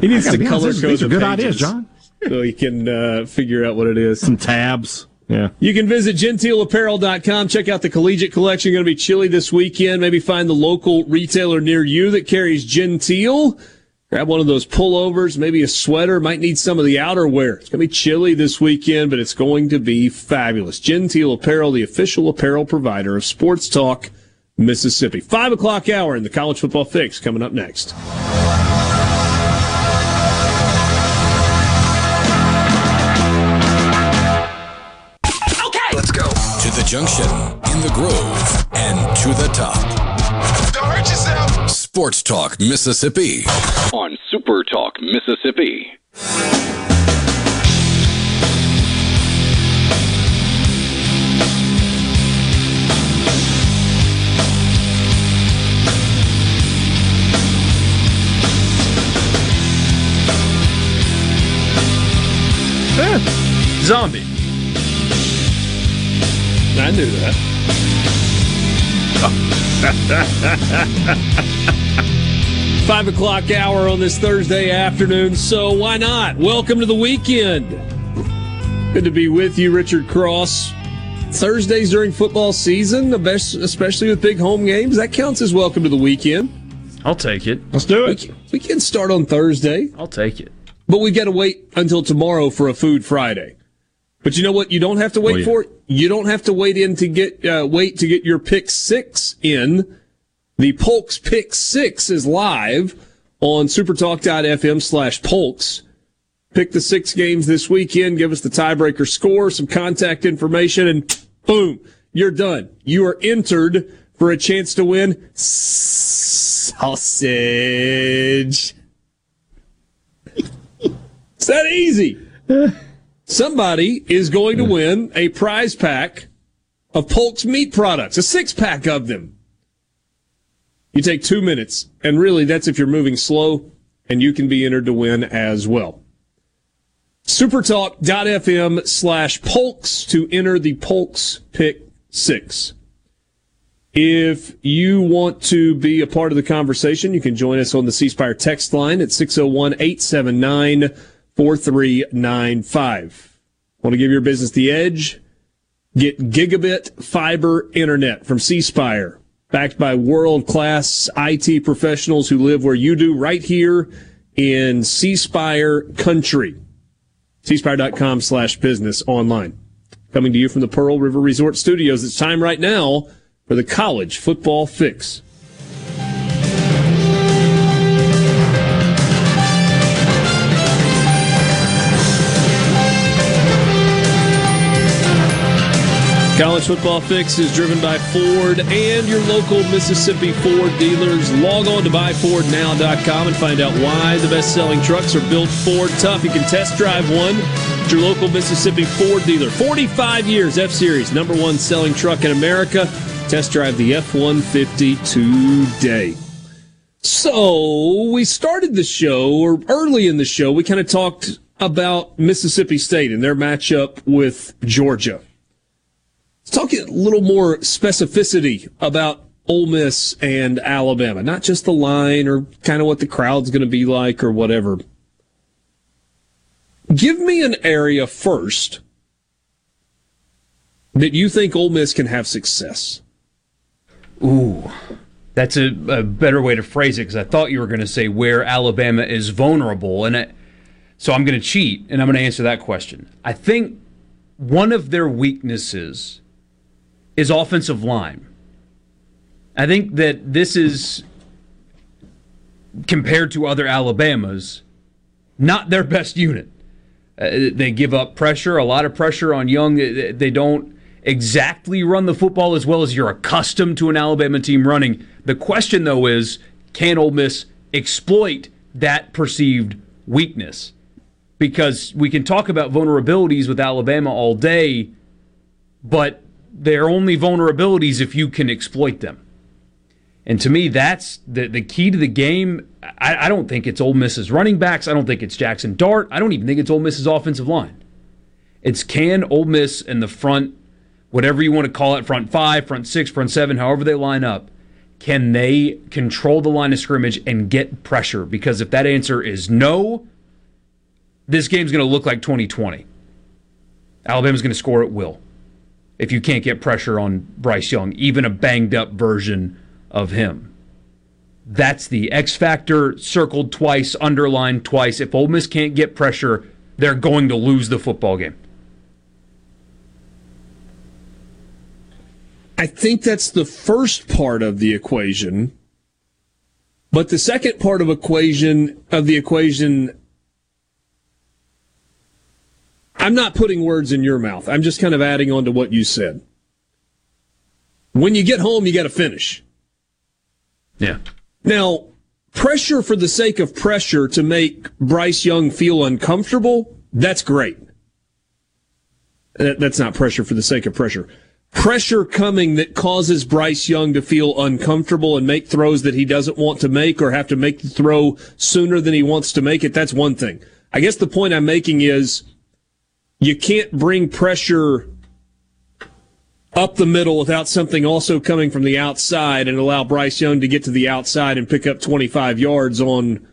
Speaker 1: He needs
Speaker 3: gotta
Speaker 1: color
Speaker 3: honest,
Speaker 1: code the
Speaker 3: good
Speaker 1: pages
Speaker 3: ideas, John. (laughs)
Speaker 1: so he can uh, figure out what it is.
Speaker 3: Some tabs. Yeah.
Speaker 1: You can visit genteelapparel.com. Check out the collegiate collection. Going to be chilly this weekend. Maybe find the local retailer near you that carries Genteel. Grab one of those pullovers, maybe a sweater. Might need some of the outerwear. It's going to be chilly this weekend, but it's going to be fabulous. Genteel Apparel, the official apparel provider of Sports Talk Mississippi. Five o'clock hour in the college football fix coming up next.
Speaker 5: Junction, in the grove, and to the top. Don't hurt yourself. Sports Talk Mississippi. On Super Talk Mississippi.
Speaker 2: Eh, zombie.
Speaker 1: I knew that. (laughs) Five o'clock hour on this Thursday afternoon, so why not? Welcome to the weekend. Good to be with you, Richard Cross. Thursdays during football season, especially with big home games, that counts as welcome to the weekend.
Speaker 2: I'll take it.
Speaker 3: Let's do
Speaker 1: it. We can start on Thursday.
Speaker 2: I'll take it.
Speaker 1: But we've got to wait until tomorrow for a Food Friday. But you know what? You don't have to wait
Speaker 3: Oh, yeah.
Speaker 1: for it. You don't have to wait in to get uh, wait to get your pick six in. The Polks Pick Six is live on supertalk.fm slash Polks. Pick the six games this weekend. Give us the tiebreaker score, some contact information, and boom, you're done. You are entered for a chance to win sausage. (laughs) It's that easy. (laughs) Somebody is going to hmm. win a prize pack of Polk's meat products, a six pack of them. You take two minutes, and really that's if you're moving slow, and you can be entered to win as well. Supertalk.fm slash Polks to enter the Polks Pick Six. If you want to be a part of the conversation, you can join us on the C Spire text line at 601 879 4395. Want to give your business the edge? Get gigabit fiber internet from C Spire, backed by world class IT professionals who live where you do, right here in C Spire country. cspire.com slash business online. Coming to you from the Pearl River Resort Studios. It's time right now for the college football fix. College Football Fix is driven by Ford and your local Mississippi Ford dealers. Log on to buyfordnow.com and find out why the best selling trucks are built Ford tough. You can test drive one at your local Mississippi Ford dealer. 45 years F Series, number one selling truck in America. Test drive the F 150 today. So, we started the show, or early in the show, we kind of talked about Mississippi State and their matchup with Georgia. Talk a little more specificity about Ole Miss and Alabama, not just the line or kind of what the crowd's going to be like or whatever. Give me an area first that you think Ole Miss can have success.
Speaker 2: Ooh, that's a, a better way to phrase it because I thought you were going to say where Alabama is vulnerable, and so I'm going to cheat and I'm going to answer that question. I think one of their weaknesses is offensive line. I think that this is compared to other Alabamas, not their best unit. Uh, they give up pressure, a lot of pressure on Young. They don't exactly run the football as well as you're accustomed to an Alabama team running. The question, though, is can Ole Miss exploit that perceived weakness? Because we can talk about vulnerabilities with Alabama all day, but they're only vulnerabilities if you can exploit them. And to me, that's the, the key to the game. I, I don't think it's Ole Miss's running backs. I don't think it's Jackson Dart. I don't even think it's Ole Miss's offensive line. It's can Ole Miss in the front, whatever you want to call it, front five, front six, front seven, however they line up, can they control the line of scrimmage and get pressure? Because if that answer is no, this game's going to look like 2020. Alabama's going to score at will if you can't get pressure on Bryce Young, even a banged up version of him. That's the X factor circled twice, underlined twice. If Ole Miss can't get pressure, they're going to lose the football game.
Speaker 1: I think that's the first part of the equation. But the second part of equation of the equation I'm not putting words in your mouth. I'm just kind of adding on to what you said. When you get home, you got to finish.
Speaker 2: Yeah.
Speaker 1: Now, pressure for the sake of pressure to make Bryce Young feel uncomfortable, that's great. That's not pressure for the sake of pressure. Pressure coming that causes Bryce Young to feel uncomfortable and make throws that he doesn't want to make or have to make the throw sooner than he wants to make it, that's one thing. I guess the point I'm making is you can't bring pressure up the middle without something also coming from the outside and allow Bryce Young to get to the outside and pick up 25 yards on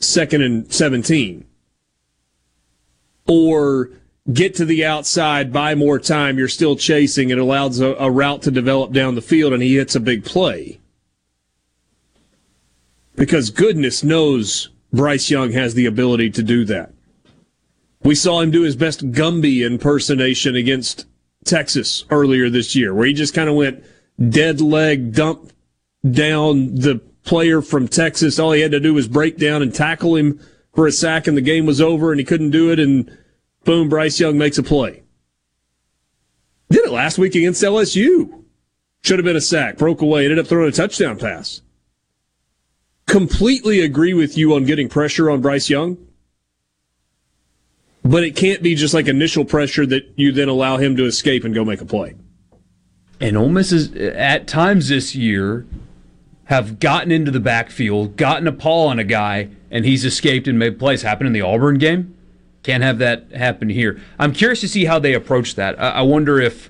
Speaker 1: second and 17. Or get to the outside, buy more time, you're still chasing, it allows a, a route to develop down the field and he hits a big play. Because goodness knows Bryce Young has the ability to do that. We saw him do his best Gumby impersonation against Texas earlier this year, where he just kind of went dead leg, dump down the player from Texas. All he had to do was break down and tackle him for a sack, and the game was over, and he couldn't do it, and boom, Bryce Young makes a play. Did it last week against LSU. Should have been a sack, broke away, ended up throwing a touchdown pass. Completely agree with you on getting pressure on Bryce Young. But it can't be just like initial pressure that you then allow him to escape and go make a play.
Speaker 2: And Ole Miss is at times this year have gotten into the backfield, gotten a paw on a guy, and he's escaped and made plays. Happened in the Auburn game. Can't have that happen here. I'm curious to see how they approach that. I, wonder if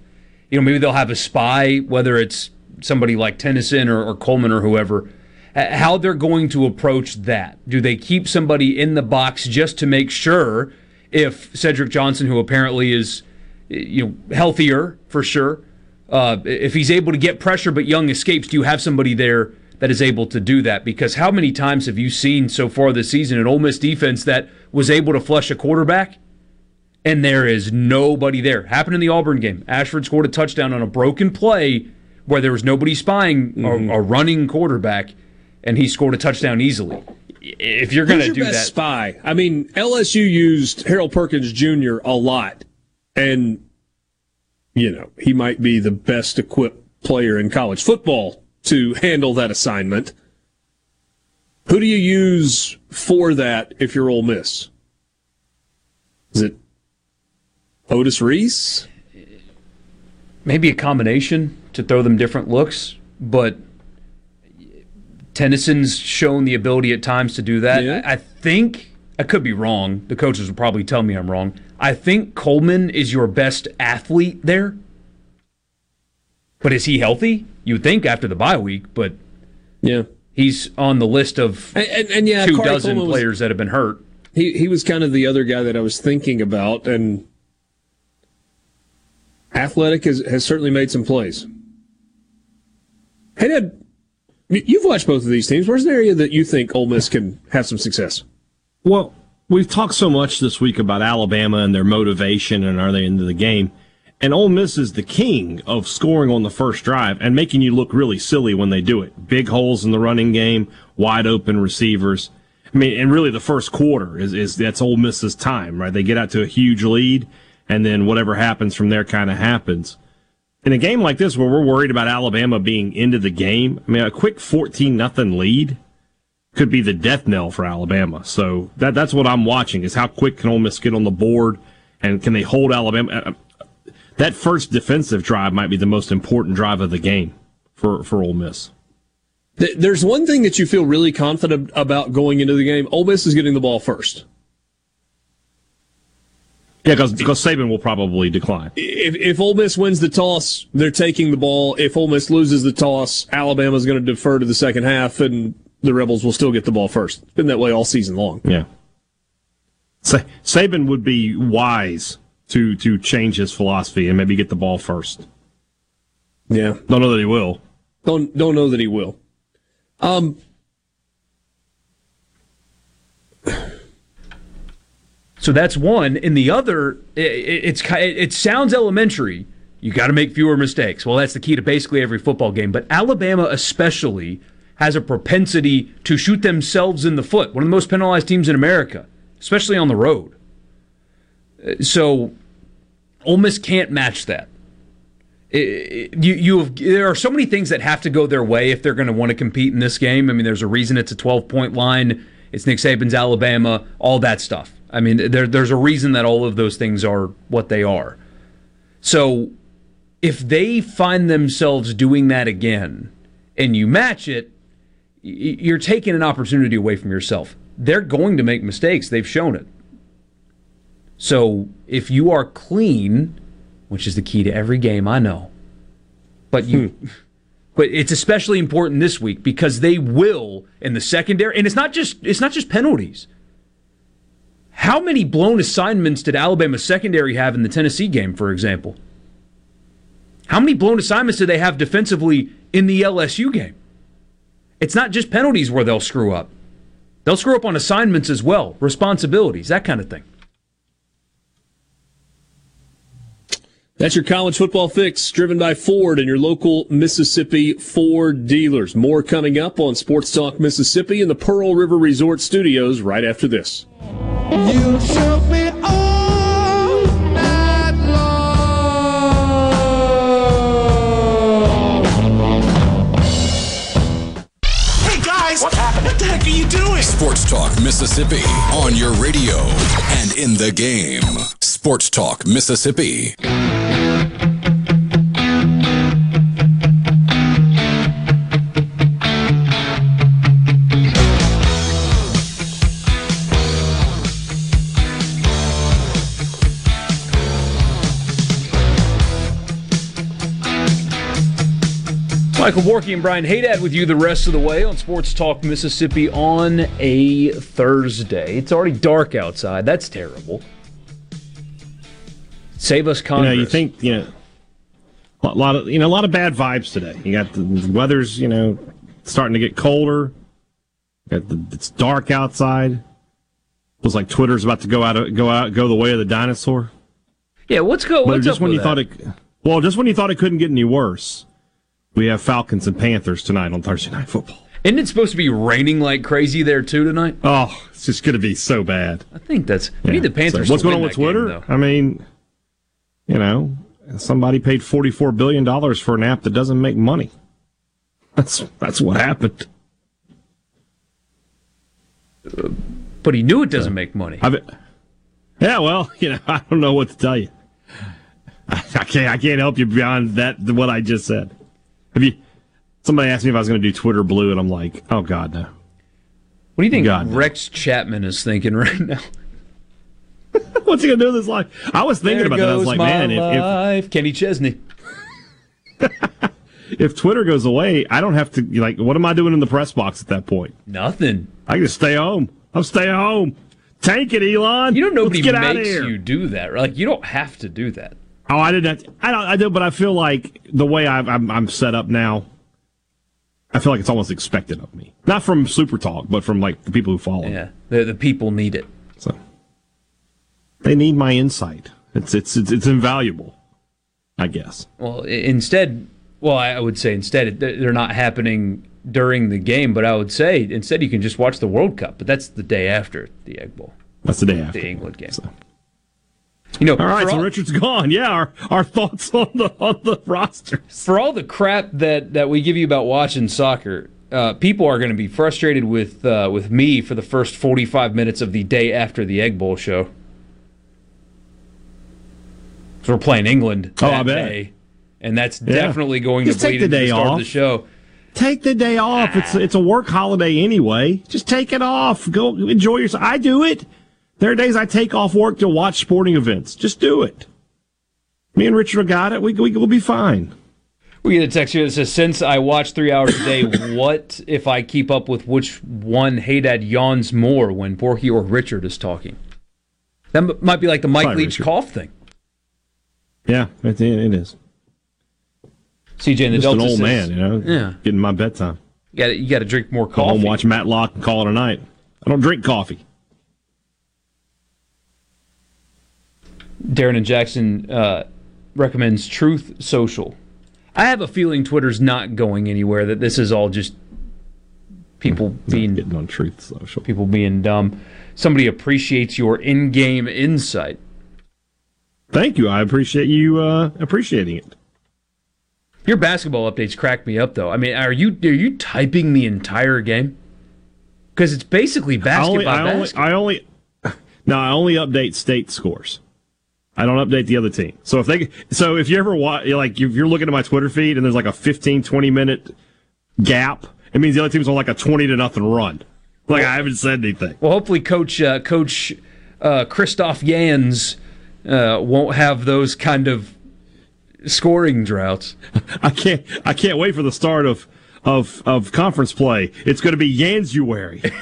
Speaker 2: you know maybe they'll have a spy, whether it's somebody like Tennyson or, or Coleman or whoever. uh, How they're going to approach that? Do they keep somebody in the box just to make sure if Cedric Johnson, who apparently is you know healthier for sure, uh, if he's able to get pressure but Young escapes, do you have somebody there that is able to do that? Because how many times have you seen so far this season an Ole Miss defense that was able to flush a quarterback and there is nobody there? Happened in the Auburn game. Ashford scored a touchdown on a broken play where there was nobody spying
Speaker 1: Mm-hmm.
Speaker 2: a, a running quarterback, and he scored a touchdown easily. If you're going to do
Speaker 1: best
Speaker 2: that,
Speaker 1: spy? I mean, LSU used Harold Perkins Jr. a lot, and you know he might be the best equipped player in college football to handle that assignment. Who do you use for that if you're Ole Miss? Is it Otis Reese?
Speaker 2: maybe a combination to throw them different looks, but Tennyson's shown the ability at times to do that. I, I think I could be wrong. The coaches will probably tell me I'm wrong. I think Coleman is your best athlete there. But is he healthy? You would think after the bye week, but
Speaker 1: yeah,
Speaker 2: he's on the list of
Speaker 1: and, and, and yeah,
Speaker 2: two
Speaker 1: Corey
Speaker 2: dozen
Speaker 1: Coleman was-
Speaker 2: players that have been hurt.
Speaker 1: He he was kind of the other guy that I was thinking about, and Athletic has, has certainly made some plays. Hey, Dad, y- you've watched both of these teams. Where's an area that you think Ole Miss can have some success?
Speaker 3: Well, we've talked so much this week about Alabama and their motivation and are they into the game. And Ole Miss is the king of scoring on the first drive and making you look really silly when they do it. Big holes in the running game, wide open receivers. I mean, and really the first quarter is, is that's Ole Miss's time, right? They get out to a huge lead and then whatever happens from there kind of happens. In a game like this where we're worried about Alabama being into the game, I mean, a quick 14 nothing lead could be the death knell for Alabama. So that that's what I'm watching is how quick can Ole Miss get on the board and can they hold Alabama? uh, That first defensive drive might be the most important drive of the game for for Ole Miss.
Speaker 1: There's one thing that you feel really confident about going into the game. Ole Miss is getting the ball first.
Speaker 3: Yeah, because because Saban will probably decline.
Speaker 1: If, if Ole Miss wins the toss, they're taking the ball. If Ole Miss loses the toss, Alabama's going to defer to the second half, and the Rebels will still get the ball first. It's been that way all season long.
Speaker 3: Yeah. Sa- Saban would be wise to to change his philosophy and maybe get the ball first.
Speaker 1: Yeah.
Speaker 3: Don't know that he will.
Speaker 1: Don't don't know that he will. Um.
Speaker 2: So that's one. And the other, it, it's it sounds elementary. You got to make fewer mistakes. Well, that's the key to basically every football game. But Alabama, especially, has a propensity to shoot themselves in the foot. One of the most penalized teams in America, especially on the road. Uh, So, Ole Miss can't match that. It- it- you, you have, there are so many things that have to go their way if they're going to want to compete in this game. I mean, there's a reason it's a 12 point line. It's Nick Saban's Alabama, all that stuff. I mean, there, there's a reason that all of those things are what they are. So if they find themselves doing that again and you match it, you're taking an opportunity away from yourself. They're going to make mistakes. They've shown it. So if you are clean, which is the key to every game, I know, but you. Hmm. (laughs) But it's especially important this week because they will in the secondary, and it's not just it's not just penalties. How many blown assignments did Alabama secondary have in the Tennessee game, for example? How many blown assignments did they have defensively in the LSU game? It's not just penalties where they'll screw up. They'll screw up on assignments as well, responsibilities, that kind of thing.
Speaker 1: That's your college football fix, driven by Ford and your local Mississippi Ford dealers. More coming up on Sports Talk Mississippi in the Pearl River Resort Studios right after this.
Speaker 6: You took me all night long.
Speaker 5: Hey guys, what's happening? What the heck are you doing? Sports Talk Mississippi on your radio and in the game. Sports Talk Mississippi.
Speaker 2: Michael Borky and Brian Haydad with you the rest of the way on Sports Talk Mississippi on a Thursday. It's already dark outside. That's terrible. Save us
Speaker 3: You
Speaker 2: Congress.
Speaker 3: know, you think you know a lot of you know a lot of bad vibes today. You got the weather's you know starting to get colder. Got the, it's dark outside. Feels like Twitter's about to go out go out go the way of the dinosaur.
Speaker 2: Yeah, what's go?
Speaker 3: But just
Speaker 2: up
Speaker 3: when
Speaker 2: with
Speaker 3: you thought it, well, just when you thought it couldn't get any worse, We have Falcons and Panthers tonight on Thursday Night Football.
Speaker 2: Isn't it supposed to be raining like crazy there too tonight?
Speaker 3: Oh, it's just going to be so bad.
Speaker 2: I think that's. We need the Panthers.
Speaker 3: So what's going on with
Speaker 2: that game,
Speaker 3: Twitter? I mean, you know, somebody paid forty-four billion dollars for an app that doesn't make money. That's that's what happened.
Speaker 2: But he knew it doesn't make money.
Speaker 3: I've, yeah, well, (laughs) you know, I don't know what to tell you. I, I can't I can't help you beyond that what I just said. Have you? Somebody asked me if I was going to do Twitter Blue, and I'm like, oh God, no.
Speaker 2: What do you think
Speaker 3: God, no.
Speaker 2: Rex Chapman is thinking right now? (laughs)
Speaker 3: What's he going to do with his life? I was thinking
Speaker 2: There
Speaker 3: about that. I was like, man, if, if.
Speaker 2: Kenny Chesney. (laughs)
Speaker 3: if Twitter goes away, I don't have to like. What am I doing in the press box at that point?
Speaker 2: Nothing.
Speaker 3: I can just stay home. I'm staying home. Tank it, Elon.
Speaker 2: You know nobody
Speaker 3: Let's get out of
Speaker 2: makes
Speaker 3: here.
Speaker 2: you do that. Right? Like you don't have to do that.
Speaker 3: Oh, I didn't. I don't. I do, but I feel like the way I've, I'm I'm set up now. I feel like it's almost expected of me, not from Super Talk, but from like the people who follow. me.
Speaker 2: Yeah, the the people need it.
Speaker 3: So they need my insight. It's it's it's, it's invaluable. I guess.
Speaker 2: Well, instead, well, I would say instead they're not happening during the game, but I would say instead you can just watch the World Cup. But that's the day after the Egg Bowl,
Speaker 3: That's the day after.
Speaker 2: the England game. You know,
Speaker 3: All right, so
Speaker 2: all-
Speaker 3: Richard's gone. Yeah, our, our thoughts on the on the roster.
Speaker 2: for all the crap that that we give you about watching soccer, uh, people are going to be frustrated with uh, with me for the first forty five minutes of the day after the Egg Bowl show. 'Cause we're playing England
Speaker 3: Oh, I bet.
Speaker 2: day, and that's
Speaker 3: Yeah.
Speaker 2: definitely going
Speaker 3: Just
Speaker 2: to
Speaker 3: take
Speaker 2: bleed
Speaker 3: the
Speaker 2: into the
Speaker 3: day
Speaker 2: start of
Speaker 3: off.
Speaker 2: the show.
Speaker 3: Take the day off. It's it's a work holiday anyway. Just take it off. Go enjoy yourself. I do it. There are days I take off work to watch sporting events. Just do it. Me and Richard got it. We we will be fine.
Speaker 2: We get a text here that says, "Since I watch three hours a day, (coughs) what if I keep up with which one Haydad yawns more when Porky or Richard is talking?" That m- might be like the Mike
Speaker 3: Probably
Speaker 2: Leach
Speaker 3: Richard.
Speaker 2: cough thing.
Speaker 3: Yeah, it, it is.
Speaker 2: CJ in the
Speaker 3: Just
Speaker 2: Delta
Speaker 3: an old
Speaker 2: says,
Speaker 3: man, you know.
Speaker 2: Yeah.
Speaker 3: getting my bedtime.
Speaker 2: You got you got to drink more
Speaker 3: Go
Speaker 2: coffee.
Speaker 3: home, watch Matlock, and call it a night. I don't drink coffee.
Speaker 2: Darren and Jackson uh, recommends Truth Social. I have a feeling Twitter's not going anywhere. That this is all just people (laughs) being
Speaker 3: getting on Truth Social.
Speaker 2: People being dumb. Somebody appreciates your in-game insight.
Speaker 3: Thank you. I appreciate you uh, appreciating it.
Speaker 2: Your basketball updates crack me up, though. I mean, are you are you typing the entire game? Because it's basically basket
Speaker 3: I only, I only. I only, no, I only update state scores. I don't update the other team. So if they, so if you ever watch, like if you're looking at my Twitter feed and there's like a 15, 20 minute gap, it means the other team's on like a 20 to nothing run. Like I haven't said anything.
Speaker 2: Well, hopefully, Coach uh, Coach uh, Christoph Jans uh, won't have those kind of scoring droughts. (laughs)
Speaker 3: I can't, I can't wait for the start of, of, of conference play. It's going to be January. (laughs)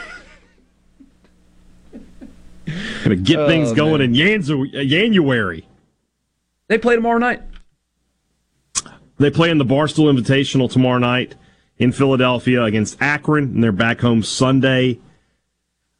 Speaker 3: going to get
Speaker 2: Oh,
Speaker 3: things going
Speaker 2: man.
Speaker 3: in Jans- January.
Speaker 2: They play tomorrow night.
Speaker 3: They play in the Barstool Invitational tomorrow night in Philadelphia against Akron, and they're back home Sunday.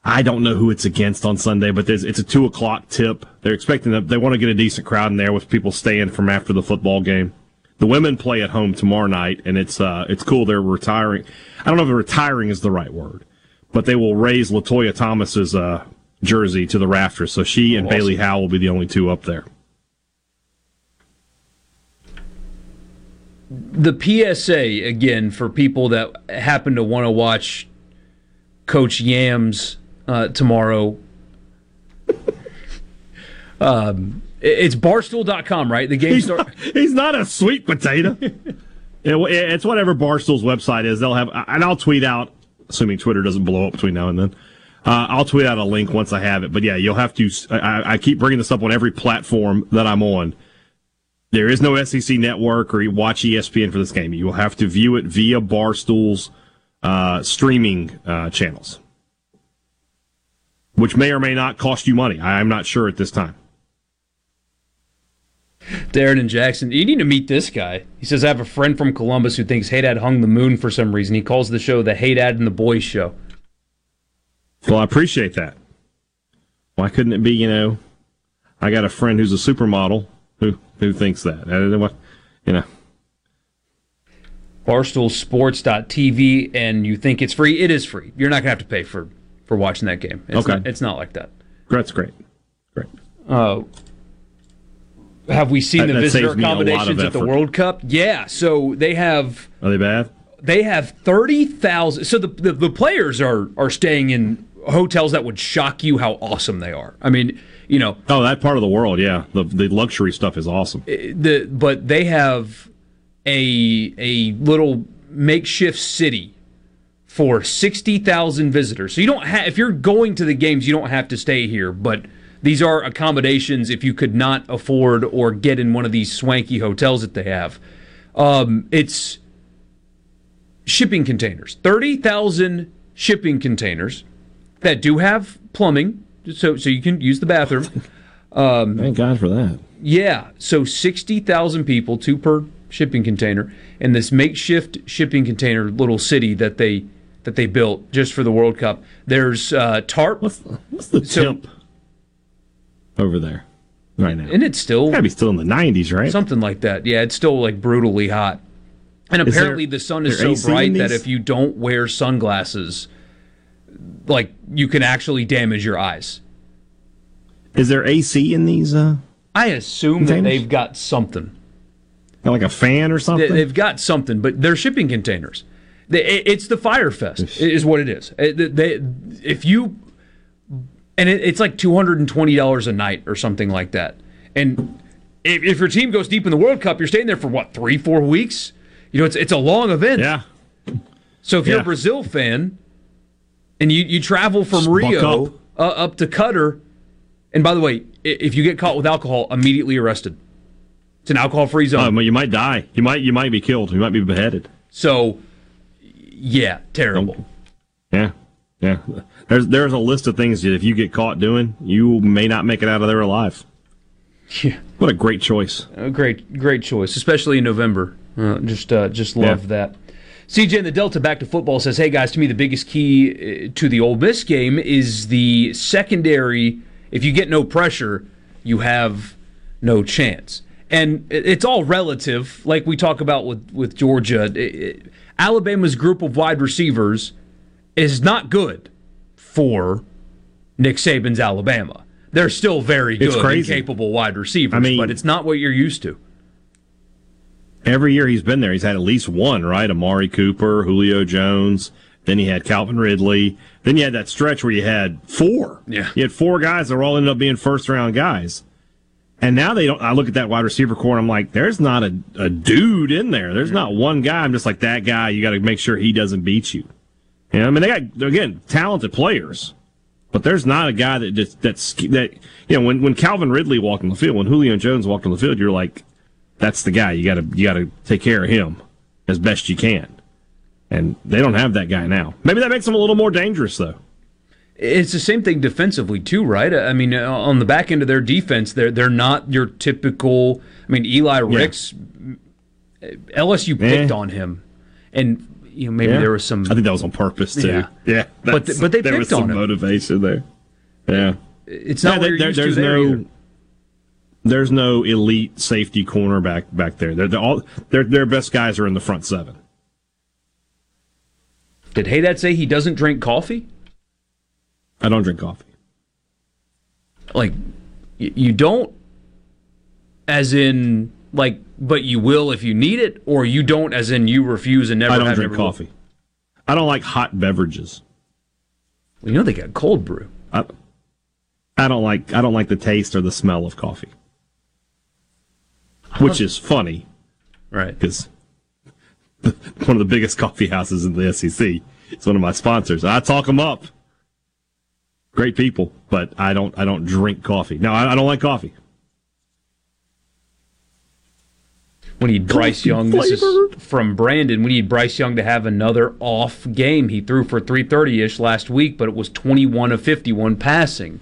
Speaker 3: I don't know who it's against on Sunday, but there's, it's a two o'clock tip. They're expecting that they want to get a decent crowd in there with people staying from after the football game. The women play at home tomorrow night, and it's uh, it's cool. They're retiring. I don't know if retiring is the right word, but they will raise Latoya Thomas's uh, jersey to the rafters. So she and
Speaker 2: Awesome.
Speaker 3: Bailey Howell will be the only two up there.
Speaker 2: The PSA again for people that happen to want to watch Coach Yams uh, tomorrow. (laughs) um, it- it's barstool.com, right? The game
Speaker 3: He's
Speaker 2: start.
Speaker 3: not, he's not a sweet potato. (laughs) It- it's whatever Barstool's website is. They'll have, and I'll tweet out, assuming Twitter doesn't blow up between now and then. Uh, I'll tweet out a link once I have it. But yeah, you'll have to. I, I keep bringing this up on every platform that I'm on. There is no SEC network or you watch ESPN for this game. You will have to view it via Barstool's uh, streaming uh, channels, which may or may not cost you money. I'm not sure at this time.
Speaker 2: Darren and Jackson, you need to meet this guy. He says, I have a friend from Columbus who thinks Hey Dad hung the moon for some reason. He calls the show the Hey Dad and the Boys Show.
Speaker 3: Well, I appreciate that. Why couldn't it be, you know, I got a friend who's a supermodel who who thinks that. I don't know what, you know.
Speaker 2: barstoolsports.tv and you think it's free, it is free. You're not going to have to pay for, for watching that game. It's
Speaker 3: Okay.
Speaker 2: Not, it's not like that.
Speaker 3: That's great. Great.
Speaker 2: Uh, have we seen
Speaker 3: That-
Speaker 2: the visitor
Speaker 3: saves me a lot of
Speaker 2: accommodations at the. World Cup? Yeah. So they have
Speaker 3: Are they bad?
Speaker 2: they have 30,000 so the, the the players are are staying in hotels that would shock you how awesome they are. I mean, you know,
Speaker 3: Oh, that part of the world, yeah. The the luxury stuff is awesome.
Speaker 2: the but they have a a little makeshift city for 60,000 visitors. So you don't have if you're going to the games, you don't have to stay here, but these are accommodations if you could not afford or get in one of these swanky hotels that they have. Um, it's shipping containers. 30,000 shipping containers that do have plumbing so so you can use the bathroom. (laughs) Um,
Speaker 3: Thank God for that.
Speaker 2: yeah, so 60,000 people, two per shipping container, in this makeshift shipping container little city that they that they built just for the World Cup. There's uh, tarp. What's,
Speaker 3: what's the temp over there right now?
Speaker 2: And it's still
Speaker 3: gotta be still in the 90s, right?
Speaker 2: Something like that. Yeah, it's still like brutally hot. And
Speaker 3: Is there-
Speaker 2: apparently the sun is so bright that if you don't wear sunglasses, like you can actually damage your eyes.
Speaker 3: Is there AC in these? Uh,
Speaker 2: I assume that they've got something.
Speaker 3: like a fan or something?
Speaker 2: They, have got something, but they're shipping containers. It's the Fyre Fest, is what it is. They- if you, and it's like two hundred and twenty dollars a night or something like that. And if, if your team goes deep in the World Cup, you're staying there for what three, four weeks. You know, it's it's a long event.
Speaker 3: Yeah.
Speaker 2: So if you're a Brazil fan, and you you travel from
Speaker 3: Just
Speaker 2: Rio
Speaker 3: up.
Speaker 2: uh, up to Qatar, and by the way, if you get caught with alcohol, immediately arrested. It's an alcohol-free zone.
Speaker 3: Oh, you might die. You might you might be killed. You might be beheaded.
Speaker 2: So, yeah, terrible.
Speaker 3: Yeah, yeah. There's there's a list of things that if you get caught doing, you may not make it out of there alive.
Speaker 2: Yeah.
Speaker 3: What a great choice.
Speaker 2: A great, great choice, especially in November. Uh, just, uh, just love
Speaker 3: Yeah.
Speaker 2: that. CJ in the Delta back to football says, "Hey guys, to me the biggest key uh, to the Ole Miss game is the secondary. If you get no pressure, you have no chance." And it's all relative, like we talk about with with Georgia. It- it- Alabama's group of wide receivers is not good for Nick Saban's Alabama. They're still very good and capable wide receivers,
Speaker 3: I mean-
Speaker 2: but it's not what you're used to.
Speaker 3: Every year he's been there, he's had at least one, right? Amari Cooper, Julio Jones. Then he had Calvin Ridley. Then you had that stretch where you had four.
Speaker 2: Yeah.
Speaker 3: You had four guys that were all ended up being first round guys. And now they don't. I look at that wide receiver corps and I'm like, there's not a, a dude in there. There's not one guy. I'm just like, that guy, you got to make sure he doesn't beat you. You know, I mean, they got, again, talented players. But there's not a guy that just, that's, that, you know, when, when Calvin Ridley walked on the field, when Julio Jones walked on the field, you're like, that's the guy. You gotta, you gotta take care of him as best you can. And they don't have that guy now. Maybe that makes them a little more dangerous, though.
Speaker 2: It's the same thing defensively too, right? I mean, uh, on the back end of their defense, they're they're not your typical. I mean, Eli Ricks, LSU picked
Speaker 3: Eh.
Speaker 2: on him, and you know maybe
Speaker 3: Yeah.
Speaker 2: there was some.
Speaker 3: I think that was on purpose too.
Speaker 2: Yeah.
Speaker 3: Yeah,
Speaker 2: But
Speaker 3: that's-
Speaker 2: th- but they
Speaker 3: there
Speaker 2: picked
Speaker 3: was some
Speaker 2: on him.
Speaker 3: motivation there. Yeah,
Speaker 2: It's not what you're used to
Speaker 3: there's
Speaker 2: there
Speaker 3: no
Speaker 2: either.
Speaker 3: There's no elite safety cornerback back there. They're, they're all their their best guys are in the front seven.
Speaker 2: Did Haydad say he doesn't drink coffee?
Speaker 3: I don't drink coffee.
Speaker 2: Like, you don't, as in like, but you will if you need it, or you don't, as in you refuse and never.
Speaker 3: I don't drink
Speaker 2: never will?
Speaker 3: coffee. I don't like hot beverages.
Speaker 2: Well, you know they got cold brew.
Speaker 3: I, I don't like I don't like the taste or the smell of coffee, which is funny,
Speaker 2: right?
Speaker 3: Because (laughs) one of the biggest coffee houses in the SEC is one of my sponsors. I talk them up. Great people, but I don't I don't drink coffee. No, I, I don't like coffee.
Speaker 2: We need Bryce Young. This is from Brandon. We need Bryce Young to have another off game. He threw for 330 ish last week, but it was 21 of 51 passing.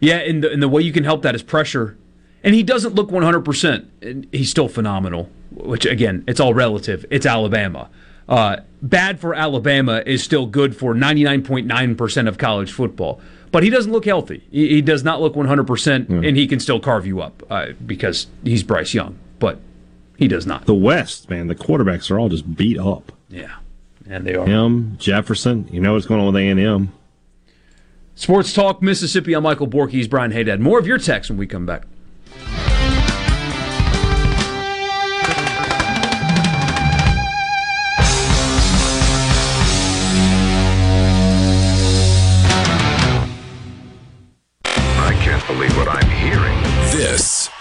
Speaker 2: Yeah, and the, and the way you can help that is pressure. And he doesn't look 100%. And he's still phenomenal, which, again, it's all relative. It's Alabama. Uh, bad for Alabama is still good for 99.9% of college football. But he doesn't look healthy. He, he does not look 100%, and he can still carve you up uh, because he's Bryce Young. But He does not.
Speaker 3: The West, man, the quarterbacks are all just beat up.
Speaker 2: Yeah, and they are.
Speaker 3: Him, Jefferson. You know what's going on with A and M.
Speaker 2: Sports Talk Mississippi. I'm Michael Borky. He's Brian Haydad. More of your text when we come back.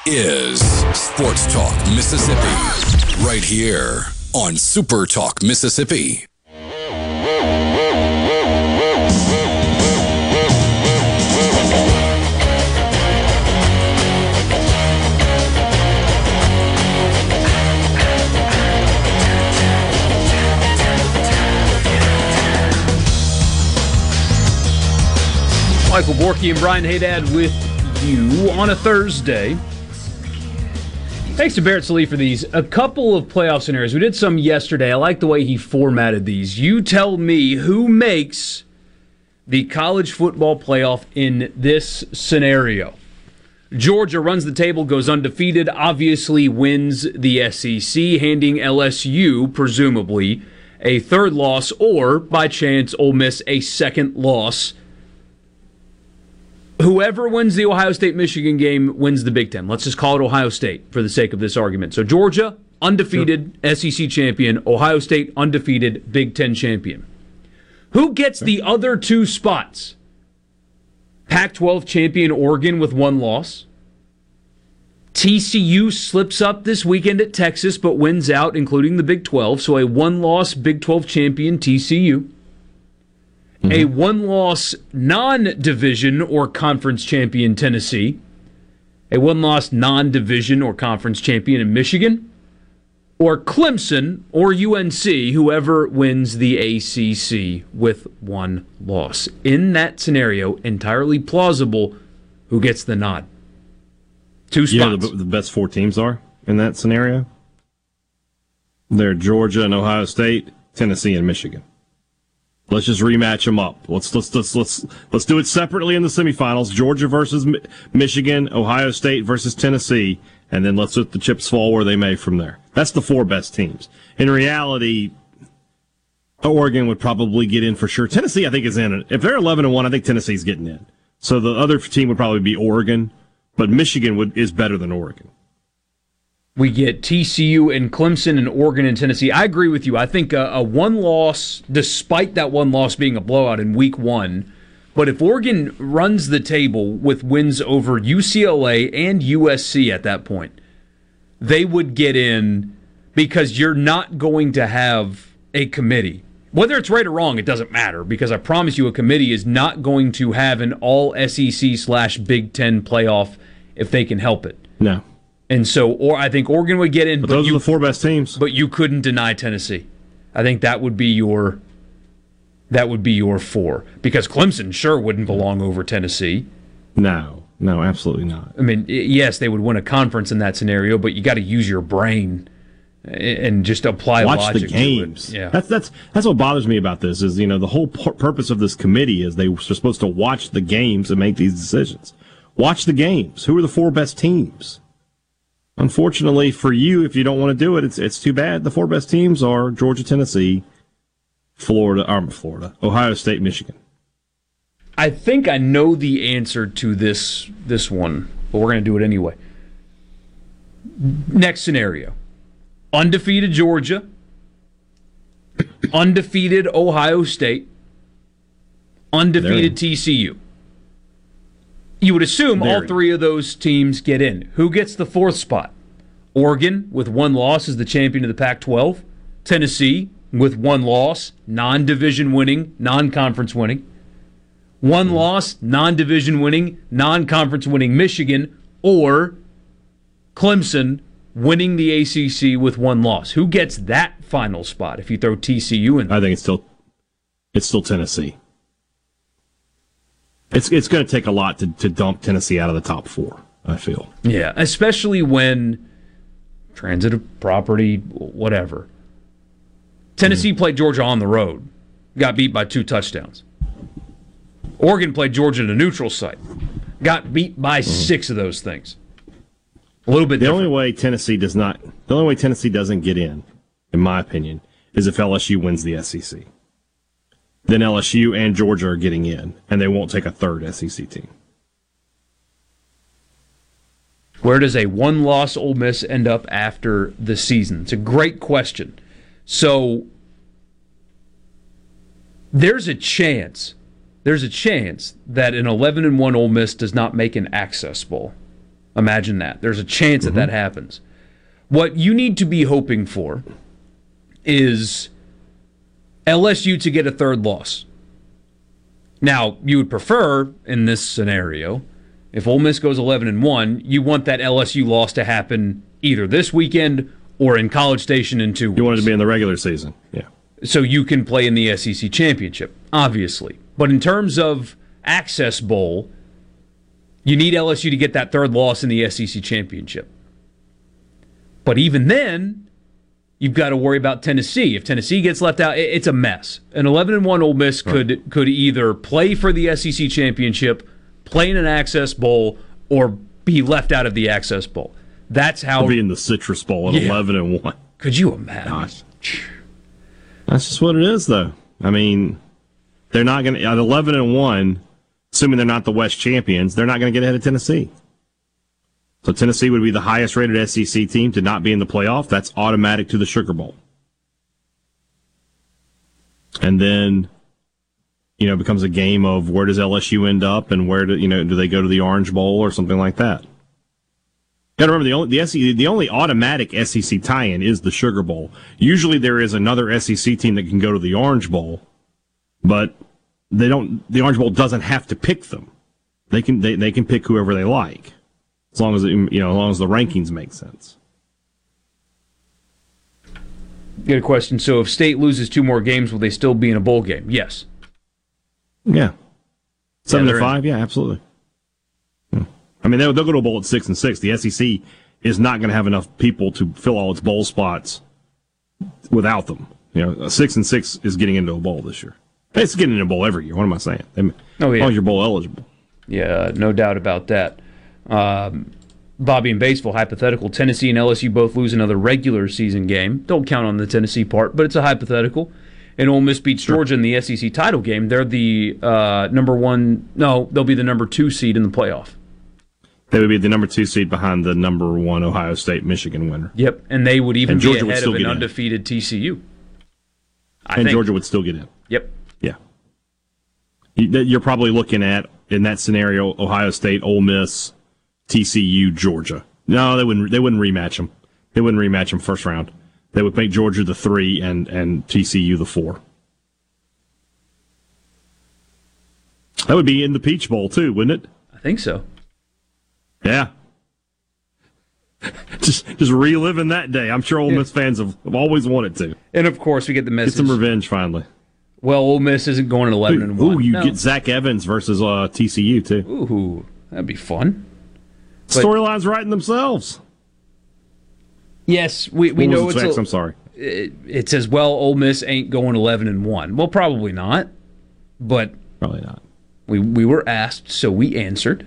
Speaker 5: Is Sports Talk Mississippi, right here on Super Talk Mississippi.
Speaker 2: Michael Borky and Brian Haydad with you on a Thursday. Thanks to Barrett Sallee for these. A couple of playoff scenarios. We did some yesterday. I like the way he formatted these. You tell me who makes the college football playoff in this scenario. Georgia runs the table, goes undefeated, obviously wins the SEC, handing LSU, presumably, a third loss, or by chance, Ole Miss a second loss whoever wins the Ohio State Michigan game wins the Big Ten. Let's just call it Ohio State for the sake of this argument. So Georgia, undefeated SEC champion, Ohio State, undefeated Big Ten champion. Who gets the other two spots? Pac 12 champion Oregon with one loss. TCU slips up this weekend at Texas but wins out, including the Big 12. So a one loss Big 12 champion TCU a mm-hmm. one loss non division or conference champion Tennessee, a one loss non division or conference champion in Michigan, or Clemson or UNC, whoever wins the ACC with one loss. In that scenario, entirely plausible who gets the nod. Two spots.
Speaker 3: You know the, the best four teams are in that scenario? They're Georgia and Ohio State, Tennessee and Michigan. Let's just rematch them up. Let's let's let's let's let's do it separately in the semifinals. Georgia versus Mi- Michigan, Ohio State versus Tennessee, and then let's let the chips fall where they may from there. That's the four best teams. In reality, Oregon would probably get in for sure. Tennessee, I think, is in. If they're eleven and one, I think Tennessee's getting in. So the other team would probably be Oregon, but Michigan would is better than Oregon.
Speaker 2: We get TCU and Clemson and Oregon and Tennessee. I agree with you. I think a, a one loss, despite that one loss being a blowout in week one, but if Oregon runs the table with wins over UCLA and USC at that point, they would get in because you're not going to have a committee. Whether it's right or wrong, it doesn't matter because I promise you a committee is not going to have an all SEC slash Big Ten playoff if they can help it.
Speaker 3: No.
Speaker 2: And so, or I think Oregon would get in,
Speaker 3: But
Speaker 2: but,
Speaker 3: those
Speaker 2: you,
Speaker 3: are the four best teams.
Speaker 2: but you couldn't deny Tennessee. I think that would be your that would be your four because Clemson sure wouldn't belong over Tennessee.
Speaker 3: No, no, absolutely not.
Speaker 2: I mean, yes, they would win a conference in that scenario, but you got to use your brain and just apply
Speaker 3: Watch
Speaker 2: logic
Speaker 3: the
Speaker 2: to it.
Speaker 3: games.
Speaker 2: Yeah,
Speaker 3: That's that's that's what bothers me about this is you know the whole pu- purpose of this committee is they were supposed to watch the games and make these decisions. Watch the games. Who are the four best teams? Unfortunately for you, if you don't want to do it, it's it's too bad. The four best teams are Georgia, Tennessee, Florida, um, Florida, Ohio State, Michigan.
Speaker 2: I think I know the answer to this this one, but we're going to do it anyway. Next scenario: undefeated Georgia, undefeated Ohio State, undefeated TCU. You would assume all three of those teams get in. Who gets the fourth spot? Oregon with one loss is the champion of the Pac-12. Tennessee with one loss, non-division winning, non-conference winning one hmm. loss, non division winning, non conference winning Michigan, or Clemson winning the ACC with one loss. Who gets that final spot if you throw TCU in?
Speaker 3: I think it's still it's still Tennessee. It's it's going to take a lot to, to dump Tennessee out of the top four. I feel.
Speaker 2: Yeah, especially when transitive property, whatever. Tennessee mm. played Georgia on the road, got beat by two touchdowns. Oregon played Georgia in a neutral site, got beat by mm. six of those things. A little bit.
Speaker 3: The only way Tennessee does not, the only way Tennessee doesn't get in, in my opinion, is if LSU wins the SEC. Then LSU and Georgia are getting in, and they won't take a third SEC team.
Speaker 2: Where does a one loss Ole Miss end up after the season? It's a great question. So there's a chance, there's a chance that an 11 and 1 Ole Miss does not make an access bowl. Imagine that. There's a chance that mm-hmm. that happens. What you need to be hoping for is LSU to get a third loss. Now, you would prefer in this scenario, if Ole Miss goes 11 and 1, you want that LSU loss to happen either this weekend or in College Station in two weeks.
Speaker 3: You want it to be in the regular season. Yeah.
Speaker 2: So you can play in the SEC championship, obviously. But in terms of Access Bowl, you need LSU to get that third loss in the SEC championship. But even then, you've got to worry about Tennessee. If Tennessee gets left out, it's a mess. An 11 and 1 Ole Miss could could either play for the SEC championship, play in an Access Bowl, or be left out of the Access Bowl. That's how
Speaker 3: I'll be in the Citrus Bowl at
Speaker 2: Yeah.
Speaker 3: 11 and 1.
Speaker 2: Could you imagine?
Speaker 3: That's just what it is, though. I mean, they're not going to, at 11 and 1, assuming they're not the West champions, they're not going to get ahead of Tennessee. So Tennessee would be the highest rated SEC team to not be in the playoff. That's automatic to the Sugar Bowl. And then, you know, it becomes a game of where does LSU end up and where do, you know, do they go to the Orange Bowl or something like that? Got to remember the only the, SEC, the only automatic SEC tie-in is the Sugar Bowl. Usually there is another SEC team that can go to the Orange Bowl, but they don't. The Orange Bowl doesn't have to pick them. They can they, they can pick whoever they like, as long as it, you know as long as the rankings make sense.
Speaker 2: Get a question. So if State loses two more games, will they still be in a bowl game? Yes.
Speaker 3: Yeah, seven
Speaker 2: they're
Speaker 3: to
Speaker 2: in.
Speaker 3: five. Yeah, absolutely. Yeah. I mean, they'll, they'll go to a bowl at six and six. The SEC is not going to have enough people to fill all its bowl spots without them. You know, a six and six is getting into a bowl this year. It's getting into a bowl every year. What am I saying? They-
Speaker 2: Oh, yeah.
Speaker 3: As long as you're bowl eligible.
Speaker 2: Yeah, no doubt about that. Um, Bobby and Baseball hypothetical. Tennessee and LSU both lose another regular season game. Don't count on the Tennessee part, but it's a hypothetical. And Ole Miss beats Georgia in the SEC title game. They're the uh, number one. No, they'll be the number two seed in the playoff.
Speaker 3: They would be the number two seed behind the number one Ohio State Michigan winner.
Speaker 2: Yep, and they would even
Speaker 3: And Georgia would still
Speaker 2: of an
Speaker 3: get in.
Speaker 2: undefeated TCU. I
Speaker 3: and
Speaker 2: think.
Speaker 3: Georgia would still get in.
Speaker 2: Yep.
Speaker 3: Yeah. You're probably looking at, in that scenario, Ohio State, Ole Miss, TCU, Georgia. No, they wouldn't. They wouldn't rematch them. They wouldn't rematch them first round. They would make Georgia the three and and TCU the four. That would be in the Peach Bowl too, wouldn't it?
Speaker 2: I think so.
Speaker 3: Yeah. (laughs) just just reliving that day. I'm sure Ole Miss fans have, have always wanted to
Speaker 2: And of course, we get the message.
Speaker 3: get some revenge finally.
Speaker 2: well, Ole Miss isn't going at eleven and one.
Speaker 3: Ooh, you
Speaker 2: No.
Speaker 3: get Zach Evans versus uh, TCU too.
Speaker 2: Ooh, that'd be fun.
Speaker 3: Storylines writing themselves.
Speaker 2: Yes, we, we know it's. a-
Speaker 3: I'm sorry.
Speaker 2: It, it says, "Well, Ole Miss ain't going eleven and one." Well, probably not, but
Speaker 3: Probably not.
Speaker 2: we we were asked, so we answered.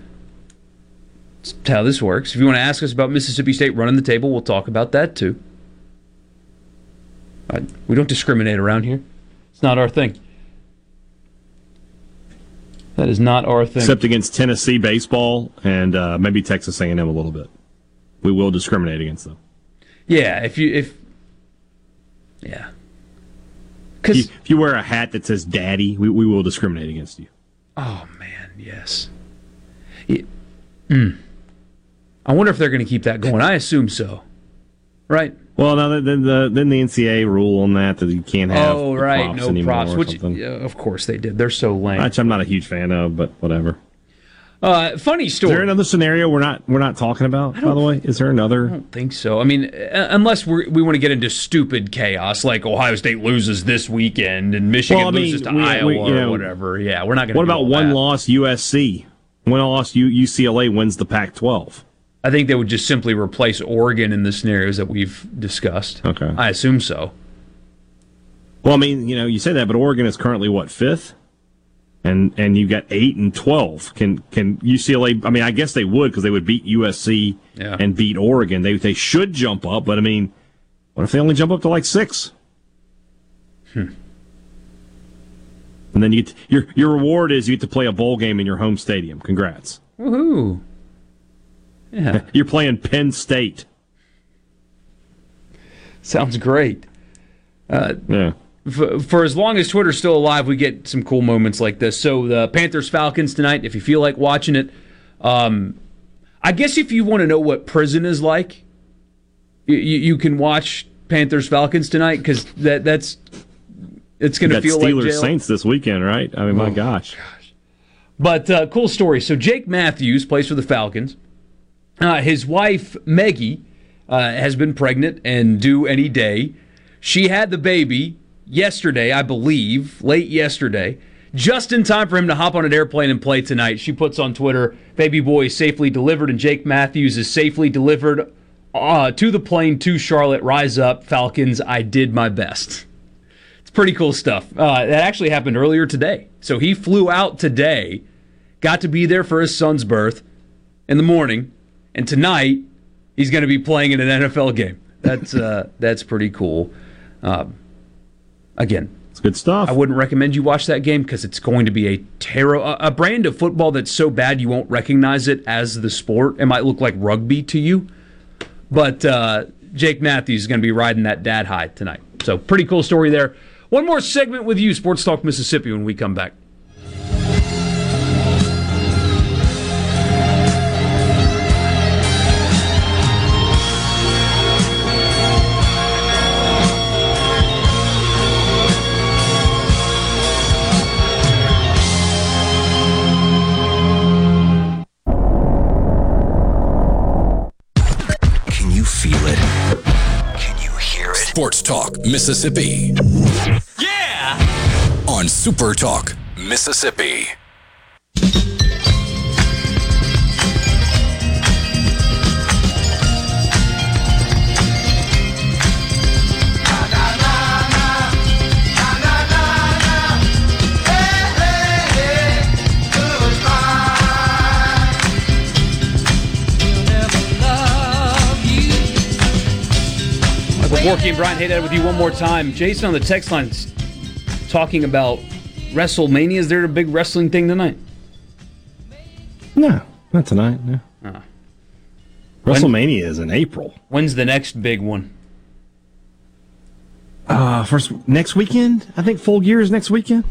Speaker 2: That's how this works. If you want to ask us about Mississippi State running the table, we'll talk about that too. Uh, we don't discriminate around here. It's not our thing. That is not our thing.
Speaker 3: Except against Tennessee baseball and uh, maybe Texas A&M a little bit. We will discriminate against them.
Speaker 2: yeah, if you if yeah,
Speaker 3: If you, if you wear a hat that says "Daddy," we, we will discriminate against you.
Speaker 2: Oh man, yes. It- mm. I wonder if they're going to keep that going. I assume so. Right?
Speaker 3: Well, no, then the then the NCAA rule on that that you can't have
Speaker 2: oh, right.
Speaker 3: props
Speaker 2: No props. Which, yeah, of course they did. They're so lame.
Speaker 3: Which I'm not a huge fan of, but whatever.
Speaker 2: Uh, funny
Speaker 3: Is
Speaker 2: story.
Speaker 3: there another scenario we're not we're not talking about? By the way, is there another?
Speaker 2: I don't think so. I mean, uh, unless we're, we want to get into stupid chaos, like Ohio State loses this weekend and Michigan
Speaker 3: Well, I mean,
Speaker 2: loses to
Speaker 3: we-
Speaker 2: Iowa
Speaker 3: we- you
Speaker 2: or whatever. Yeah, we're not going to.
Speaker 3: What about one loss USC? One loss U- UCLA wins the Pac-12.
Speaker 2: I think they would just simply replace Oregon in the scenarios that we've discussed.
Speaker 3: Okay.
Speaker 2: I assume so.
Speaker 3: Well, I mean, you know, you say that, but Oregon is currently what fifth? and and you've got eight and twelve. Can can UCLA? I mean, I guess they would because they would beat USC
Speaker 2: Yeah.
Speaker 3: and beat Oregon. They they should jump up, but I mean, what if they only jump up to like six?
Speaker 2: Hmm.
Speaker 3: And then you get your your reward is you get to play a bowl game in your home stadium. Congrats.
Speaker 2: Woohoo! Yeah, (laughs)
Speaker 3: You're playing Penn State.
Speaker 2: sounds great. Uh,
Speaker 3: Yeah.
Speaker 2: for, for as long as Twitter's still alive, we get some cool moments like this. So the Panthers Falcons tonight, if you feel like watching it, um, I guess if you want to know what prison is like, you, you can watch Panthers Falcons tonight because that that's it's going to feel
Speaker 3: Steelers
Speaker 2: like jail.
Speaker 3: Saints this weekend, right? I mean, my
Speaker 2: Oh,
Speaker 3: gosh.
Speaker 2: But uh, cool story. So Jake Matthews plays for the Falcons. Uh, his wife Maggie uh, has been pregnant and due any day. She had the baby yesterday, I believe, late yesterday, just in time for him to hop on an airplane and play tonight. She puts on Twitter, "Baby boy is safely delivered, and Jake Matthews is safely delivered uh, to the plane to Charlotte. Rise up, Falcons! I did my best." It's pretty cool stuff. Uh, that actually happened earlier today. So he flew out today, got to be there for his son's birth in the morning, and tonight he's going to be playing in an NFL game. That's uh, (laughs) that's pretty cool. Um, again,
Speaker 3: it's good stuff.
Speaker 2: I wouldn't recommend you watch that game because it's going to be a terror, a, a brand of football that's so bad you won't recognize it as the sport. It might look like rugby to you, but uh, Jake Matthews is going to be riding that dad high tonight. So pretty cool story there. One more segment with you, Sports Talk Mississippi, when we come back.
Speaker 5: Talk Mississippi. Yeah! On Super Talk Mississippi.
Speaker 2: Michael Borky Brian Haydad with you one more time. Jason on the text lines talking about WrestleMania. Is there a big wrestling thing tonight?
Speaker 3: No, not tonight. No.
Speaker 2: Ah.
Speaker 3: WrestleMania is in April.
Speaker 2: When's the next big one?
Speaker 3: Uh, first next weekend. I think Full Gear is next weekend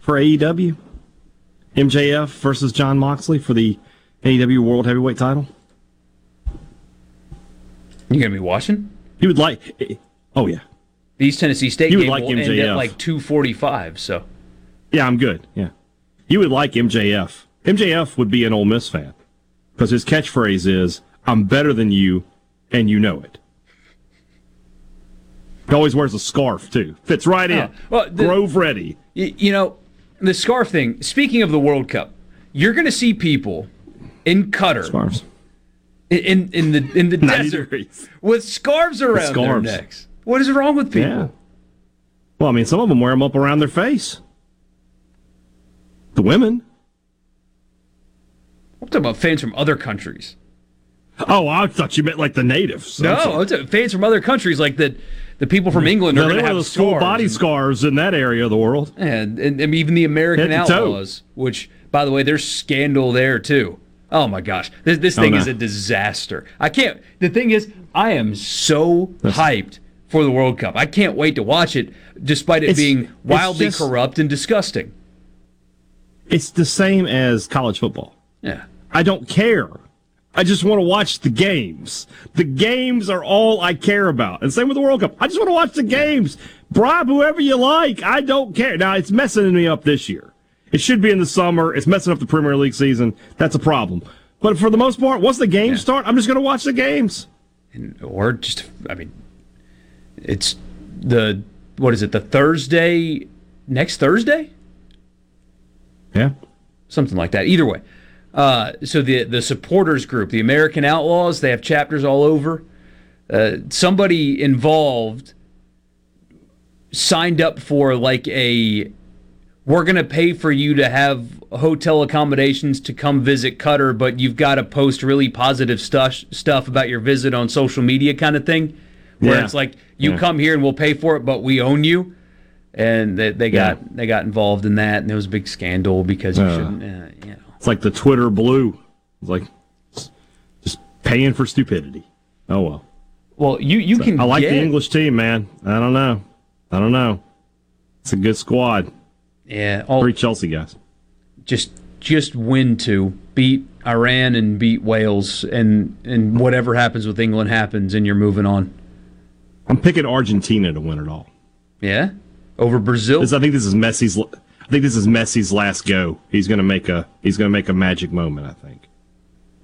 Speaker 3: for AEW. MJF versus Jon Moxley for the AEW World Heavyweight Title.
Speaker 2: You gonna be watching?
Speaker 3: You would like? Oh yeah,
Speaker 2: The East Tennessee State
Speaker 3: You would
Speaker 2: game
Speaker 3: like
Speaker 2: will end
Speaker 3: MJF.
Speaker 2: at like two forty-five. So
Speaker 3: yeah. I'm good. Yeah, you would like MJF. MJF would be an Ole Miss fan because his catchphrase is "I'm better than you, and you know it." He always wears a scarf too. Fits right oh, in.
Speaker 2: Oh, well, the-
Speaker 3: Grove ready.
Speaker 2: Y- you know, the scarf thing. Speaking of the World Cup, you're going to see people in Qatar,
Speaker 3: Scarves.
Speaker 2: In in the in the (laughs) desert
Speaker 3: degrees.
Speaker 2: with scarves around
Speaker 3: scarves.
Speaker 2: their necks. What is wrong with people?
Speaker 3: Yeah. Well, I mean, some of them wear them up around their face. The women.
Speaker 2: I'm talking about fans from other countries.
Speaker 3: Oh, I thought you meant like the natives.
Speaker 2: No, fans from other countries, like the the people from mm. England
Speaker 3: No,
Speaker 2: are going to have
Speaker 3: those full body scarves in that area of the world.
Speaker 2: and, and, and even the American
Speaker 3: to toe.
Speaker 2: Outlaws, which, by the way, there's scandal there too. Oh my gosh, this this
Speaker 3: Oh,
Speaker 2: thing
Speaker 3: no.
Speaker 2: is a disaster. I can't. The thing is, I am so hyped for the World Cup. I can't wait to watch it, despite it
Speaker 3: It's-
Speaker 2: being wildly
Speaker 3: just-
Speaker 2: corrupt and disgusting.
Speaker 3: It's the same as college football.
Speaker 2: Yeah.
Speaker 3: I don't care. I just want to watch the games. The games are all I care about. And same with the World Cup. I just want to watch the games. Bribe whoever you like. I don't care. Now, it's messing me up this year. It should be in the summer. It's messing up the Premier League season. That's a problem. But for the most part, once the games start, I'm just going to watch the games.
Speaker 2: And, or just, I mean, it's the what is it? The Thursday next Thursday,
Speaker 3: Yeah.
Speaker 2: something like that. Either way. Uh, so the the supporters group, the American Outlaws, they have chapters all over. Uh, somebody involved signed up for like a we're going to pay for you to have hotel accommodations to come visit Qatar, but you've got to post really positive stuff stuff about your visit on social media, kind of thing. Where
Speaker 3: Yeah.
Speaker 2: it's like you
Speaker 3: Yeah.
Speaker 2: come here and we'll pay for it, but we own you. And they, they got
Speaker 3: Yeah.
Speaker 2: they got involved in that, and there was a big scandal because you
Speaker 3: Uh.
Speaker 2: shouldn't. Uh, you know.
Speaker 3: It's like the Twitter blue. It's like just paying for stupidity. Oh well.
Speaker 2: Well, you you
Speaker 3: So,
Speaker 2: can.
Speaker 3: I like
Speaker 2: get,
Speaker 3: the English team, man. I don't know. I don't know. It's a good squad.
Speaker 2: Yeah, all,
Speaker 3: Three Chelsea guys.
Speaker 2: just just win two, beat Iran and beat Wales, and and whatever happens with England happens, and you're moving on.
Speaker 3: I'm picking Argentina to win it all.
Speaker 2: Yeah, over Brazil.
Speaker 3: I think this is Messi's. I think this is Messi's last go. He's going to make a. He's to make a magic moment. I think.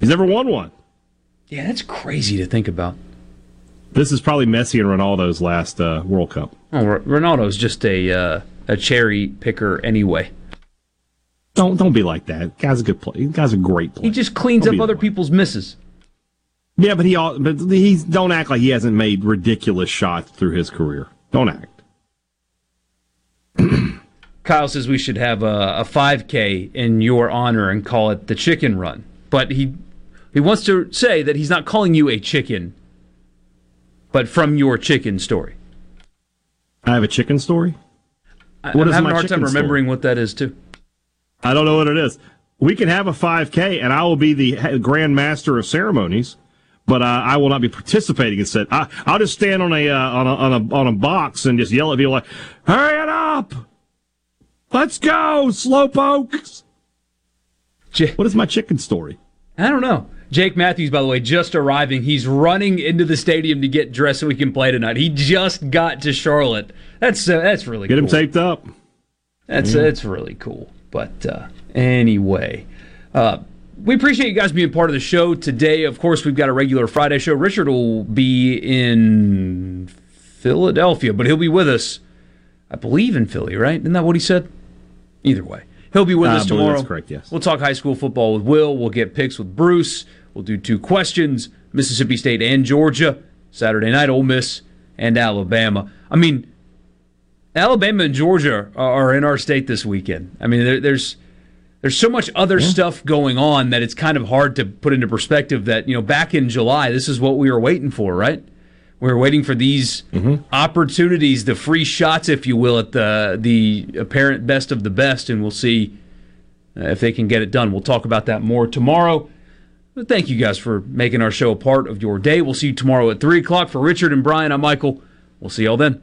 Speaker 3: He's never won one.
Speaker 2: Yeah, that's crazy to think about.
Speaker 3: This is probably Messi and Ronaldo's last uh, World Cup.
Speaker 2: Oh, Ronaldo's just a uh, a cherry picker anyway.
Speaker 3: Don't don't be like that. Guy's a good play. Guy's a great player.
Speaker 2: He just cleans
Speaker 3: Don't
Speaker 2: up other people's misses.
Speaker 3: Yeah, but he all but he's don't act like he hasn't made ridiculous shots through his career. Don't act. (clears throat)
Speaker 2: Kyle says we should have a, a 5K in your honor and call it the chicken run. But he he wants to say that he's not calling you a chicken, but from your chicken story.
Speaker 3: I have a chicken story.
Speaker 2: I-
Speaker 3: What
Speaker 2: I'm having a hard time
Speaker 3: story?
Speaker 2: remembering what that is too.
Speaker 3: I don't know what it is. We can have a 5K, and I will be the Grand Master of ceremonies, but uh, I will not be participating. Instead, I, I'll just stand on a, uh, on a on a on a box and just yell at people like, "Hurry it up! Let's go, slowpokes!" What is my chicken story?
Speaker 2: I don't know. Jake Matthews, by the way, just arriving. He's running into the stadium to get dressed so we can play tonight. He just got to Charlotte. That's uh, that's really
Speaker 3: Get
Speaker 2: cool.
Speaker 3: him taped up.
Speaker 2: That's
Speaker 3: Yeah.
Speaker 2: that's really cool. But uh, anyway, uh, we appreciate you guys being part of the show today. Of course, we've got a regular Friday show. Richard will be in Philadelphia, but he'll be with us, I believe, in Philly. Right? Isn't that what he said? Either way, he'll be with
Speaker 3: I
Speaker 2: us tomorrow.
Speaker 3: that's correct, yes.
Speaker 2: We'll talk high school football with Will. We'll get picks with Bruce. We'll do two questions: Mississippi State and Georgia. Saturday night, Ole Miss and Alabama. I mean, Alabama and Georgia are are in our state this weekend. I mean, there, there's there's so much other stuff going on that it's kind of hard to put into perspective. That you know, back in July, this is what we were waiting for, right? We were waiting for these opportunities, the free shots, if you will, at the the apparent best of the best, and we'll see uh, if they can get it done. We'll talk about that more tomorrow. But thank you guys for making our show a part of your day. We'll see you tomorrow at three o'clock for Richard and Brian. I'm Michael. We'll see y'all then.